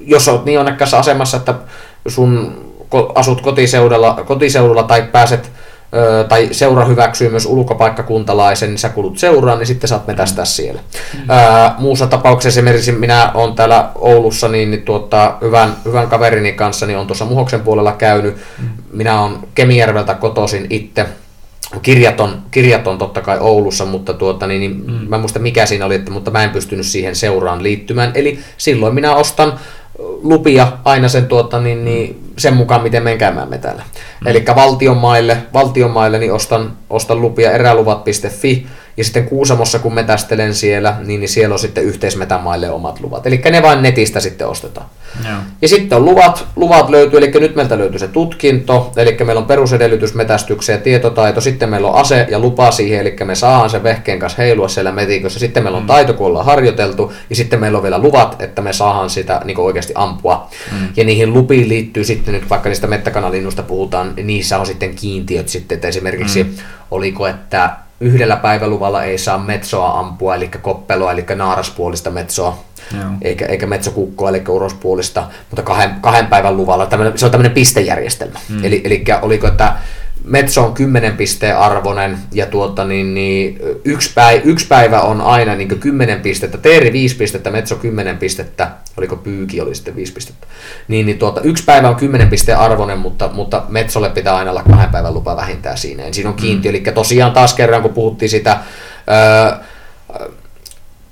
jos olet niin onnekkaassa asemassa, että sun asut kotiseudulla, kotiseudulla tai pääset tai seura hyväksyy myös ulkopaikkakuntalaisen, niin sä kulut seuraan, niin sitten saat metästää siellä. Mm. Ää, muussa tapauksessa esimerkiksi minä olen täällä Oulussa, niin, niin tuota, hyvän, hyvän kaverini kanssa niin on tuossa Muhoksen puolella käynyt. Mm. Minä olen Kemijärveltä kotoisin itse, kirjat on, kirjat on totta kai Oulussa, mutta tuota, niin, niin mm. mä en muista mikä siinä oli, että, mutta mä en pystynyt siihen seuraan liittymään. Eli silloin minä ostan lupia aina sen, tuota, niin, niin, sen mukaan, miten menen käymään me täällä. Mm. Eli valtion maille, valtion maille niin ostan, ostan lupia eräluvat.fi ja sitten Kuusamossa, kun metästelen siellä, niin, niin siellä on sitten yhteismetämaille omat luvat. Eli ne vain netistä sitten ostetaan. Joo. Ja sitten on luvat, luvat löytyy, eli nyt meiltä löytyy se tutkinto, eli meillä on perusedellytys metästykseen, tietotaito, sitten meillä on ase ja lupa siihen, eli me saadaan sen vehkeen kanssa heilua siellä metikossa, sitten meillä on mm. taito, kun ollaan harjoiteltu, ja sitten meillä on vielä luvat, että me saadaan sitä niin oikeasti ampua. Mm. Ja niihin lupiin liittyy sitten nyt, vaikka niistä mettäkanalinnusta puhutaan, niin niissä on sitten kiintiöt sitten, että esimerkiksi mm. oliko, että yhdellä päiväluvalla ei saa metsoa ampua, eli koppeloa, eli naaraspuolista metsoa, Joo. eikä, eikä metsokukkoa, eli urospuolista, mutta kahden, kahden päivän luvalla. Tämmönen, se on tämmöinen pistejärjestelmä. Mm. Eli, eli oliko, että Metso on 10 pisteen arvoinen ja tuota, niin, niin, yksi, päivä, yksi päivä on aina niin 10 pistettä, Teeri 5 pistettä, Metso 10 pistettä, oliko Pyyki oli sitten 5 pistettä. Niin, niin tuota, yksi päivä on 10 pisteen arvoinen, mutta, mutta Metsolle pitää aina olla kahden päivän lupa vähintään siinä. Siinä on kiintiö, mm. eli tosiaan taas kerran kun puhuttiin sitä öö,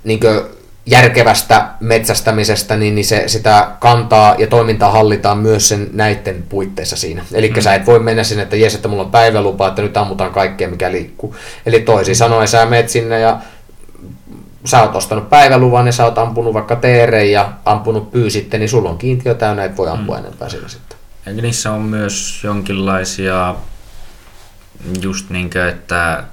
niin kuin, järkevästä metsästämisestä, niin, niin se, sitä kantaa ja toimintaa hallitaan myös sen näiden puitteissa siinä. Eli mm. sä et voi mennä sinne, että jes, että mulla on päivälupa, että nyt ammutaan kaikkea, mikä liikkuu. Eli toisin sanoen sä menet sinne ja sä oot ostanut päiväluvan ja sä oot ampunut vaikka teereen ja ampunut pyy sitten, niin sulla on kiintiö täynnä, et voi ampua mm. enempää sillä sitten. Eikö niissä on myös jonkinlaisia just niin kuin, että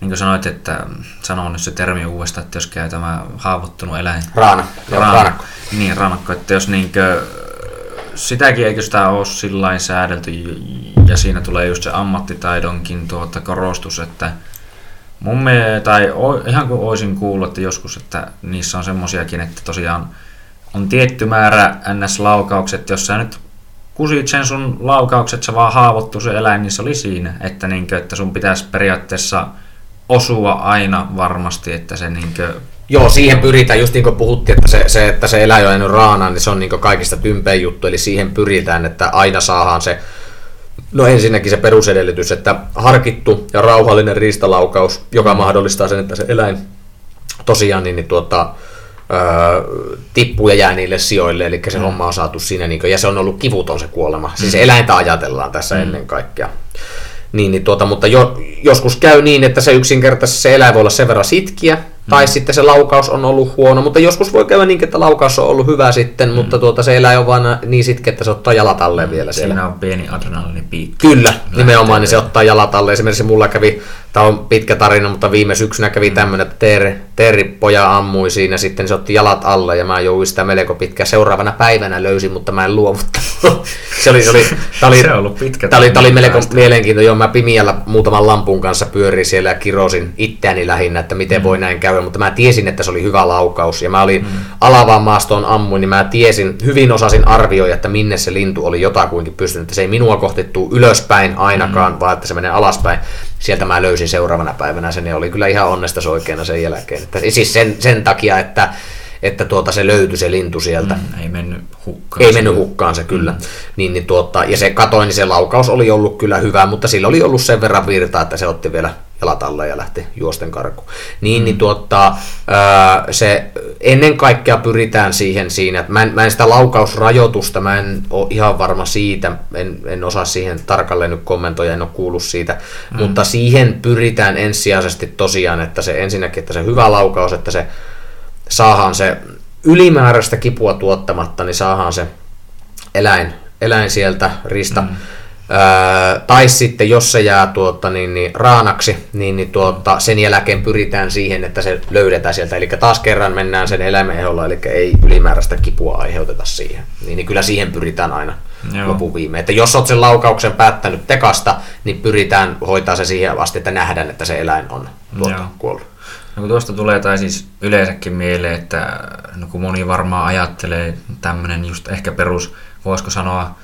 niin kuin sanoit, että sanon nyt se termi uudestaan, että jos käy tämä haavoittunut eläin. Raana. Raana. Raanakko. Niin, raanakko. Että jos niin kuin, sitäkin eikö sitä ole sillä säädelty ja siinä tulee just se ammattitaidonkin tuota korostus, että mun mielestä, tai ihan kuin olisin kuullut, että joskus, että niissä on semmosiakin, että tosiaan on tietty määrä NS-laukaukset, jos sä nyt kusit sen sun laukaukset, sä vaan haavoittuu se eläin, niin se oli siinä, että, niin kuin, että sun pitäisi periaatteessa osua aina varmasti, että se niinkö... Joo, siihen pyritään, just niin kuin puhuttiin, että se, se että se eläin on jäänyt raanaan, niin se on niin kaikista tympein juttu, eli siihen pyritään, että aina saadaan se No ensinnäkin se perusedellytys, että harkittu ja rauhallinen riistalaukaus, joka mahdollistaa sen, että se eläin tosiaan niin, niin tuota, öö, tippuu ja jää niille sijoille, eli se mm. homma on saatu siinä, niin kuin, ja se on ollut kivuton se kuolema. Siis mm. eläintä ajatellaan tässä mm. ennen kaikkea. Niin, niin tuota, mutta jo, joskus käy niin, että se yksinkertaisesti se eläin voi olla sen verran sitkiä, tai mm. sitten se laukaus on ollut huono, mutta joskus voi käydä niin, että laukaus on ollut hyvä sitten, mm. mutta tuota, se eläin on vaan niin sitkeä, että se ottaa jalat alle mm. vielä siellä. Siinä on pieni adrenaliinipiikki. Kyllä, Lähtee nimenomaan, niin se ottaa jalat alle. Esimerkiksi mulla kävi, tämä on pitkä tarina, mutta viime syksynä kävi mm. tämmöinen, että Teeri, Teeri poja ammui siinä, sitten se otti jalat alle ja mä jouduin sitä melko pitkä. Seuraavana päivänä löysin, mutta mä en luovuttanut. (laughs) se oli, se oli, tää oli, se on ollut pitkä tää oli, tää oli melko mielenkiintoinen. Joo, mä pimiällä muutaman lampun kanssa pyörin siellä ja kirosin itseäni lähinnä, että miten mm. voi näin käydä, mutta mä tiesin, että se oli hyvä laukaus ja mä olin mm. alavaan maastoon ammuin, niin mä tiesin, hyvin osasin arvioida, että minne se lintu oli jotakuinkin pystynyt, että se ei minua kohti ylöspäin ainakaan, mm. vaan että se menee alaspäin. Sieltä mä löysin seuraavana päivänä sen ja oli kyllä ihan onnesta soikeena sen jälkeen. Että, siis sen, sen takia, että että tuota se löytyi se lintu sieltä. Mm, ei mennyt hukkaan. Ei mennyt hukkaan se kyllä. Mm. Niin, niin tuota, ja se katoin, niin se laukaus oli ollut kyllä hyvä, mutta sillä oli ollut sen verran virtaa, että se otti vielä jalat alle ja lähti juosten karkuun. Niin, mm. niin tuottaa, se ennen kaikkea pyritään siihen siinä, että mä en, mä en sitä laukausrajoitusta, mä en ole ihan varma siitä, en, en osaa siihen tarkalleen nyt kommentoida, en ole kuullut siitä, mm. mutta siihen pyritään ensisijaisesti tosiaan, että se ensinnäkin, että se hyvä laukaus, että se saadaan se ylimääräistä kipua tuottamatta, niin saadaan se eläin, eläin sieltä rista. Mm Öö, tai sitten jos se jää tuota, niin, niin, raanaksi, niin, niin tuota, sen jälkeen pyritään siihen, että se löydetään sieltä. Eli taas kerran mennään sen eläimen eholla, eli ei ylimääräistä kipua aiheuteta siihen. Niin, niin kyllä siihen pyritään aina Joo. lopun viime. Että jos olet sen laukauksen päättänyt tekasta, niin pyritään hoitaa se siihen asti, että nähdään, että se eläin on tuota, kuollut. No kun tuosta tulee tai siis yleensäkin mieleen, että no kun moni varmaan ajattelee tämmöinen just ehkä perus, voisiko sanoa,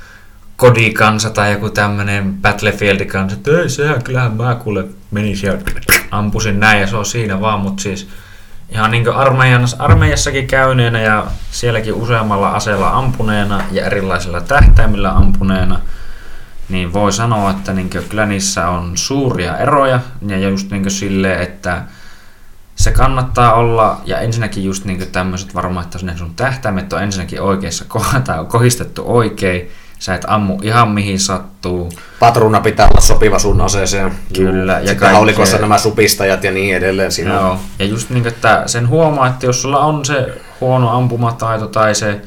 kodikansa tai joku tämmönen Battlefield-kansa, että ei sehän kyllähän mä kuule menin sieltä, ampusin näin ja se on siinä vaan, mutta siis ihan niin kuin armeijassakin käyneenä ja sielläkin useammalla aseella ampuneena ja erilaisilla tähtäimillä ampuneena, niin voi sanoa, että niin kyllä niissä on suuria eroja. Ja just niin silleen, että se kannattaa olla, ja ensinnäkin just niin tämmöiset varmaan, että ne sun tähtäimet on ensinnäkin oikeassa tai on kohistettu oikein, Sä et ammu ihan mihin sattuu. Patruuna pitää olla sopiva sun aseeseen. Kyllä. Ja Sitten haulikossa nämä supistajat ja niin edelleen. Siinä Joo. Ja just niin, että sen huomaa, että jos sulla on se huono ampumataito tai se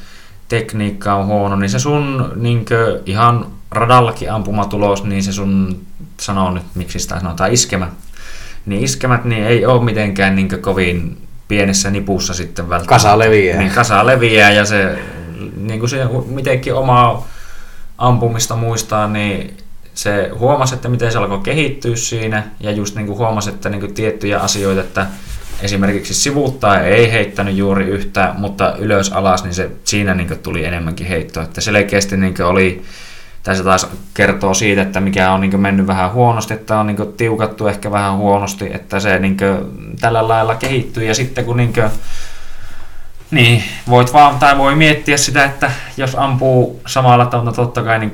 tekniikka on huono, niin se sun niin ihan radallakin ampumatulos, niin se sun, sanoo nyt miksi sitä sanotaan, iskemä. Niin iskemät niin ei ole mitenkään niin kovin pienessä nipussa sitten välttämättä. Kasa leviää. Niin kasa leviää ja se, niin kuin se mitenkin oma ampumista muistaa, niin se huomasi, että miten se alkoi kehittyä siinä ja just niin kuin huomasi, että niin kuin tiettyjä asioita, että esimerkiksi sivuuttaa ei heittänyt juuri yhtä, mutta ylös alas, niin se siinä niin tuli enemmänkin heittoa. Että selkeästi niin oli, tai se taas kertoo siitä, että mikä on niin mennyt vähän huonosti, että on niin tiukattu ehkä vähän huonosti, että se niin tällä lailla kehittyy ja sitten kun niin niin, voit vaan, tai voi miettiä sitä, että jos ampuu samalla tavalla, totta kai niin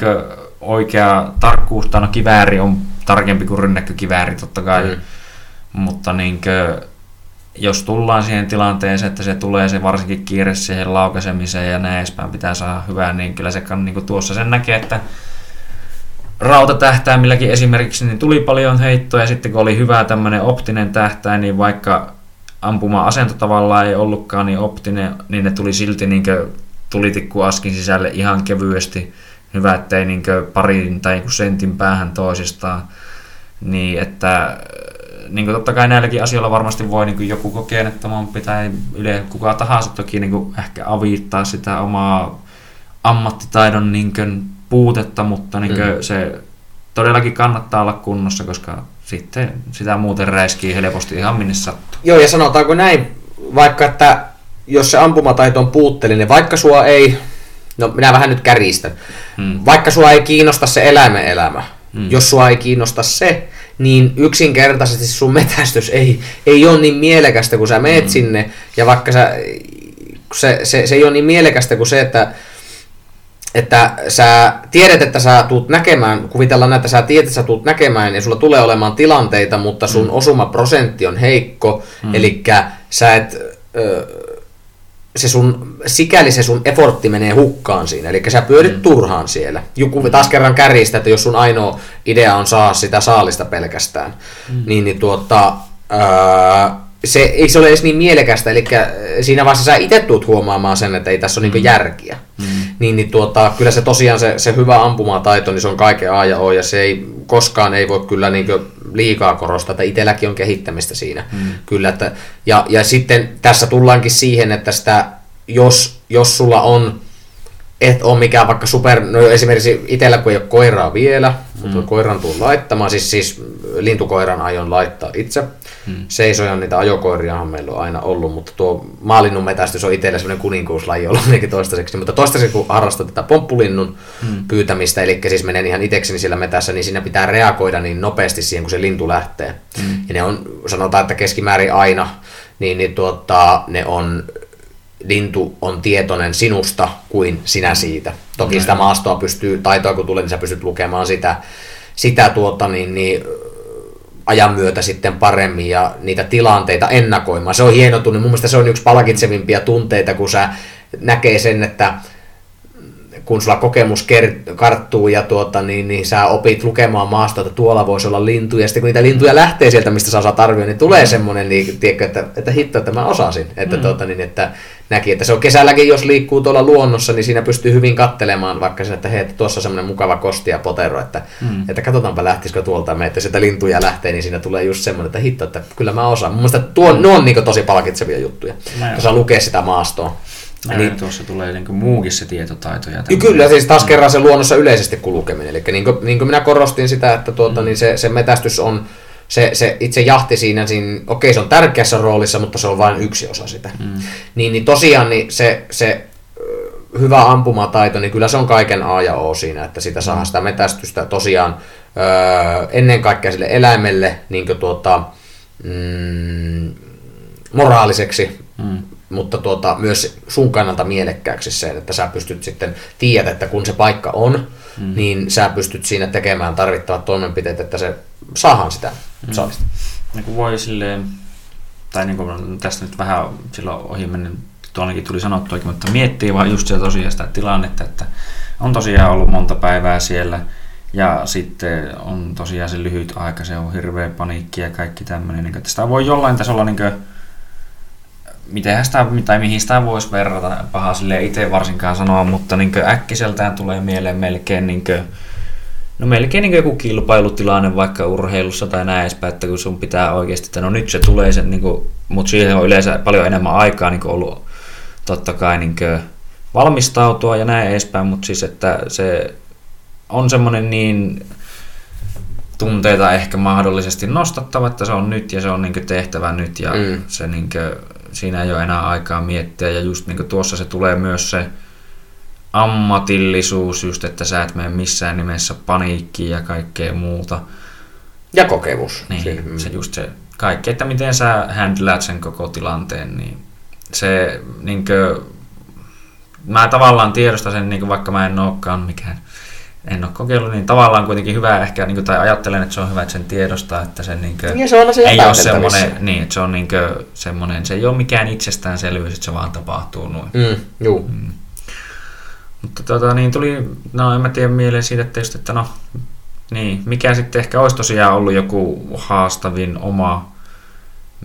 oikea tarkkuus, tai no kivääri on tarkempi kuin rynnäkkökivääri totta kai, mm. mutta niin kuin, jos tullaan siihen tilanteeseen, että se tulee se varsinkin kiire siihen laukaisemiseen ja näin edespäin pitää saada hyvää, niin kyllä se niin kuin tuossa sen näkee, että rautatähtäimilläkin esimerkiksi niin tuli paljon heittoja, ja sitten kun oli hyvä tämmöinen optinen tähtäin, niin vaikka ampuma-asento tavallaan ei ollutkaan niin optinen, niin ne tuli silti niin tulitikku askin sisälle ihan kevyesti. Hyvä, ettei niin parin tai sentin päähän toisistaan. Niin, että niin kuin totta kai näilläkin asioilla varmasti voi niin kuin joku kokeneettomampi tai yle kuka tahansa toki niin kuin ehkä avittaa sitä omaa ammattitaidon niin kuin puutetta, mutta niin kuin mm. se todellakin kannattaa olla kunnossa, koska sitten sitä muuten räiskii helposti ihan minne sattuu. Joo, ja sanotaanko näin, vaikka että jos se ampumataito on puutteellinen, vaikka sua ei, no minä vähän nyt kärjistän, hmm. vaikka sua ei kiinnosta se eläimen elämä, hmm. jos sua ei kiinnosta se, niin yksinkertaisesti sun metästys ei, ei ole niin mielekästä, kun sä meet hmm. sinne, ja vaikka sä, se, se, se ei ole niin mielekästä kuin se, että että sä tiedät, että sä tuut näkemään, kuvitellaan että sä tiedät, että sä tuut näkemään ja sulla tulee olemaan tilanteita, mutta sun mm. osumaprosentti on heikko, mm. eli sä et, se sun, sikäli se sun effortti menee hukkaan siinä, eli sä pyörit mm. turhaan siellä. Joku taas kerran kärjistä, että jos sun ainoa idea on saa sitä saalista pelkästään, mm. niin, niin tuota, ää, se ei se ole edes niin mielekästä, eli siinä vaiheessa sä itse tuut huomaamaan sen, että ei tässä ole mm. niin järkiä. Mm. Niin, niin tuota, kyllä se tosiaan se, se hyvä ampumataito, niin se on kaiken A ja O, ja se ei koskaan ei voi kyllä niin liikaa korostaa, että itselläkin on kehittämistä siinä. Mm. Kyllä, että, ja, ja sitten tässä tullaankin siihen, että sitä, jos, jos sulla on et ole mikään vaikka super, no esimerkiksi itsellä kun ei ole koiraa vielä, mutta mm. koiran tuun laittamaan, siis, siis lintukoiran aion laittaa itse. Mm. Seisoja niitä ajokoiriahan meillä on aina ollut, mutta tuo maalinnun metästys on itsellä sellainen kuninkuuslaji ollut (laughs) ainakin toistaiseksi. Mutta toistaiseksi kun harrastat tätä pomppulinnun mm. pyytämistä, eli siis menen ihan itsekseni siellä metässä, niin siinä pitää reagoida niin nopeasti siihen, kun se lintu lähtee. Mm. Ja ne on, sanotaan, että keskimäärin aina, niin, niin tuota, ne on lintu on tietoinen sinusta kuin sinä siitä. Toki sitä maastoa pystyy, taitoa kun tulee, niin sä pystyt lukemaan sitä, sitä tuota, niin, niin ajan myötä sitten paremmin ja niitä tilanteita ennakoimaan. Se on hieno tunne. Mun mielestä se on yksi palkitsevimpia tunteita, kun sä näkee sen, että kun sulla kokemus ker- karttuu ja tuota, niin, niin sä opit lukemaan maasta, että tuolla voisi olla lintuja. Ja sitten kun niitä lintuja lähtee sieltä, mistä sä osaat arvioida, niin tulee semmoinen, niin, tiedätkö, että, että hitto, että mä osasin. Että, mm. tuota, niin, että näki, että se on kesälläkin, jos liikkuu tuolla luonnossa, niin siinä pystyy hyvin kattelemaan vaikka sen, että hei, että tuossa on semmoinen mukava kosti ja potero, että, mm. että katsotaanpa lähtisikö tuolta me, että sieltä lintuja lähtee, niin siinä tulee just semmoinen, että hitto, että kyllä mä osaan. Mun mielestä tuo, mm. ne on niin tosi palkitsevia juttuja, kun saa lukea sitä maastoa. Niin, tuossa tulee niin muukin se tietotaito. Ja kyllä, siis taas kerran se luonnossa yleisesti kulkeminen. Eli niin kuin, niin kuin minä korostin sitä, että tuota, mm. niin se, se metästys on, se, se itse jahti siinä, siinä, okei se on tärkeässä roolissa, mutta se on vain yksi osa sitä. Mm. Niin, niin tosiaan niin se, se hyvä ampumataito, niin kyllä se on kaiken A ja O siinä, että sitä saa mm. sitä metästystä tosiaan öö, ennen kaikkea sille eläimelle niin tuota, mm, moraaliseksi mm mutta tuota, myös sun kannalta mielekkääksi se, että sä pystyt sitten tiedät, että kun se paikka on, mm. niin sä pystyt siinä tekemään tarvittavat toimenpiteet, että se saahan sitä mm. saalista. Niin kuin voi silleen, tai niin kuin tästä nyt vähän silloin ohi mennä, tuonnekin tuli sanottuakin, mutta miettii vaan just sitä tosiaan sitä tilannetta, että on tosiaan ollut monta päivää siellä, ja sitten on tosiaan se lyhyt aika, se on hirveä paniikki ja kaikki tämmöinen. Niin että sitä voi jollain tasolla niin kuin, mitenhän sitä, tai mihin sitä voisi verrata, paha sille itse varsinkaan sanoa, mutta niin äkkiseltään tulee mieleen melkein niin kuin, No melkein niin joku kilpailutilanne vaikka urheilussa tai näin edespäin, että kun sun pitää oikeasti, että no nyt se tulee, se, niin kuin, mutta siihen on yleensä paljon enemmän aikaa niin ollut totta kai niin kuin, valmistautua ja näin edespäin, mutta siis että se on semmoinen niin tunteita ehkä mahdollisesti nostattava, että se on nyt ja se on niin tehtävä nyt ja mm. se niin kuin, siinä ei ole enää aikaa miettiä ja just niin kuin tuossa se tulee myös se ammatillisuus, just että sä et mene missään nimessä paniikkiin ja kaikkea muuta. Ja kokemus. Niin, se, se just se kaikki, että miten sä handlaat sen koko tilanteen, niin se niin kuin, mä tavallaan tiedostan sen, niin kuin, vaikka mä en olekaan mikään en ole kokeillut, niin tavallaan kuitenkin hyvä ehkä, niin kuin, tai ajattelen, että se on hyvä, että sen tiedostaa, että sen niin kuin, ja se on ei ole semmoinen, niin, että se on niin kuin, semmoinen, se ei ole mikään itsestäänselvyys, että se vaan tapahtuu noin. Mm, juu. Mm. Mutta tota, niin tuli, no en mä tiedä mieleen siitä, että just, että no, niin, mikä sitten ehkä olisi tosiaan ollut joku haastavin oma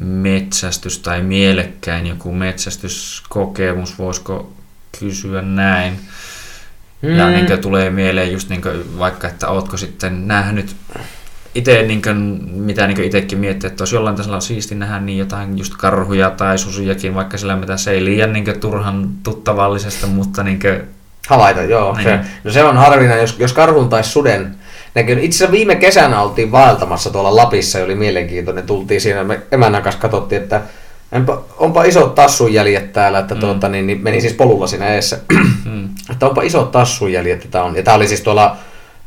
metsästys tai mielekkäin joku metsästyskokemus, voisiko kysyä näin. Mm. Ja niin kuin, tulee mieleen just niin kuin, vaikka, että ootko sitten nähnyt itse, niin kuin, mitä niin itsekin miettii, että olisi jollain tasolla siisti nähdä niin jotain just karhuja tai susiakin, vaikka sillä mitä se ei liian niin kuin, turhan tuttavallisesta, mutta niin kuin, Havaita, joo. Niin. Se, no se on harvinainen, jos, jos karhun tai suden näkyy. Itse asiassa viime kesänä oltiin vaeltamassa tuolla Lapissa oli mielenkiintoinen. Tultiin siinä, me emännän kanssa katsottiin, että Enpä, onpa isot tassunjäljet täällä, että mm. tuota, niin, niin, meni siis polulla siinä eessä. Mm. (clears throat) että onpa isot tassunjäljet, että on. Ja tämä oli siis tuolla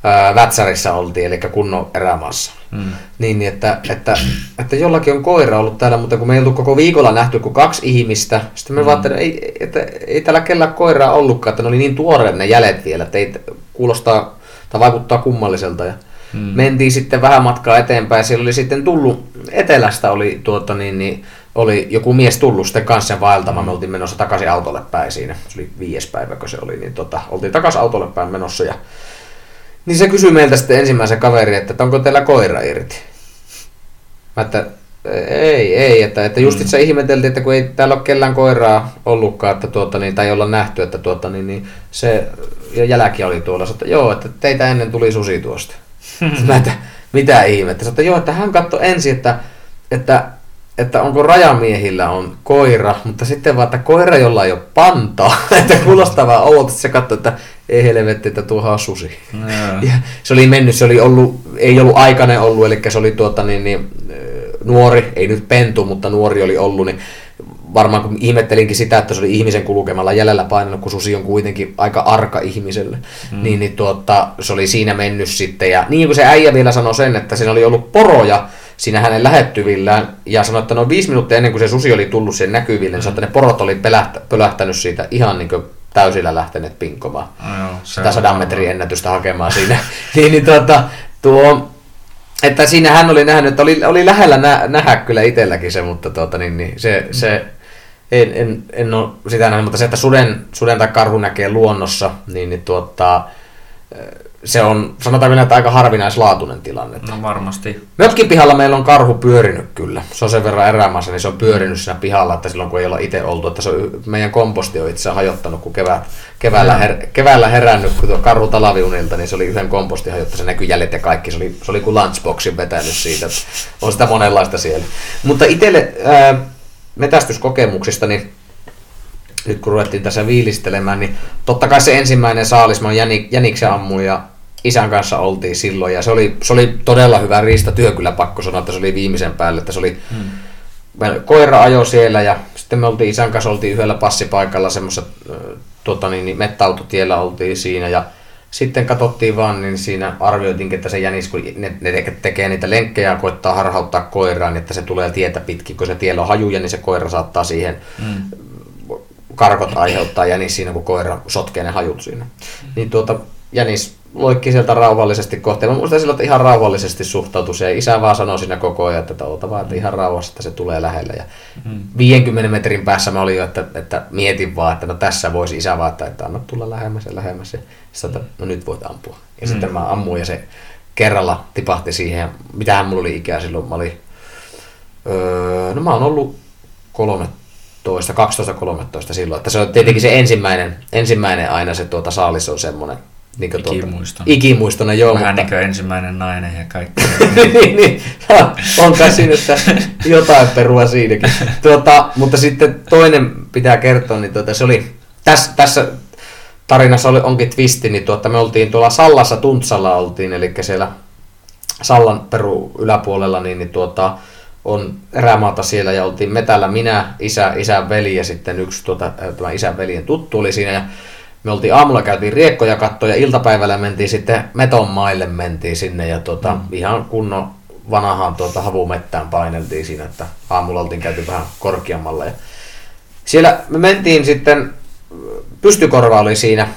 ää, Vätsärissä oltiin, eli kunnon erämaassa. Mm. Niin, niin että, että, että, jollakin on koira ollut täällä, mutta kun me ei ollut koko viikolla nähty kuin kaksi ihmistä, sitten me mm. vaan, että ei, että, ei täällä kellään koiraa ollutkaan, että ne oli niin tuoreet ne jäljet vielä, että ei kuulostaa tai vaikuttaa kummalliselta. Ja mm. Mentiin sitten vähän matkaa eteenpäin, siellä oli sitten tullut, etelästä oli tuota niin, niin oli joku mies tullut sitten kanssa vaeltamaan. Me oltiin menossa takaisin autolle päin siinä. Se oli viides päivä, kun se oli. Niin tota, oltiin takaisin autolle päin menossa. Ja... Niin se kysyi meiltä sitten ensimmäisen kaveri, että onko teillä koira irti. Mä että ei, ei, että, että just itse ihmeteltiin, että kun ei täällä ole kellään koiraa ollutkaan, että tuota, niin, tai ei olla nähty, että tuota, niin, niin se ja jälki oli tuolla, että joo, että teitä ennen tuli susi tuosta. (laughs) Mä että mitä ihmettä, että joo, että hän katsoi ensin, että, että että onko rajamiehillä on koira, mutta sitten vaan, että koira, jolla ei ole pantaa, (laughs) että kuulostaa vaan oudolta, että se katsoo, että ei helvetti, että tuohan on susi. No. Ja se oli mennyt, se oli ollut, ei ollut aikainen ollut, eli se oli tuota niin, niin, nuori, ei nyt pentu, mutta nuori oli ollut, niin varmaan kun ihmettelinkin sitä, että se oli ihmisen kulkemalla jäljellä painanut, kun susi on kuitenkin aika arka ihmiselle, mm. niin, niin tuota, se oli siinä mennyt sitten. Ja niin kuin se äijä vielä sanoi sen, että siinä oli ollut poroja, siinä hänen lähettyvillään ja sanoi, että noin viisi minuuttia ennen kuin se susi oli tullut sen näkyville, niin sanoi, että ne porot oli pelähtä, pölähtänyt siitä ihan niin kuin täysillä lähteneet pinkomaan. No joo, sitä sadan metrin ennätystä hakemaan siinä. (laughs) niin, niin tuota, tuo, että siinä hän oli nähnyt, että oli, oli lähellä nä, nähdä kyllä itselläkin se, mutta tuota, niin, niin, se, se en, en, en ole sitä nähnyt, mutta se, että suden, suden tai karhu näkee luonnossa, niin, niin tuota, se on, sanotaan että aika harvinaislaatuinen tilanne. No varmasti. Mökkin pihalla meillä on karhu pyörinyt kyllä. Se on sen verran erämaassa, niin se on pyörinyt siinä pihalla, että silloin kun ei olla itse oltu, että se on, meidän komposti on itse hajottanut, kun kevät, keväällä, her, keväällä herännyt, kun tuo karhu talaviunilta, niin se oli yhden kompostin hajottu, se näkyy jäljet ja kaikki, se oli, se oli kuin lunchboxin vetänyt siitä, että on sitä monenlaista siellä. Mutta itselle ää, metästyskokemuksista, niin nyt kun ruvettiin tässä viilistelemään, niin totta kai se ensimmäinen saalis, mä Jänik, Jäniksen ammuin ja isän kanssa oltiin silloin ja se oli, se oli todella hyvä riistatyö kyllä pakko sanoa, että se oli viimeisen päälle, että se oli hmm. koira ajo siellä ja sitten me oltiin isän kanssa oltiin yhdellä passipaikalla semmoisessa tuota, niin, niin mettäautotiellä oltiin siinä ja sitten katsottiin vaan, niin siinä arvioitiin, että se jänis, kun ne, ne tekee niitä lenkkejä ja koittaa harhauttaa koiraan, niin että se tulee tietä pitkin, kun se tiellä on hajuja, niin se koira saattaa siihen hmm. Karkot aiheuttaa jänis siinä, kun koira sotkee ne hajut siinä. Hmm. Niin tuota, jänis loikki sieltä rauhallisesti kohti. Mä muistan silloin, että ihan rauhallisesti suhtautui se. Isä vaan sanoi siinä koko ajan, että oota vaan, että ihan rauhassa, että se tulee lähelle. Ja mm. 50 metrin päässä mä olin jo, että, että mietin vaan, että no tässä voisi isä vaan, että anna tulla lähemmäs ja lähemmäs. Ja sitten, että no nyt voit ampua. Ja mm. sitten mä ammuin ja se kerralla tipahti siihen. Mitähän mulla oli ikää silloin? Mä olin, öö, no mä oon ollut 13, 12-13 silloin. Että se on tietenkin se ensimmäinen, ensimmäinen aina se tuota saalis on semmoinen, niin ikimuistona. Tuota, ikimuistona, joo. Vähän mutta... niin kuin ensimmäinen nainen ja kaikki. (laughs) niin, niin. on kai siinä, että jotain perua siinäkin. (laughs) Tuota, mutta sitten toinen pitää kertoa, niin tuota, se oli, tässä, tässä tarinassa oli, onkin twisti, niin tuota, me oltiin tuolla Sallassa, Tuntsalla oltiin, eli siellä Sallan peru yläpuolella, niin, niin tuota, on erämaata siellä ja oltiin metällä minä, isä, isän veli ja sitten yksi tuota, tämä isän veljen tuttu oli siinä ja me oltiin aamulla käytiin riekkoja kattoja, iltapäivällä mentiin sitten metonmaille mentiin sinne ja tuota, mm. ihan kunnon vanahan tuota havumettään paineltiin siinä, että aamulla oltiin käyty vähän korkeammalla. Ja siellä me mentiin sitten, pystykorva oli siinä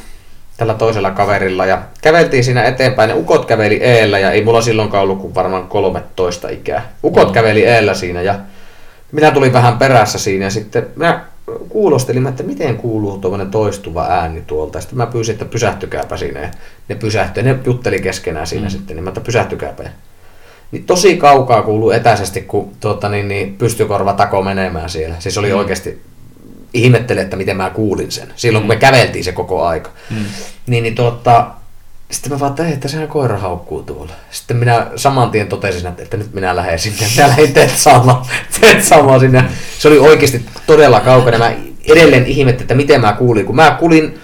tällä toisella kaverilla ja käveltiin siinä eteenpäin. Ne ukot käveli eellä ja ei mulla silloinkaan ollut kuin varmaan 13 ikää. Ukot mm. käveli eellä siinä ja minä tulin vähän perässä siinä ja sitten minä kuulostelin, että miten kuuluu tuommoinen toistuva ääni tuolta. Sitten mä pyysin, että pysähtykääpä siinä. Ja ne pysähtyi. Ne jutteli keskenään siinä mm. sitten, niin mä että pysähtykääpä. Niin tosi kaukaa kuuluu etäisesti, kun tuota, niin, niin pystykorva tako menemään siellä. Siis oli mm. oikeasti ihmettele, että miten mä kuulin sen. Silloin mm. kun me mm. käveltiin se koko aika. Mm. Niin, niin tuota, sitten mä vaan, että, että sehän koira haukkuu tuolla. Sitten minä saman tien totesin, että, että nyt minä lähden sinne. Minä lähdin Tetsaamaan, (laughs) Tetsaamaan sinne. Se oli oikeasti todella kaukana. Mä edelleen ihmettelin, että miten mä kuulin. Kun mä kuulin,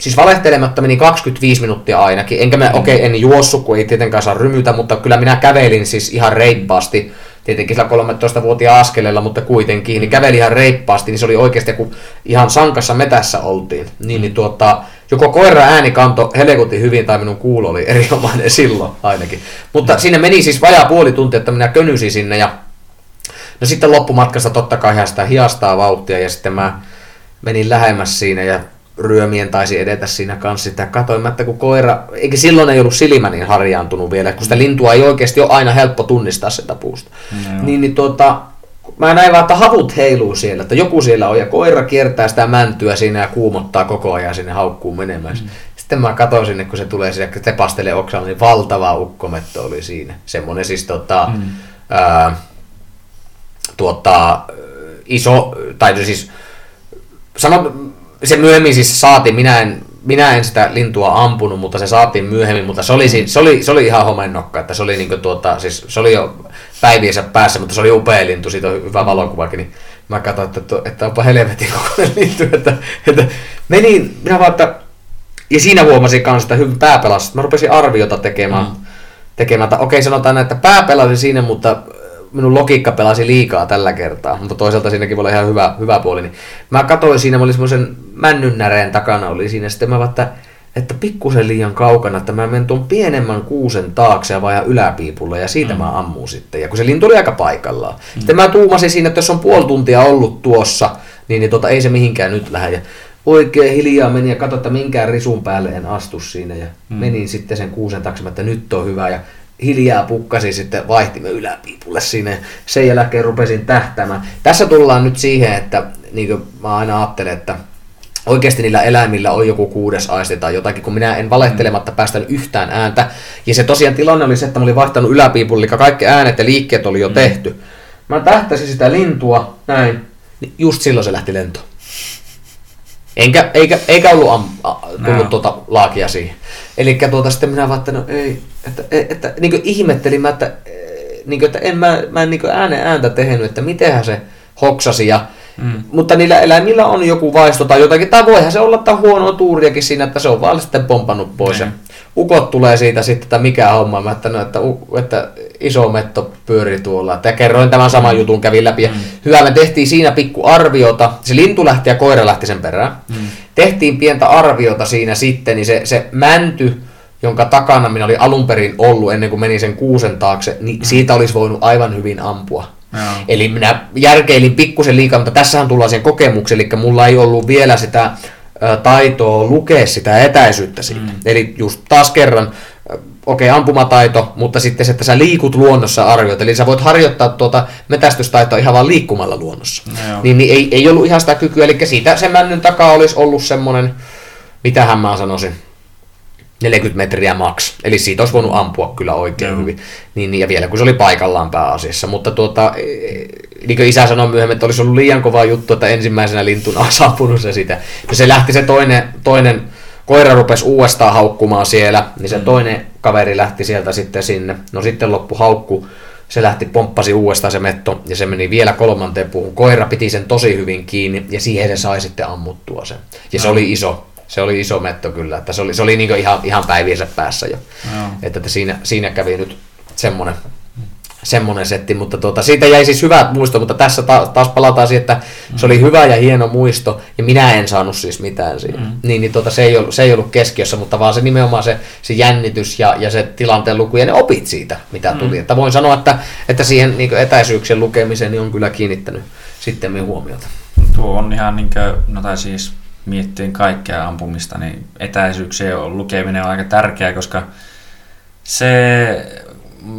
siis valehtelematta meni 25 minuuttia ainakin. Enkä mä, okei, okay, en juossut, kun ei tietenkään saa rymytä, mutta kyllä minä kävelin siis ihan reippaasti tietenkin sillä 13-vuotiaan askeleella, mutta kuitenkin, niin käveli ihan reippaasti, niin se oli oikeasti kun ihan sankassa metässä oltiin. Niin, niin tuota, joko koira ääni kanto helekutin hyvin tai minun kuulo oli (laughs) erinomainen silloin ainakin. Mutta mm. sinne meni siis vajaa puoli tuntia, että minä könysin sinne ja no sitten loppumatkasta totta kai ihan sitä hiastaa vauhtia ja sitten mä menin lähemmäs siinä ja ryömien taisi edetä siinä kanssa sitä. Katoin, että kun koira, eikä silloin ei ollut silmä niin harjaantunut vielä, kun sitä lintua ei oikeasti ole aina helppo tunnistaa sitä puusta. No, niin, niin tuota, mä näin vaan, että havut heiluu siellä, että joku siellä on ja koira kiertää sitä mäntyä siinä ja kuumottaa koko ajan sinne haukkuun menemään. Mm. Sitten mä katsoin sinne, kun se tulee sinne, se tepastelee oksalla, niin valtava ukkometto oli siinä. Semmoinen siis tota, mm. ää, tuota, iso, tai siis sanon, se myöhemmin siis saatiin, minä en, minä en sitä lintua ampunut, mutta se saatiin myöhemmin, mutta se oli, se oli, se oli ihan homennokka, että se oli, niin tuota, siis, se oli jo päiviensä päässä, mutta se oli upea lintu, siitä on hyvä valokuvakin, niin mä katsoin, että, että onpa helvetin kokoinen (laughs) lintu, että, että menin, minä vaan, että, ja siinä huomasin kanssa, että hyvin pääpelas, mä rupesin arviota tekemään, mm. tekemään, että okei sanotaan, että pää pelasi siinä, mutta minun logiikka pelasi liikaa tällä kertaa, mutta toisaalta siinäkin voi olla ihan hyvä, hyvä puoli. Niin mä katsoin siinä, mä olin semmoisen männynnäreen takana oli siinä, sitten mä että, että pikkusen liian kaukana, että mä menen tuon pienemmän kuusen taakse ja vajaa yläpiipulle ja siitä mm. mä ammuun sitten. Ja kun se lintu oli aika paikallaan. Mm. Sitten mä tuumasin siinä, että jos on puoli tuntia ollut tuossa, niin, niin tota, ei se mihinkään nyt lähde. Ja oikein hiljaa meni ja katsoin, että minkään risun päälle en astu siinä. Ja mm. menin sitten sen kuusen taakse, että nyt on hyvä. Ja hiljaa pukkasi sitten vaihtimme yläpiipulle sinne. Sen jälkeen rupesin tähtämään. Tässä tullaan nyt siihen, että niin kuin mä aina ajattelen, että oikeasti niillä eläimillä on joku kuudes aisti tai jotakin, kun minä en valehtelematta päästänyt yhtään ääntä. Ja se tosiaan tilanne oli se, että mä olin vaihtanut yläpiipulle, eli kaikki äänet ja liikkeet oli jo mm. tehty. Mä tähtäsin sitä lintua, näin, niin just silloin se lähti lentoon. Enkä, eikä, eikä ollut am, a, tullut no. tuota laakia siihen. Eli tuota, sitten minä vaan, että no ei, että, että, että niin ihmettelin mä, että, niin kuin, että en mä, mä en niin äänen ääntä tehnyt, että mitenhän se hoksasi. Ja, mm. Mutta niillä eläimillä on joku vaisto tai jotakin, tai voihan se olla että huonoa tuuriakin siinä, että se on vaan sitten pompannut pois. Mm. Ja ukot tulee siitä sitten, että mikä homma, mä että, no, että, että iso metto pyörii tuolla. Että kerroin tämän saman mm. jutun, kävin läpi. Ja mm. Hyvä, me tehtiin siinä pikku arviota. Se lintu lähti ja koira lähti sen perään. Mm. Tehtiin pientä arviota siinä sitten, niin se, se mänty, jonka takana minä olin alun perin ollut ennen kuin menin sen kuusen taakse, niin mm. siitä olisi voinut aivan hyvin ampua. Joo. Eli minä järkeilin pikkusen liikaa, mutta tässähän tullaan sen kokemukseen, eli mulla ei ollut vielä sitä taitoa lukea sitä etäisyyttä siitä. Mm. Eli just taas kerran, okei, okay, ampumataito, mutta sitten se, että sä liikut luonnossa arvioit. Eli sä voit harjoittaa tuota metästystaitoa ihan vaan liikkumalla luonnossa. No, niin, niin ei, ei ollut ihan sitä kykyä, eli siitä sen männyn takaa olisi ollut semmoinen, mitähän mä sanoisin, 40 metriä max. Eli siitä olisi voinut ampua kyllä oikein Joo. hyvin. Niin, niin, ja vielä kun se oli paikallaan pääasiassa. Mutta tuota, e, niin kuin isä sanoi myöhemmin, että olisi ollut liian kova juttu, että ensimmäisenä lintuna (laughs) olisi ampunut se sitä. Ja se lähti se toinen, toinen koira rupesi uudestaan haukkumaan siellä, niin se mm. toinen kaveri lähti sieltä sitten sinne. No sitten loppu haukku, se lähti, pomppasi uudestaan se metto ja se meni vielä kolmanteen puuhun. Koira piti sen tosi hyvin kiinni ja siihen se sai sitten ammuttua sen. Ja se no. oli iso, se oli iso metto kyllä, että se oli, se oli niin ihan, ihan päiviensä päässä jo. No. Että, että siinä, siinä kävi nyt semmoinen semmoinen setti, mutta tuota, siitä jäi siis hyvä muisto, mutta tässä ta- taas palataan siihen, että mm. se oli hyvä ja hieno muisto, ja minä en saanut siis mitään siitä. Mm. Niin, niin tuota, se, ei ollut, se ei ollut keskiössä, mutta vaan se nimenomaan se, se jännitys ja, ja se tilanteen luku ja ne opit siitä, mitä mm. tuli. Että voin sanoa, että, että siihen niin etäisyyksien lukemiseen niin on kyllä kiinnittänyt sitten huomiota. Tuo on ihan niin kuin, no tai siis miettien kaikkea ampumista, niin etäisyyksien lukeminen on aika tärkeää, koska se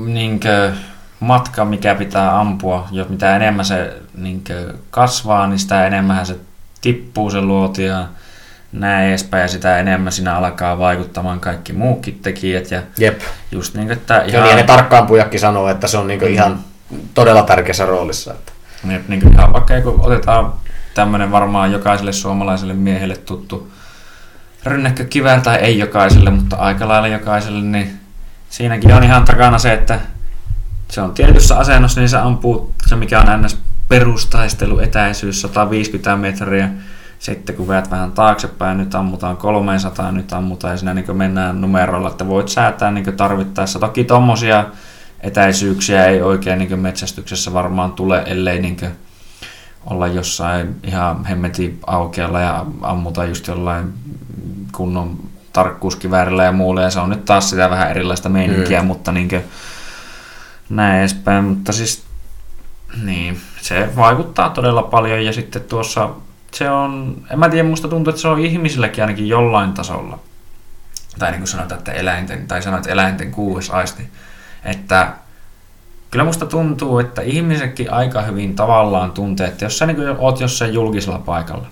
niin kuin, matka, mikä pitää ampua, jos mitä enemmän se niin kasvaa, niin sitä enemmän se tippuu se luoti ja näin edespäin, ja sitä enemmän siinä alkaa vaikuttamaan kaikki muukin tekijät. Ja Jep. Just niin, että ihan... Niin, ne tarkkaampujakin sanoo, että se on niin mm. ihan todella tärkeässä roolissa. Että. Niin kuin ihan vaikka kun otetaan tämmöinen varmaan jokaiselle suomalaiselle miehelle tuttu rynnäkkökivääri, tai ei jokaiselle, mutta aika lailla jokaiselle, niin siinäkin on ihan takana se, että se on tietyssä asennossa, niin se ampuu se mikä on ns. perustaistelu etäisyys 150 metriä. Sitten kun veät vähän taaksepäin, nyt ammutaan 300, nyt ammutaan ja siinä niin mennään numerolla, että voit säätää niin tarvittaessa. Toki tuommoisia etäisyyksiä ei oikein niin metsästyksessä varmaan tule, ellei niin olla jossain ihan hemmeti aukealla ja ammuta just jollain kunnon tarkkuuskiväärillä ja muulla, ja se on nyt taas sitä vähän erilaista meininkiä, mm. mutta niin kuin, näin edespäin, mutta siis niin, se vaikuttaa todella paljon ja sitten tuossa se on, en mä tiedä, musta tuntuu, että se on ihmisilläkin ainakin jollain tasolla. Tai niin kuin sanotaan, että eläinten, tai sanoit eläinten kuudes aisti. Että kyllä musta tuntuu, että ihmisetkin aika hyvin tavallaan tuntee, että jos sä niin oot jossain julkisella paikalla,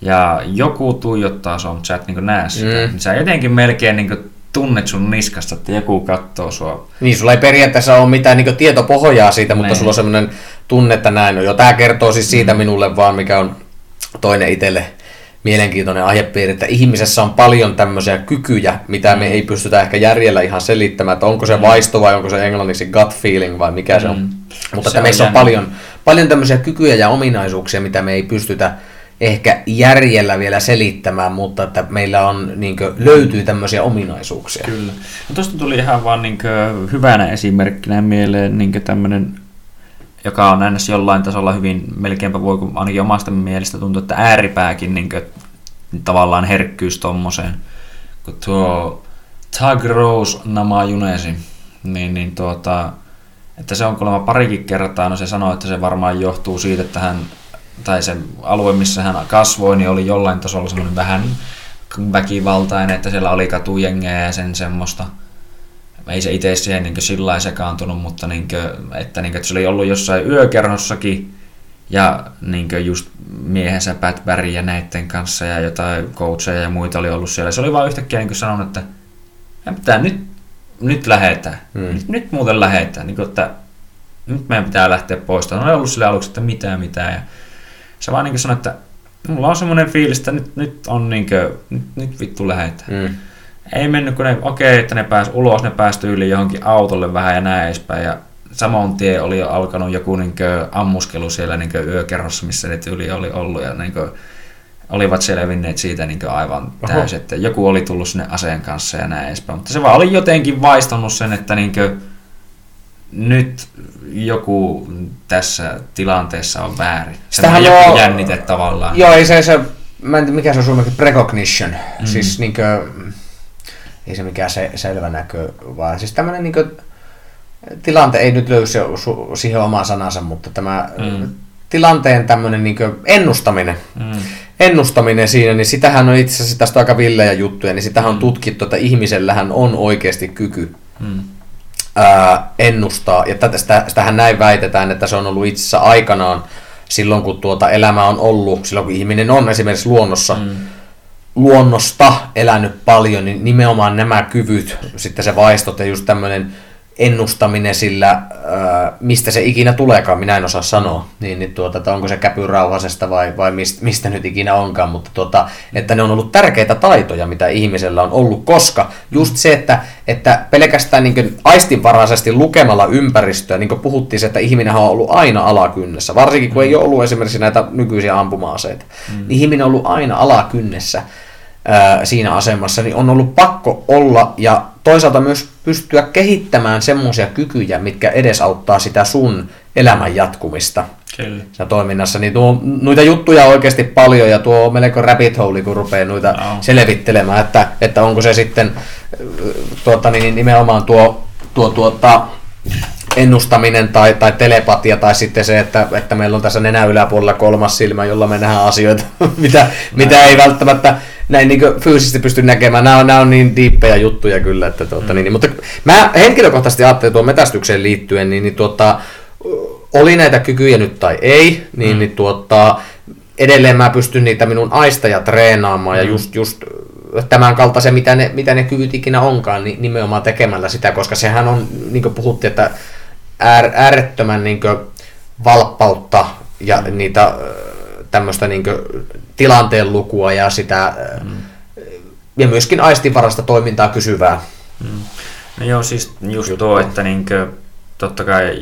ja joku tuijottaa sun, sä et niin näe sitä, mm. niin sä jotenkin melkein niin tunnet sun niskasta, että joku katsoo sua. Niin, sulla ei periaatteessa ole mitään niin tietopohjaa siitä, mutta Näin. sulla on semmoinen tunne, että näin on. Jo tämä kertoo siis siitä mm. minulle vaan, mikä on toinen itselle mielenkiintoinen aihepiiri, että ihmisessä on paljon tämmöisiä kykyjä, mitä mm. me ei pystytä ehkä järjellä ihan selittämään, että onko se mm. vaisto vai onko se englanniksi gut feeling vai mikä mm. se on. Mm. Mutta se että on meissä on paljon, paljon tämmöisiä kykyjä ja ominaisuuksia, mitä me ei pystytä ehkä järjellä vielä selittämään, mutta että meillä on, niin kuin, löytyy tämmöisiä ominaisuuksia. Kyllä. No tuosta tuli ihan vaan niin kuin, hyvänä esimerkkinä mieleen niin tämmöinen joka on aina jollain tasolla hyvin, melkeinpä voi, kun ainakin omasta mielestä tuntuu, että ääripääkin niin kuin, tavallaan herkkyys tommoseen, kun tuo Tag Rose Nama Junesi, niin, niin tuota, että se on kuulemma parikin kertaa, no se sanoi, että se varmaan johtuu siitä, että hän tai se alue, missä hän kasvoi, niin oli jollain tasolla semmoinen vähän väkivaltainen, että siellä oli katujengejä ja sen semmoista. Ei se itse siihen niin sillä lailla sekaantunut, mutta niin kuin, että, niin kuin, että se oli ollut jossain yökerhossakin ja niin just miehensä Pat Barry ja näiden kanssa ja jotain coacheja ja muita oli ollut siellä. Se oli vaan yhtäkkiä niin sanonut, että pitää nyt, nyt lähetään. Hmm. Nyt, nyt muuten lähetään. Niin kuin, että nyt meidän pitää lähteä pois. No oli ollut sille aluksi, että mitään mitään. Ja se vaan niin sanoi, että mulla on semmoinen fiilis, että nyt, nyt on niin kuin, nyt, nyt vittu lähetään. Hmm. Ei mennyt, kun ne, okei, okay, että ne pääsi ulos, ne pääsi yli johonkin autolle vähän ja näin edespäin. Ja samoin tie oli jo alkanut joku niin kuin, ammuskelu siellä niin kuin, yökerrossa, missä ne tyyli oli ollut. Ja niin kuin, olivat selvinneet siitä niin aivan täysin, että joku oli tullut sinne aseen kanssa ja näin edespäin. Mutta se vaan oli jotenkin vaistannut sen, että niin kuin, nyt joku tässä tilanteessa on väärin. Sitähän joku on... jännite tavallaan. Joo, ei se, se mä en tiedä, mikä se on suomeksi, precognition. Mm. Siis niin kuin, ei se mikään se, selvä näkö, vaan siis tämmöinen niin kuin, tilante ei nyt löydy siihen omaan sanansa, mutta tämä mm. tilanteen tämmöinen niin ennustaminen, mm. ennustaminen siinä, niin sitähän on itse asiassa tästä aika villejä juttuja, niin sitähän on mm. tutkittu, että ihmisellähän on oikeasti kyky mm. ää, ennustaa, ja tätä, sitä, sitähän näin väitetään, että se on ollut itse asiassa aikanaan silloin, kun tuota elämä on ollut, silloin kun ihminen on esimerkiksi luonnossa, mm luonnosta elänyt paljon, niin nimenomaan nämä kyvyt, sitten se vaistot ja just tämmöinen ennustaminen sillä, mistä se ikinä tuleekaan, minä en osaa sanoa, niin, niin tuota, että onko se käpyrauhasesta vai, vai mistä, mistä nyt ikinä onkaan, mutta tuota, että ne on ollut tärkeitä taitoja, mitä ihmisellä on ollut, koska just se, että, että pelkästään niin aistinvaraisesti lukemalla ympäristöä, niin kuin puhuttiin se, että ihminen on ollut aina alakynnessä, varsinkin kun ei ole ollut esimerkiksi näitä nykyisiä ampuma-aseita, mm. niin ihminen on ollut aina alakynnessä, siinä asemassa, niin on ollut pakko olla ja toisaalta myös pystyä kehittämään semmoisia kykyjä, mitkä edesauttaa sitä sun elämän jatkumista. Kyllä. toiminnassa, niin tuo, noita juttuja on oikeasti paljon ja tuo melko rabbit hole, kun rupeaa noita no. selvittelemään, että, että onko se sitten tuota, niin nimenomaan tuo, tuo tuota, ennustaminen tai, tai telepatia tai sitten se, että, että meillä on tässä nenä yläpuolella kolmas silmä, jolla me nähdään asioita, (laughs) mitä, mitä ei välttämättä näin niin fyysisesti pysty näkemään. Nämä on, nämä on niin diippejä juttuja kyllä. Että, tuota, mm. niin, mutta mä henkilökohtaisesti ajattelin tuon metästykseen liittyen, niin, niin tuota, oli näitä kykyjä nyt tai ei, niin, mm. niin tuota, edelleen mä pystyn niitä minun aisteja treenaamaan mm. ja just, just tämän kaltaisen, mitä ne, mitä ne kyvyt ikinä onkaan, niin nimenomaan tekemällä sitä, koska sehän on, niin kuin puhuttiin, että äär, äärettömän niin valppautta ja mm. niitä tämmöistä niin tilanteen lukua ja sitä mm. ja myöskin aistinvarasta toimintaa kysyvää. Mm. No joo, siis just Juttu. tuo, että niinkö, totta kai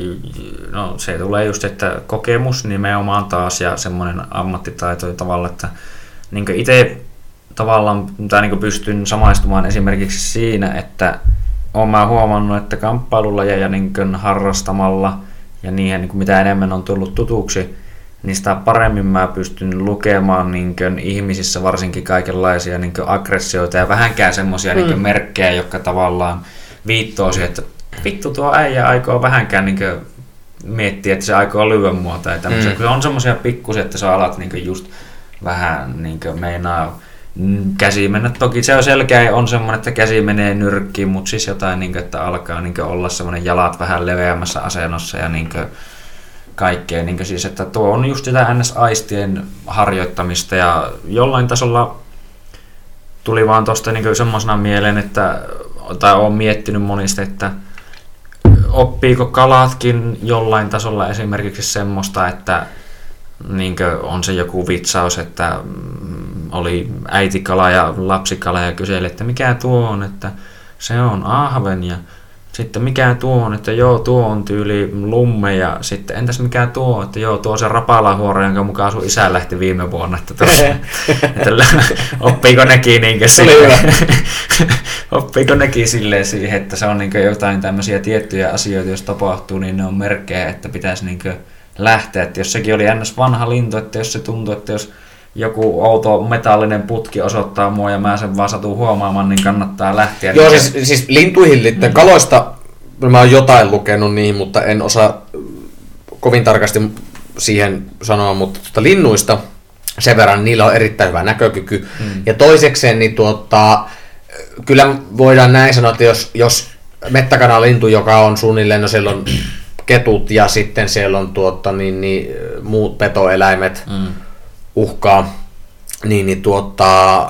no, se tulee just, että kokemus nimenomaan taas ja semmoinen ammattitaito tavalla, että niin itse tavallaan tai niin pystyn samaistumaan esimerkiksi siinä, että olen mä huomannut, että kamppailulla ja, ja niin harrastamalla ja niihin, niin mitä enemmän on tullut tutuksi, niin sitä paremmin mä pystyn lukemaan niin kuin, ihmisissä varsinkin kaikenlaisia niin kuin, aggressioita ja vähänkään semmoisia mm. niin merkkejä, jotka tavallaan viittoo siihen, että vittu tuo äijä aikoo vähänkään niin kuin, miettiä, että se aikoo lyödä mua tai tämmöisiä. Mm. Kyllä on semmoisia pikkusia, että sä alat niin kuin, just vähän niin kuin, meinaa käsi mennä. Toki se on selkeä, on semmoinen, että käsi menee nyrkkiin, mutta siis jotain, niin kuin, että alkaa niin kuin, olla semmoinen jalat vähän leveämmässä asennossa ja niin kuin, kaikkea. Niin siis, että tuo on just sitä NS-aistien harjoittamista ja jollain tasolla tuli vaan tuosta niin semmoisena mieleen, että, tai olen miettinyt monista, että oppiiko kalatkin jollain tasolla esimerkiksi semmoista, että niin on se joku vitsaus, että mm, oli äitikala ja lapsikala ja kyseli, että mikä tuo on, että se on ahven ja sitten mikä tuo on, että joo, tuo on tyyli lumme ja sitten entäs mikä tuo, että joo, tuo on se rapalahuoro, jonka mukaan sun isä lähti viime vuonna. Että, tuossa, (laughs) että oppiiko nekin niin sille, (laughs) oppiiko nekin silleen siihen, että se on niin jotain tämmöisiä tiettyjä asioita, jos tapahtuu, niin ne on merkkejä, että pitäisi niin lähteä. Että jos sekin oli ennäs vanha lintu, että jos se tuntuu, että jos joku outo metallinen putki osoittaa mua ja mä sen vaan satun huomaamaan, niin kannattaa lähteä. Joo, niin siis, siis lintuihin liittyen mm. kaloista mä oon jotain lukenut niin, mutta en osaa kovin tarkasti siihen sanoa, mutta tuota, linnuista sen verran niillä on erittäin hyvä näkökyky. Mm. Ja toisekseen, niin tuota, kyllä voidaan näin sanoa, että jos, jos mettäkanalintu, joka on suunnilleen, no siellä on ketut ja sitten siellä on tuota, niin, niin, muut petoeläimet mm. Uhkaa, niin, niin tuota,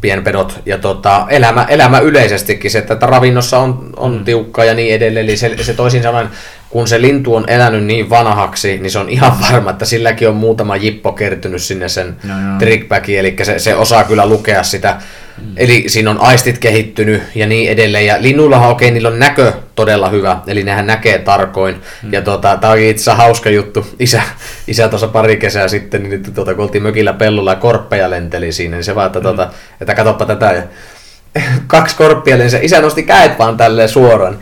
pienpedot ja tota, elämä, elämä yleisestikin, se, että ravinnossa on, on mm. tiukka ja niin edelleen. Eli se, se toisin sanoen, kun se lintu on elänyt niin vanhaksi, niin se on ihan (laughs) varma, että silläkin on muutama jippo kertynyt sinne sen no, trickbackiin, eli se, se osaa kyllä lukea sitä. Mm. Eli siinä on aistit kehittynyt ja niin edelleen. Ja linnuillahan okei, okay, niillä on näkö todella hyvä, eli nehän näkee tarkoin. Mm. Ja tota, tämä oli itse asiassa hauska juttu. Isä, isä tuossa pari kesää sitten, niin tuota, kun oltiin mökillä pellolla ja korppeja lenteli siinä, niin se vaan, että, mm. tuota, että katsoppa tätä. Ja (laughs) kaksi korppia, se isä nosti käet vaan tälleen suoraan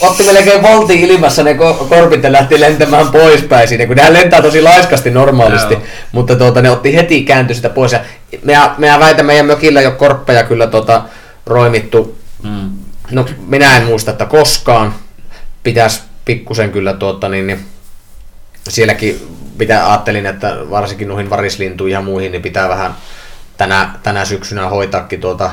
otti melkein volti ilmassa ne korpit ja lähti lentämään poispäin siinä, kun nehän lentää tosi laiskasti normaalisti, Joo. mutta tuota, ne otti heti kääntyi sitä pois. Ja mehän, mehän väitän, meidän mökillä jo korppeja kyllä tuota, roimittu. Mm. No minä en muista, että koskaan. Pitäisi pikkusen kyllä tuota, niin, niin sielläkin pitää, ajattelin, että varsinkin noihin varislintuihin ja muihin, niin pitää vähän tänä, tänä syksynä hoitaakin tuota,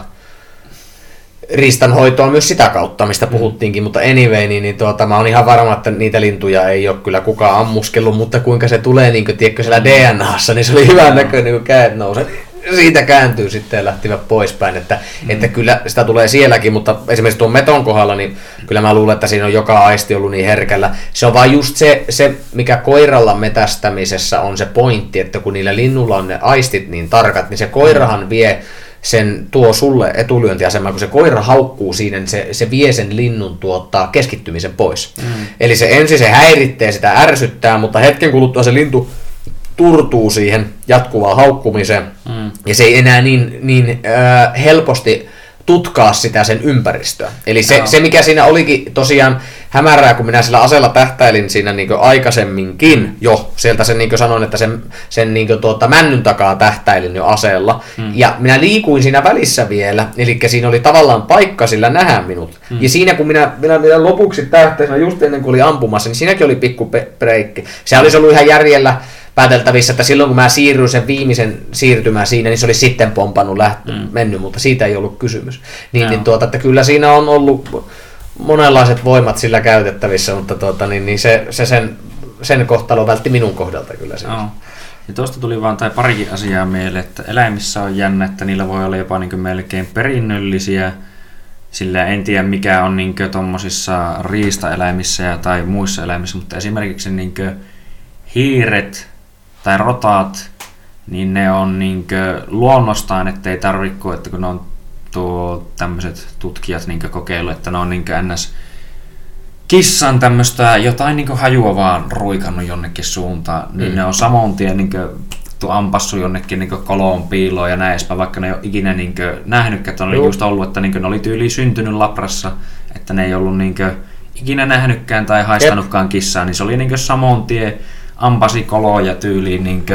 ristanhoitoa myös sitä kautta, mistä puhuttiinkin, mutta anyway, niin, niin tuota, mä oon ihan varma, että niitä lintuja ei ole kyllä kukaan ammuskellut, mutta kuinka se tulee, niin kuin, tiedätkö, siellä DNAssa, niin se oli hyvän näköinen, kun käet nousee siitä kääntyy sitten ja lähtivät poispäin, että, mm. että kyllä sitä tulee sielläkin, mutta esimerkiksi tuon meton kohdalla, niin kyllä mä luulen, että siinä on joka aisti ollut niin herkällä. Se on vaan just se, se mikä koiralla metästämisessä on se pointti, että kun niillä linnulla on ne aistit niin tarkat, niin se koirahan vie sen tuo sulle etulyöntiasemaan, kun se koira haukkuu siinä, niin se, se vie sen linnun tuottaa keskittymisen pois. Mm. Eli se ensin se häiritsee, sitä ärsyttää, mutta hetken kuluttua se lintu turtuu siihen jatkuvaan haukkumiseen, mm. ja se ei enää niin, niin äh, helposti tutkaa sitä sen ympäristöä. Eli se, se, mikä siinä olikin tosiaan hämärää, kun minä sillä aseella tähtäilin siinä niin aikaisemminkin jo, sieltä sen niin sanoin, että sen, sen niin tuota, männyn takaa tähtäilin jo aseella, hmm. ja minä liikuin siinä välissä vielä, eli siinä oli tavallaan paikka sillä nähdä minut. Hmm. Ja siinä kun minä, minä, minä lopuksi tähtäisin, just ennen kuin oli ampumassa, niin siinäkin oli pikku breikki. Se olisi ollut ihan järjellä, pääteltävissä, että silloin kun mä siirryin sen viimeisen siirtymään siinä, niin se oli sitten pompannut läht- mm. mennyt, mutta siitä ei ollut kysymys. Niin, niin tuota, että kyllä siinä on ollut monenlaiset voimat sillä käytettävissä, mutta tuota, niin, niin se, se sen, sen kohtalo vältti minun kohdalta kyllä. Siinä. Oh. Ja tuosta tuli vaan tai parikin asiaa mieleen, että eläimissä on jännä, että niillä voi olla jopa niin melkein perinnöllisiä, sillä en tiedä mikä on niin tuommoisissa riistaeläimissä ja, tai muissa eläimissä, mutta esimerkiksi niin hiiret tai rotaat, niin ne on niinkö luonnostaan, ettei tarvitse, että kun ne on tuo tämmöiset tutkijat niinkö kokeilu, että ne on niinkö ns kissan tämmöistä jotain niinkö hajua vaan ruikannut jonnekin suuntaan, niin mm. ne on samoin tien niinkö ampassu jonnekin niin koloon piiloon ja näin vaikka ne ei ole ikinä niin nähnytkään, että on Juh. just ollut, että niin ne oli tyyli syntynyt laprassa, että ne ei ollut niin ikinä nähnytkään tai haistanutkaan kissaa, niin se oli niin samoin tie ampasi koloja tyyliin niin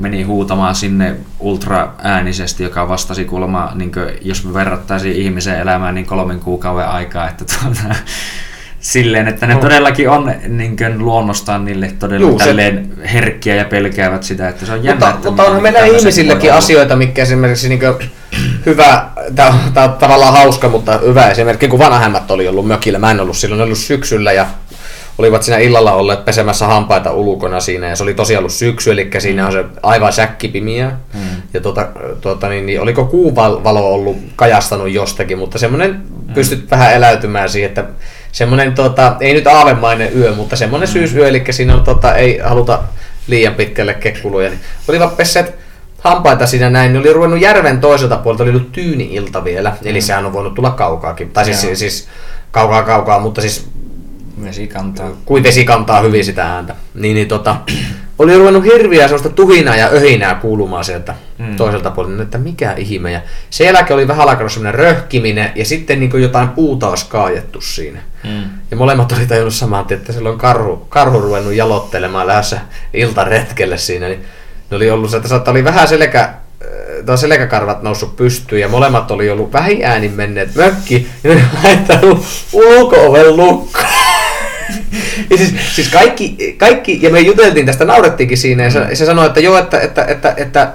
meni huutamaan sinne ultra äänisesti, joka vastasi kuulemma, niin kuin, jos me verrattaisiin ihmisen elämään, niin kolmen kuukauden aikaa, että tuota, (laughs) silleen, että ne no. todellakin on niin kuin, luonnostaan niille todella Juu, tälleen se... herkkiä ja pelkäävät sitä, että se on jännä. Mutta, mutta onhan meillä ihmisillekin asioita, mikä esimerkiksi niin kuin, hyvä, tämä on tavallaan hauska, mutta hyvä esimerkki, kun vanhemmat oli ollut mökillä, mä en ollut silloin ollut syksyllä ja olivat siinä illalla olleet pesemässä hampaita ulkona siinä, ja se oli tosiaan ollut syksy, eli siinä on se aivan säkkipimiä. Mm. Ja tuota, tuota, niin, niin, oliko kuuvalo ollut kajastanut jostakin, mutta semmoinen mm. pystyt vähän eläytymään siihen, että semmoinen, tuota, ei nyt aavemainen yö, mutta semmoinen mm. syysyö, eli siinä on, tuota, ei haluta liian pitkälle kekkuluja, niin olivat pesseet hampaita siinä näin, niin oli ruvennut järven toiselta puolelta, oli ollut tyyni-ilta vielä, eli mm. sehän on voinut tulla kaukaakin, tai siis, siis kaukaa kaukaa, mutta siis Vesi kantaa. Kuin vesi kantaa hyvin sitä ääntä. Niin, niin tota, (clears throat) oli ruvennut hirviä sellaista tuhinaa ja öhinää kuulumaan sieltä mm. toiselta puolelta, että mikä ihme. Ja sen jälkeen oli vähän alkanut semmoinen röhkiminen ja sitten niin jotain puuta olisi kaajettu siinä. Mm. Ja molemmat oli tajunnut samaan, että siellä on karhu, karhu ruvennut jalottelemaan lähdössä iltaretkelle siinä. Niin ne oli ollut se, että oli vähän selkä, tai selkäkarvat noussut pystyyn ja molemmat oli ollut vähin äänin menneet mökki ja ne (laughs) laittanut ulko-oven lukkoon ja siis, siis kaikki, kaikki, ja me juteltiin tästä, naurettiinkin siinä, ja se, se sanoi, että joo, että, että, että, että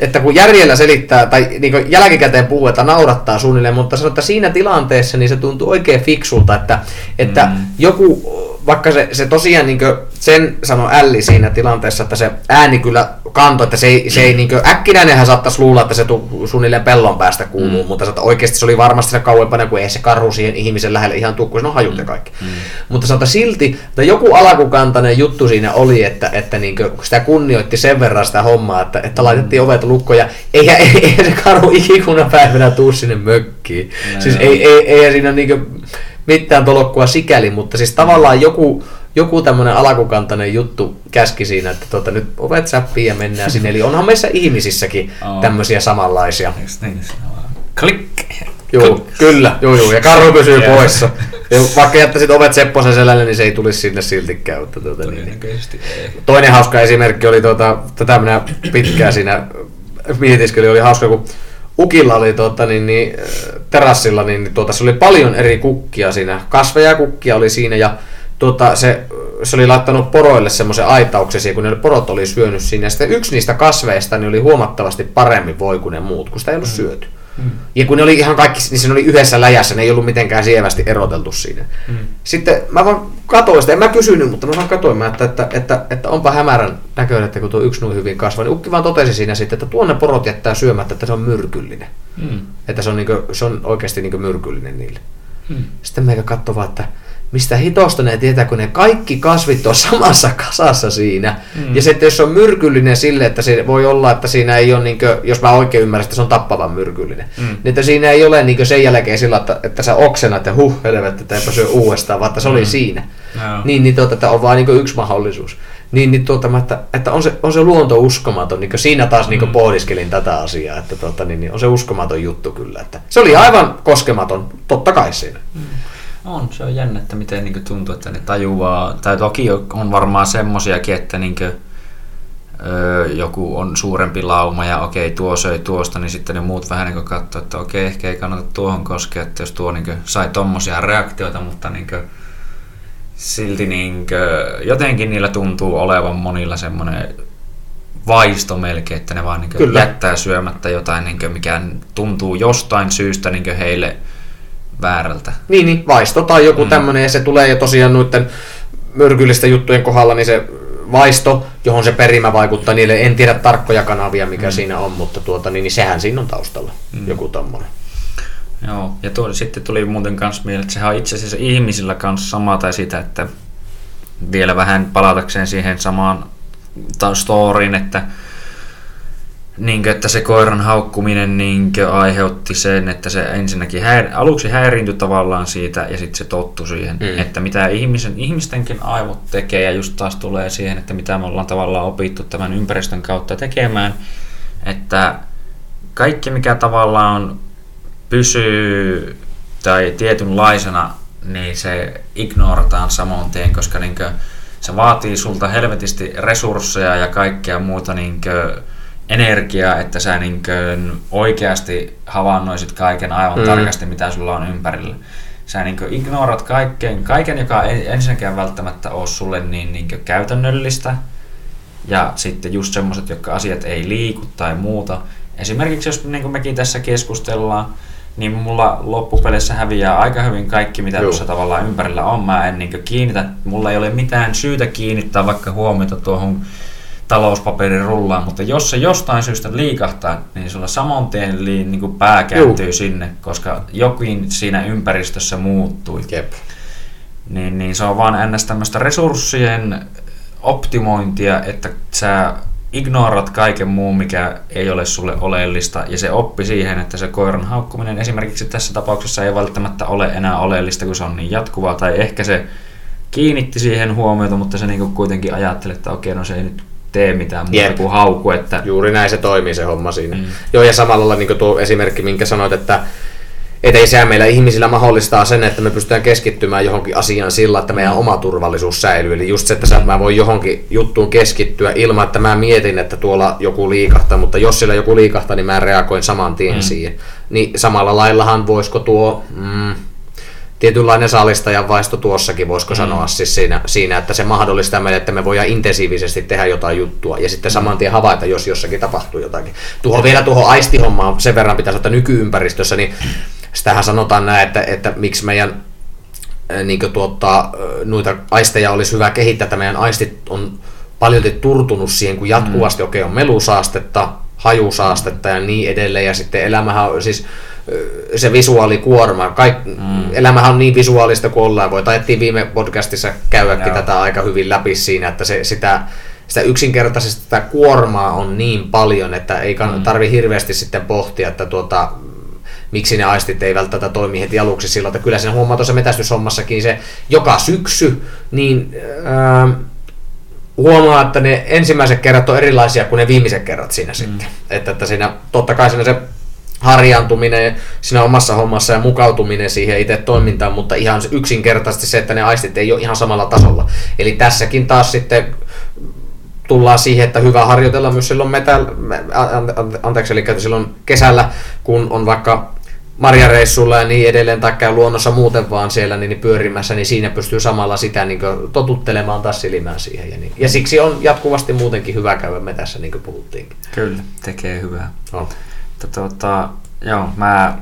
että kun järjellä selittää tai niin jälkikäteen puhuu, että naurattaa suunnilleen, mutta sanoo, että siinä tilanteessa niin se tuntuu oikein fiksulta, että, että mm. joku vaikka se, se tosiaan niin sen sanoi Älli siinä tilanteessa, että se ääni kyllä kantoi, että se ei, se ei niin äkkinäinenhän saattaisi luulla, että se tu, suunnilleen pellon päästä kuuluu, mm. mutta että oikeasti se oli varmasti se kauempana, kun ei se karhu siihen ihmisen lähelle ihan tuu, kun se on hajut ja kaikki. Mm. Mutta sanotaan silti, että joku alakukantainen juttu siinä oli, että, että niin kuin, sitä kunnioitti sen verran sitä hommaa, että, että laitettiin ovet lukkoja, eihän (laughs) ei, ei, se karhu ikikuna päivänä tuu sinne mökkiin. No, siis ei, ei, ei, ei siinä niin kuin, mitään tolokkua sikäli, mutta siis tavallaan joku, joku tämmöinen alakukantainen juttu käski siinä, että tota, nyt ovet säppiin ja mennään sinne. Eli onhan meissä ihmisissäkin oh. tämmöisiä samanlaisia. Niin, Klik! Joo, kyllä, joo, joo, ja karhu pysyy poissa. Ja vaikka jättäisit ovet Sepposen selälle, niin se ei tulisi sinne siltikään. Mutta tuota, niin, niin. Toinen hauska esimerkki oli, tuota, tätä minä pitkään siinä mietiskelin, oli hauska, kun Ukilla oli tuota, niin, niin, terassilla, niin tuota, se oli paljon eri kukkia siinä. Kasveja kukkia oli siinä ja tuota, se, se oli laittanut poroille semmoisen aitauksen kun ne porot oli syönyt siinä. Ja sitten yksi niistä kasveista niin oli huomattavasti paremmin voi kuin ne muut, kun sitä ei ollut mm. syöty. Mm. Ja kun ne oli ihan kaikki, niin se oli yhdessä läjässä, ne ei ollut mitenkään sievästi eroteltu siinä. Mm. Sitten mä vaan katsoin sitä, en mä kysynyt, mutta mä vaan katsoin, mä, että, että, että, että, onpa hämärän näköinen, että kun tuo yksi noin hyvin kasvaa. Niin Ukki vaan totesi siinä sitten, että tuonne porot jättää syömättä, että se on myrkyllinen. Mm. Että se on, niin kuin, se on oikeasti niin myrkyllinen niille. Mm. Sitten meikä katsoi vaan, että mistä hitosta ne tietää, kun ne kaikki kasvit on samassa kasassa siinä. Mm. Ja sitten jos on myrkyllinen sille, että se voi olla, että siinä ei ole, niin kuin, jos mä oikein ymmärrän, että se on tappavan myrkyllinen, mm. niin että siinä ei ole niin sen jälkeen sillä, että, että sä oksena, että huh, helvetti, että eipä syö uudestaan, vaan että se mm. oli siinä. No. Niin, niin tuota, että on vain niin yksi mahdollisuus. Niin, niin tuota, että, että on, se, on se luonto uskomaton, niin siinä taas niin mm. pohdiskelin tätä asiaa, että tuota, niin, niin on se uskomaton juttu kyllä. Että se oli aivan koskematon, totta kai siinä. Mm. On, se on jännä, että miten niin tuntuu, että ne tajuaa, tai toki on varmaan semmosiakin, että niin kuin, öö, joku on suurempi lauma ja okei, tuo söi tuosta, niin sitten ne muut vähän niin katsoo, että okei, ehkä ei kannata tuohon koskea, että jos tuo niin kuin, sai tommosia reaktioita, mutta niin kuin, silti niin kuin, jotenkin niillä tuntuu olevan monilla semmoinen vaisto melkein, että ne vaan niin jättää syömättä jotain, niin mikä tuntuu jostain syystä niin heille – väärältä. Niin, niin vaisto tai joku mm. tämmöinen, ja se tulee jo tosiaan noiden myrkyllisten juttujen kohdalla, niin se vaisto, johon se perimä vaikuttaa niille, en tiedä tarkkoja kanavia, mikä mm. siinä on, mutta tuota, niin, niin sehän siinä on taustalla, mm. joku tommonen. Joo, ja tuo, sitten tuli muuten kanssa mieleen, että sehän on itse asiassa ihmisillä kanssa sama tai sitä, että vielä vähän palatakseen siihen samaan storyin, että niin kuin, että se koiran haukkuminen niin kuin, aiheutti sen, että se ensinnäkin häir, aluksi häiriintyi tavallaan siitä ja sitten se tottui siihen, mm. että mitä ihmisen, ihmistenkin aivot tekee ja just taas tulee siihen, että mitä me ollaan tavallaan opittu tämän ympäristön kautta tekemään, että kaikki mikä tavallaan pysyy tai tietynlaisena, niin se ignorataan samoin tien, koska niin kuin, se vaatii sulta helvetisti resursseja ja kaikkea muuta niin kuin, energiaa, että sä niin oikeasti havainnoisit kaiken aivan mm. tarkasti, mitä sulla on ympärillä. Sä niin ignorat kaiken, kaiken, joka ei ensinnäkään välttämättä ole sulle niin, niin käytännöllistä. Ja sitten just semmoiset, jotka asiat ei liiku tai muuta. Esimerkiksi jos niin kuin mekin tässä keskustellaan, niin mulla loppupeleissä häviää aika hyvin kaikki, mitä tuossa tavallaan ympärillä on. Mä en niin kiinnitä, mulla ei ole mitään syytä kiinnittää vaikka huomiota tuohon talouspaperin rullaan, mutta jos se jostain syystä liikahtaa, niin sulla saman tien niin kuin pää kääntyy Juh. sinne, koska jokin siinä ympäristössä muuttui. Jep. Niin, niin se on vaan ns. tämmöistä resurssien optimointia, että sä ignorat kaiken muun, mikä ei ole sulle oleellista, ja se oppi siihen, että se koiran haukkuminen esimerkiksi tässä tapauksessa ei välttämättä ole enää oleellista, kun se on niin jatkuvaa, tai ehkä se kiinnitti siihen huomiota, mutta se niinku kuitenkin ajattelee, että okei, no se ei nyt tee mitään muuta Jep. kuin hauku. Että... Juuri näin se toimii se homma siinä. Mm. Joo, ja samalla lailla niin tuo esimerkki, minkä sanoit, että et ei sehän meillä ihmisillä mahdollistaa sen, että me pystytään keskittymään johonkin asiaan sillä, että meidän oma turvallisuus säilyy. Eli just se, että mä voin johonkin juttuun keskittyä ilman, että mä mietin, että tuolla joku liikahtaa, mutta jos siellä joku liikahtaa, niin mä reagoin saman tien mm. siihen. Niin samalla laillahan voisiko tuo, mm, tietynlainen saalistajan vaisto tuossakin, voisiko mm. sanoa siis siinä, siinä, että se mahdollistaa meille, että me voidaan intensiivisesti tehdä jotain juttua ja sitten saman tien havaita, jos jossakin tapahtuu jotakin. Tuohon vielä tuohon aistihommaan sen verran pitäisi ottaa nykyympäristössä, niin sitähän sanotaan näin, että, että miksi meidän niin tuota, noita aisteja olisi hyvä kehittää, että meidän aistit on paljon turtunut siihen, kun jatkuvasti mm. okei okay, on melusaastetta, hajusaastetta ja niin edelleen, ja sitten elämähän on siis se visuaalikuorma. Kaik, mm. Elämähän on niin visuaalista kuin ollaan. Voi taidettiin viime podcastissa käydäkin Joo. tätä aika hyvin läpi siinä, että se, sitä, sitä yksinkertaisesti sitä kuormaa on niin paljon, että ei mm. tarvi hirveästi sitten pohtia, että tuota, miksi ne aistit ei välttämättä toimi heti aluksi sillä, että kyllä sen huomaa tuossa metästyshommassakin se joka syksy, niin äh, huomaa, että ne ensimmäiset kerrat on erilaisia kuin ne viimeiset kerrat siinä mm. sitten. Että, että siinä totta kai siinä se harjaantuminen siinä omassa hommassa ja mukautuminen siihen itse toimintaan, mutta ihan yksinkertaisesti se, että ne aistit ei ole ihan samalla tasolla. Eli tässäkin taas sitten tullaan siihen, että hyvä harjoitella myös silloin metä, anteeksi, eli silloin kesällä, kun on vaikka marjareissulla ja niin edelleen, tai käy luonnossa muuten vaan siellä niin, niin pyörimässä, niin siinä pystyy samalla sitä niin kuin, totuttelemaan taas silmään siihen. Ja, niin. ja siksi on jatkuvasti muutenkin hyvä käydä metässä, niin kuin puhuttiinkin. Kyllä, tekee hyvää. No. tuota, joo, mä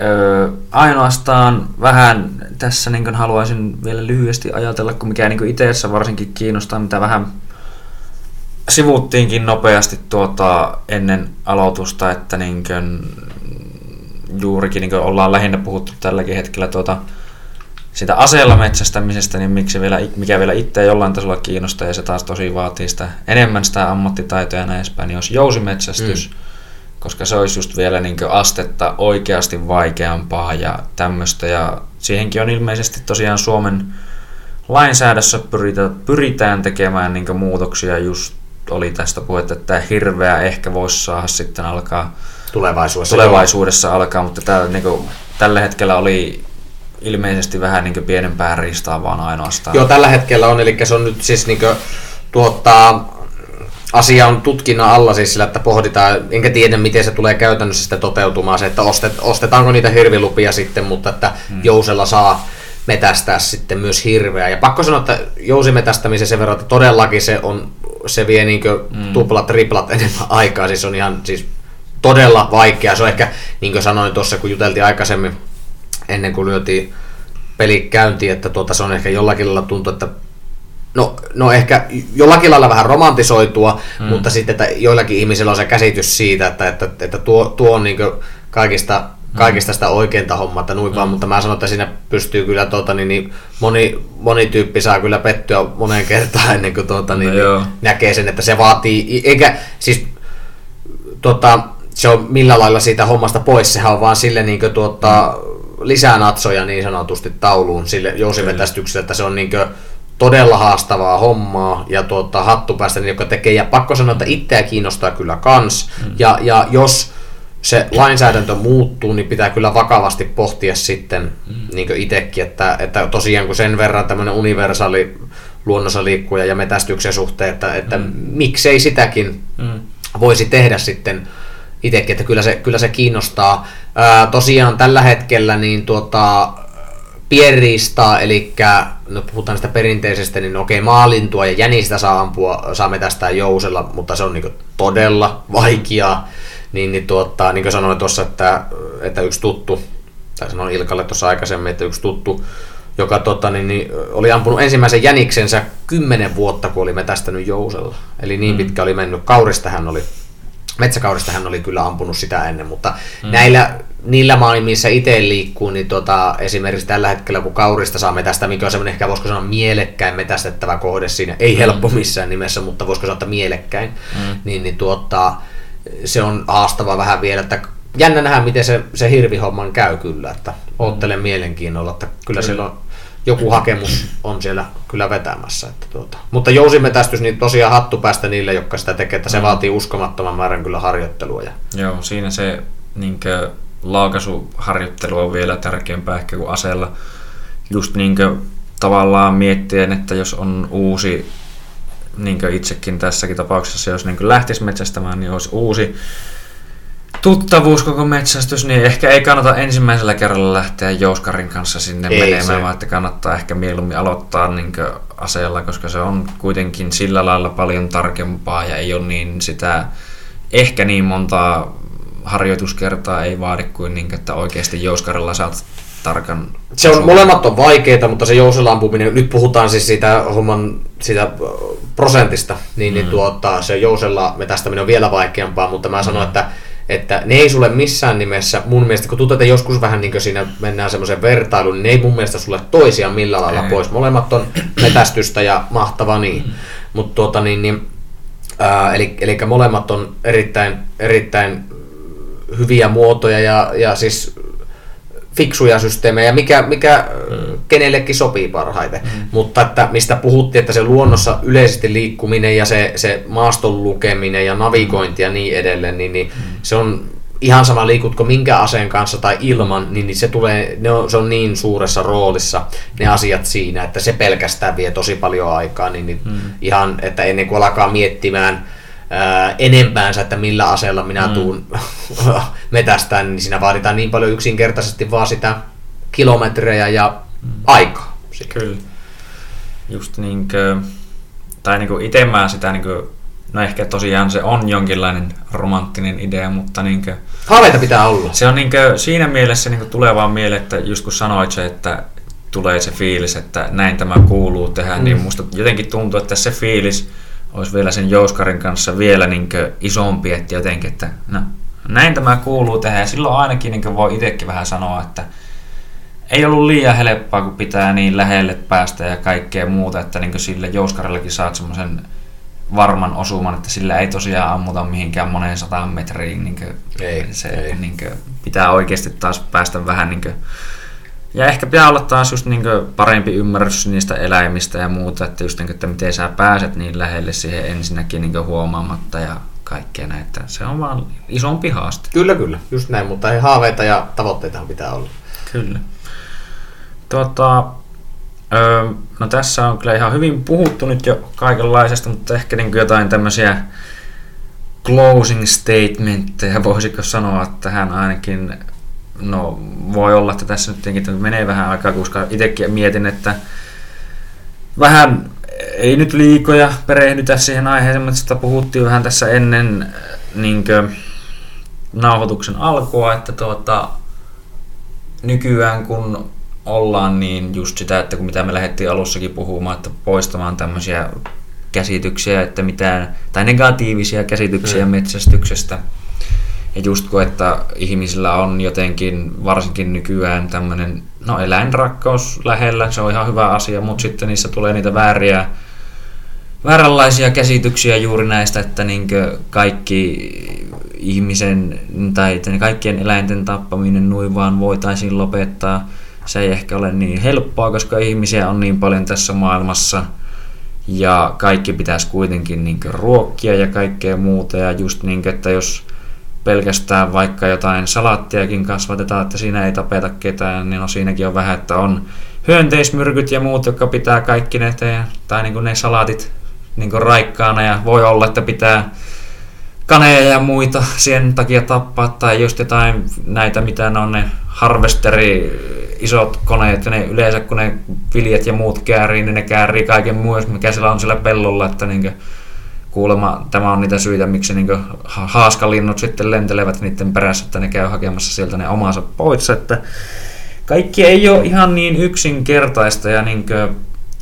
Öö, ainoastaan vähän tässä niin haluaisin vielä lyhyesti ajatella, kun mikä niin itseessä varsinkin kiinnostaa, mitä vähän sivuttiinkin nopeasti tuota ennen aloitusta, että niin kuin, juurikin niin ollaan lähinnä puhuttu tälläkin hetkellä tuota, sitä aseella metsästämisestä, niin miksi vielä, mikä vielä itse jollain tasolla kiinnostaa ja se taas tosi vaatii sitä enemmän sitä ammattitaitoa ja näin edespäin, niin olisi jousimetsästys, mm. Koska se olisi just vielä niin astetta oikeasti vaikeampaa ja tämmöistä ja siihenkin on ilmeisesti tosiaan Suomen lainsäädässä pyritä, pyritään tekemään niin muutoksia. Just oli tästä puhetta, että tämä hirveä ehkä voisi saada sitten alkaa tulevaisuudessa, tulevaisuudessa alkaa, mutta tää, niin kuin, tällä hetkellä oli ilmeisesti vähän niin pienempää riistaa vaan ainoastaan. Joo, tällä hetkellä on, eli se on nyt siis niin kuin, tuota, asia on tutkinnan alla siis sillä, että pohditaan, enkä tiedä miten se tulee käytännössä sitten toteutumaan, se, että ostet, ostetaanko niitä hirvilupia sitten, mutta että hmm. jousella saa metästää sitten myös hirveä. Ja pakko sanoa, että jousimetästämisen sen verran, että todellakin se, on, se vie niin mm. tuplat, triplat enemmän aikaa, siis on ihan siis todella vaikea. Se on ehkä, niin kuin sanoin tuossa, kun juteltiin aikaisemmin, ennen kuin lyötiin peli käyntiin, että tuota, se on ehkä jollakin lailla tuntuu, että no, no ehkä jollakin lailla vähän romantisoitua, mm. mutta sitten että joillakin ihmisillä on se käsitys siitä, että, että, että tuo, tuo on niin kaikista, mm. kaikista sitä oikeinta hommaa, että noin mm. vaan, mutta mä sanon, että siinä pystyy kyllä tuota, niin, niin moni, moni tyyppi saa kyllä pettyä moneen kertaan ennen kuin tuota, niin, no, niin, näkee sen, että se vaatii, eikä siis tota, se on millä lailla siitä hommasta pois, sehän on vaan sille niin kuin, tuota, lisää natsoja niin sanotusti tauluun sille jousimetästykselle, että se on niin kuin, todella haastavaa hommaa ja tuota, hattupäästä, niin joka tekee. Ja pakko sanoa, että itseä kiinnostaa kyllä kans. Mm. Ja, ja jos se lainsäädäntö muuttuu, niin pitää kyllä vakavasti pohtia sitten mm. niin itsekin, että, että tosiaan kun sen verran tämmöinen universaali luonnossa liikkuja ja metästyksen suhteen, että, että mm. miksei sitäkin mm. voisi tehdä sitten itsekin, että kyllä se, kyllä se kiinnostaa. Ää, tosiaan tällä hetkellä niin tuota, pienriistaa, eli no puhutaan sitä perinteisestä, niin okei, maalintua ja jänistä saa ampua, saamme tästä jousella, mutta se on niin todella vaikeaa. Niin, niin, tuota, niin kuin sanoin tuossa, että, että yksi tuttu, tai sanoin Ilkalle tuossa aikaisemmin, että yksi tuttu, joka tota, niin, niin, oli ampunut ensimmäisen jäniksensä kymmenen vuotta, kun oli metästänyt jousella. Eli niin mm. pitkä oli mennyt. Kaurista hän oli metsäkaudesta hän oli kyllä ampunut sitä ennen, mutta mm. näillä, niillä maailmissa itse liikkuu, niin tota, esimerkiksi tällä hetkellä kun kaurista saa metästä, mikä on semmoinen ehkä voisiko sanoa mielekkäin metästettävä kohde siinä, ei mm. helppo missään nimessä, mutta voisiko sanoa, että mielekkäin, mm. niin, niin tuota, se on haastava vähän vielä, että jännä nähdä, miten se, se hirvihomman käy kyllä, että oottelen mielenkiinnolla, että kyllä mm. siellä on joku hakemus on siellä kyllä vetämässä. Että tuota. Mutta jousimetästys, niin tosiaan hattu päästä niille, jotka sitä tekee, että se mm. vaatii uskomattoman määrän kyllä harjoittelua. Ja... Joo, siinä se niinkö, laakaisuharjoittelu on vielä tärkeämpää ehkä kuin aseella. Just niinkö, tavallaan miettien, että jos on uusi, niin itsekin tässäkin tapauksessa, jos niin lähtisi metsästämään, niin olisi uusi tuttavuus koko metsästys, niin ehkä ei kannata ensimmäisellä kerralla lähteä Jouskarin kanssa sinne Ei menemään, se. vaan että kannattaa ehkä mieluummin aloittaa niin aseella, koska se on kuitenkin sillä lailla paljon tarkempaa ja ei ole niin sitä, ehkä niin montaa harjoituskertaa ei vaadi kuin, niin, että oikeasti Jouskarilla saat tarkan Se on, molemmat on vaikeita, mutta se jousella ampuminen, nyt puhutaan siis siitä homman siitä prosentista, niin, niin tuota, se jousella metästäminen on vielä vaikeampaa, mutta mä sanon, että että ne ei sulle missään nimessä, mun mielestä, kun tuntuu, joskus vähän niin siinä mennään semmoisen vertailuun, niin ne ei mun mielestä sulle toisiaan millään lailla Ei. pois. Molemmat on metästystä ja mahtava niin. Mutta tuota niin, niin ää, eli, eli molemmat on erittäin, erittäin hyviä muotoja ja, ja siis fiksuja systeemejä, mikä, mikä mm. kenellekin sopii parhaiten. Mm. Mutta että mistä puhuttiin, että se luonnossa yleisesti liikkuminen ja se, se maaston lukeminen ja navigointi ja niin edelleen, niin, niin mm. se on ihan sama liikutko minkä aseen kanssa tai ilman, niin, niin se, tulee, ne on, se on niin suuressa roolissa ne asiat siinä, että se pelkästään vie tosi paljon aikaa, niin, niin mm. ihan, että ennen kuin alkaa miettimään ää, enempäänsä, että millä aseella minä mm. tuun (laughs) metästään, niin siinä vaaditaan niin paljon yksinkertaisesti vaan sitä kilometrejä ja mm. aikaa. Kyllä. Just niinkö, tai niinku ite mä sitä niinku, no ehkä tosiaan se on jonkinlainen romanttinen idea, mutta niinkö, Haaveita pitää olla. se on niinkö, siinä mielessä niinku tulee vaan mieleen, että just kun sanoit se, että tulee se fiilis, että näin tämä kuuluu tehdä, mm. niin musta jotenkin tuntuu, että se fiilis olisi vielä sen Jouskarin kanssa vielä niinkö isompi, että jotenkin, että no, näin tämä kuuluu tehdä. Ja silloin ainakin niinkö voi itsekin vähän sanoa, että ei ollut liian helppoa, kun pitää niin lähelle päästä ja kaikkea muuta, että niin sille Jouskarillakin saat semmoisen varman osuman, että sillä ei tosiaan ammuta mihinkään moneen sataan metriin. Niin Ei, se ei. Niin pitää oikeasti taas päästä vähän niin ja ehkä pitää olla taas just niin parempi ymmärrys niistä eläimistä ja muuta, että just niin, että miten sä pääset niin lähelle siihen ensinnäkin niin huomaamatta ja kaikkea näitä. Se on vaan isompi haaste. Kyllä, kyllä, just näin, mutta ei haaveita ja tavoitteitahan pitää olla. Kyllä. Tota, öö, no tässä on kyllä ihan hyvin puhuttu nyt jo kaikenlaisesta, mutta ehkä niin jotain tämmöisiä closing statementteja voisiko sanoa tähän ainakin. No voi olla, että tässä nyt tietenkin menee vähän aikaa, koska itsekin mietin, että vähän ei nyt liikoja perehdytä siihen aiheeseen, mutta sitä puhuttiin vähän tässä ennen niinkö, nauhoituksen alkua, että tuota, nykyään kun ollaan niin just sitä, että kun mitä me lähdettiin alussakin puhumaan, että poistamaan tämmöisiä käsityksiä, että mitään, tai negatiivisia käsityksiä mm. metsästyksestä. Ja just kun, että ihmisillä on jotenkin, varsinkin nykyään tämmöinen, no eläinrakkaus lähellä, se on ihan hyvä asia, mutta sitten niissä tulee niitä vääriä, vääränlaisia käsityksiä juuri näistä, että niinkö kaikki ihmisen tai kaikkien eläinten tappaminen noin vaan voitaisiin lopettaa. Se ei ehkä ole niin helppoa, koska ihmisiä on niin paljon tässä maailmassa ja kaikki pitäisi kuitenkin niinkö ruokkia ja kaikkea muuta ja just niin, että jos pelkästään vaikka jotain salaattiakin kasvatetaan, että siinä ei tapeta ketään, niin no siinäkin on vähän, että on hyönteismyrkyt ja muut, jotka pitää kaikki ne, te- tai niin kuin ne salaatit niin kuin raikkaana ja voi olla, että pitää kaneja ja muita sen takia tappaa, tai just jotain näitä, mitä ne on ne harvesteri isot koneet, ne yleensä kun ne viljet ja muut käärii, niin ne käärii kaiken muun, mikä siellä on siellä pellolla, että niin kuulemma tämä on niitä syitä, miksi niin haaskalinnut sitten lentelevät niiden perässä, että ne käy hakemassa sieltä ne omansa pois, että kaikki ei ole ihan niin yksinkertaista ja niin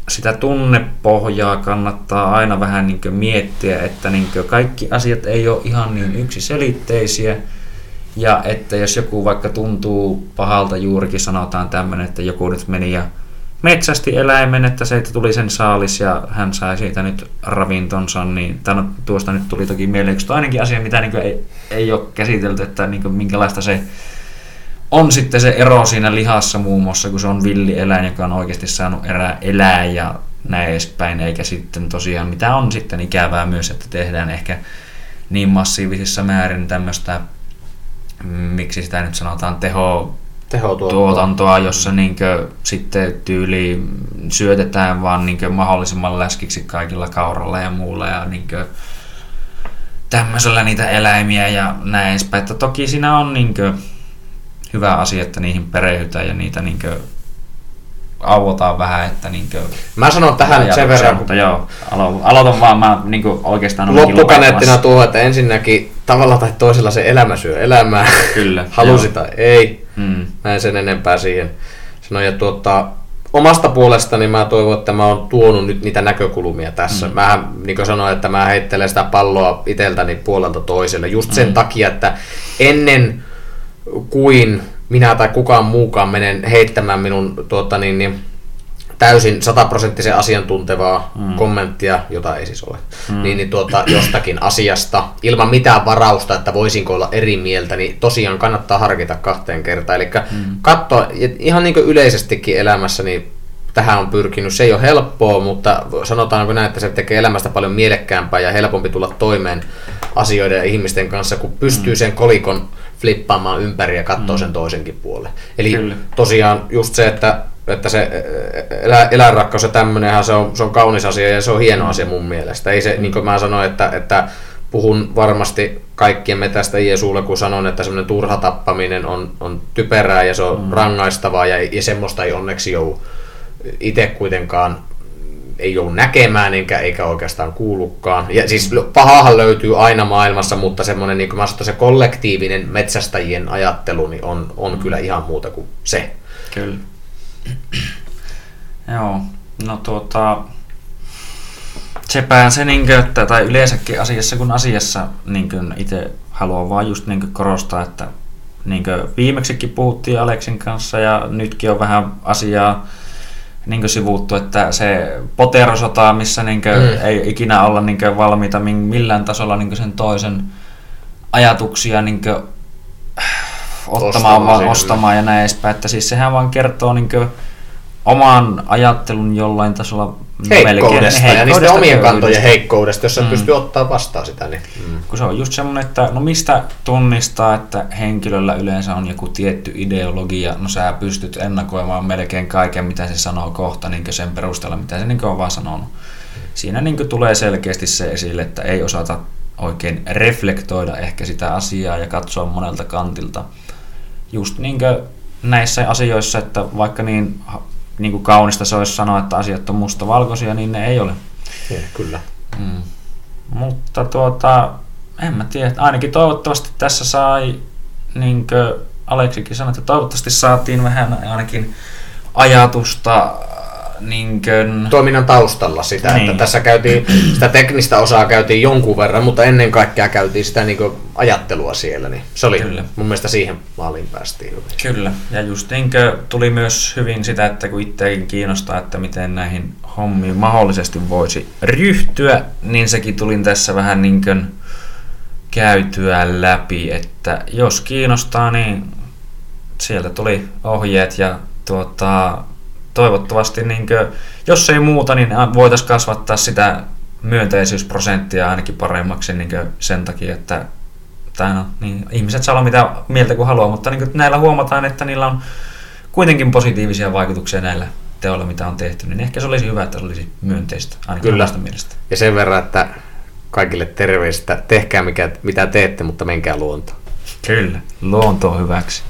sitä tunnepohjaa kannattaa aina vähän niin miettiä, että niin kaikki asiat ei ole ihan niin yksiselitteisiä. Ja että jos joku vaikka tuntuu pahalta juurikin sanotaan tämmöinen, että joku nyt meni ja metsästi eläimen, että se tuli sen saalis ja hän sai siitä nyt ravintonsa, niin tämän, tuosta nyt tuli toki mieleen yksi toinenkin asia, mitä niin ei, ei ole käsitelty, että niin minkälaista se on sitten se ero siinä lihassa muun muassa, kun se on villieläin, joka on oikeasti saanut erää elää ja näin edespäin, eikä sitten tosiaan, mitä on sitten ikävää myös, että tehdään ehkä niin massiivisissa määrin tämmöistä, miksi sitä nyt sanotaan, teho, tuotantoa, jossa niinkö sitten tyyli syötetään vaan niinkö mahdollisimman läskiksi kaikilla kauralla ja muulla ja niinkö tämmöisellä niitä eläimiä ja näin edespäin. Että toki siinä on niinkö hyvä asia, että niihin perehdytään ja niitä niinkö auotaan vähän, että niinkö... Mä sanon tähän nyt sen verran, mutta joo, alo- aloitan vaan, mä niinkö oikeastaan loppukaneettina tuo, että ensinnäkin tavalla tai toisella se elämä syö elämää. Kyllä, (laughs) Halusi joo. tai ei. Mm. Mä en sen enempää siihen sano. Ja tuota, omasta puolestani mä toivon, että mä oon tuonut nyt niitä näkökulmia tässä. Mm. Mähän, niin kuin sanoin, että mä heittelen sitä palloa iteltäni puolelta toiselle. Just sen Mm. takia, että ennen kuin minä tai kukaan muukaan menen heittämään minun tuota, niin, niin, täysin sataprosenttisen asiantuntevaa mm. kommenttia, jota ei siis ole, mm. niin, niin tuota, jostakin asiasta ilman mitään varausta, että voisinko olla eri mieltä, niin tosiaan kannattaa harkita kahteen kertaan. Eli mm. katsoa, ihan niin kuin yleisestikin elämässä, niin tähän on pyrkinyt. Se ei ole helppoa, mutta sanotaanko näin, että se tekee elämästä paljon mielekkäämpää ja helpompi tulla toimeen asioiden ja ihmisten kanssa, kun pystyy sen kolikon flippaamaan ympäri ja katsoo sen toisenkin puolen. Eli Kyllä. tosiaan just se, että, että se elä, eläinrakkaus ja tämmöinenhän se on, se on kaunis asia ja se on hieno asia mun mielestä. Ei se, niin kuin mä sanoin, että, että puhun varmasti kaikkien metästäjien suulle, kun sanon, että semmoinen turha tappaminen on, on typerää ja se on mm. rangaistavaa ja, ja semmoista ei onneksi joudu itse kuitenkaan ei joudu näkemään enkä, eikä oikeastaan kuulukaan. Ja siis pahahan löytyy aina maailmassa, mutta semmoinen, niin kuin mä sanoin, se kollektiivinen metsästäjien ajattelu niin on, on kyllä ihan muuta kuin se. Kyllä. (clears throat) Joo, no tuota, sepä se, niin että, tai yleensäkin asiassa kuin asiassa niin itse haluan vaan just niin korostaa, että niin viimeksikin puhuttiin Aleksin kanssa ja nytkin on vähän asiaa niin sivuuttu, että se poterosota, missä niin mm. ei ikinä olla niin valmiita millään tasolla niin sen toisen ajatuksia niin ottamaan, Ostamaan vaan ostamaan ja näin edespäin. Että siis sehän vaan kertoo niin oman ajattelun jollain tasolla heikkoudesta, ja niistä omien kantojen heikkoudesta, jos sä mm. pystyy ottaa vastaan sitä. Niin, mm. Kun se on just semmoinen, että no mistä tunnistaa, että henkilöllä yleensä on joku tietty ideologia, no sä pystyt ennakoimaan melkein kaiken, mitä se sanoo kohta niin sen perusteella, mitä se niin on vaan sanonut. Siinä niin tulee selkeästi se esille, että ei osata oikein reflektoida ehkä sitä asiaa ja katsoa monelta kantilta. Just niin näissä asioissa, että vaikka niin, niin kuin kaunista se olisi sanoa, että asiat on mustavalkoisia, niin ne ei ole. Ja, kyllä. Mm. Mutta tuota, en mä tiedä, ainakin toivottavasti tässä sai, niin kuin Aleksikin sanoi, että toivottavasti saatiin vähän ainakin ajatusta niin kuin... toiminnan taustalla sitä, niin. että tässä käytiin, (clears throat) sitä teknistä osaa käytiin jonkun verran, mutta ennen kaikkea käytiin sitä niin ajattelua siellä, niin se oli Kyllä. mun mielestä siihen maaliin päästiin hyvin. Kyllä, ja just niin tuli myös hyvin sitä, että kun itsekin kiinnostaa, että miten näihin hommiin mahdollisesti voisi ryhtyä, niin sekin tulin tässä vähän niin kuin käytyä läpi, että jos kiinnostaa, niin sieltä tuli ohjeet ja tuota, toivottavasti, niin kuin, jos ei muuta, niin voitaisiin kasvattaa sitä myönteisyysprosenttia ainakin paremmaksi niin sen takia, että tai no, niin, ihmiset saa olla mitä mieltä kuin haluaa, mutta niin näillä huomataan, että niillä on kuitenkin positiivisia vaikutuksia näillä teoilla, mitä on tehty, niin ehkä se olisi hyvä, että se olisi myönteistä, ainakin Kyllä. mielestä. Ja sen verran, että kaikille terveistä, tehkää mikä, mitä teette, mutta menkää luontoon. Kyllä, luonto on hyväksi.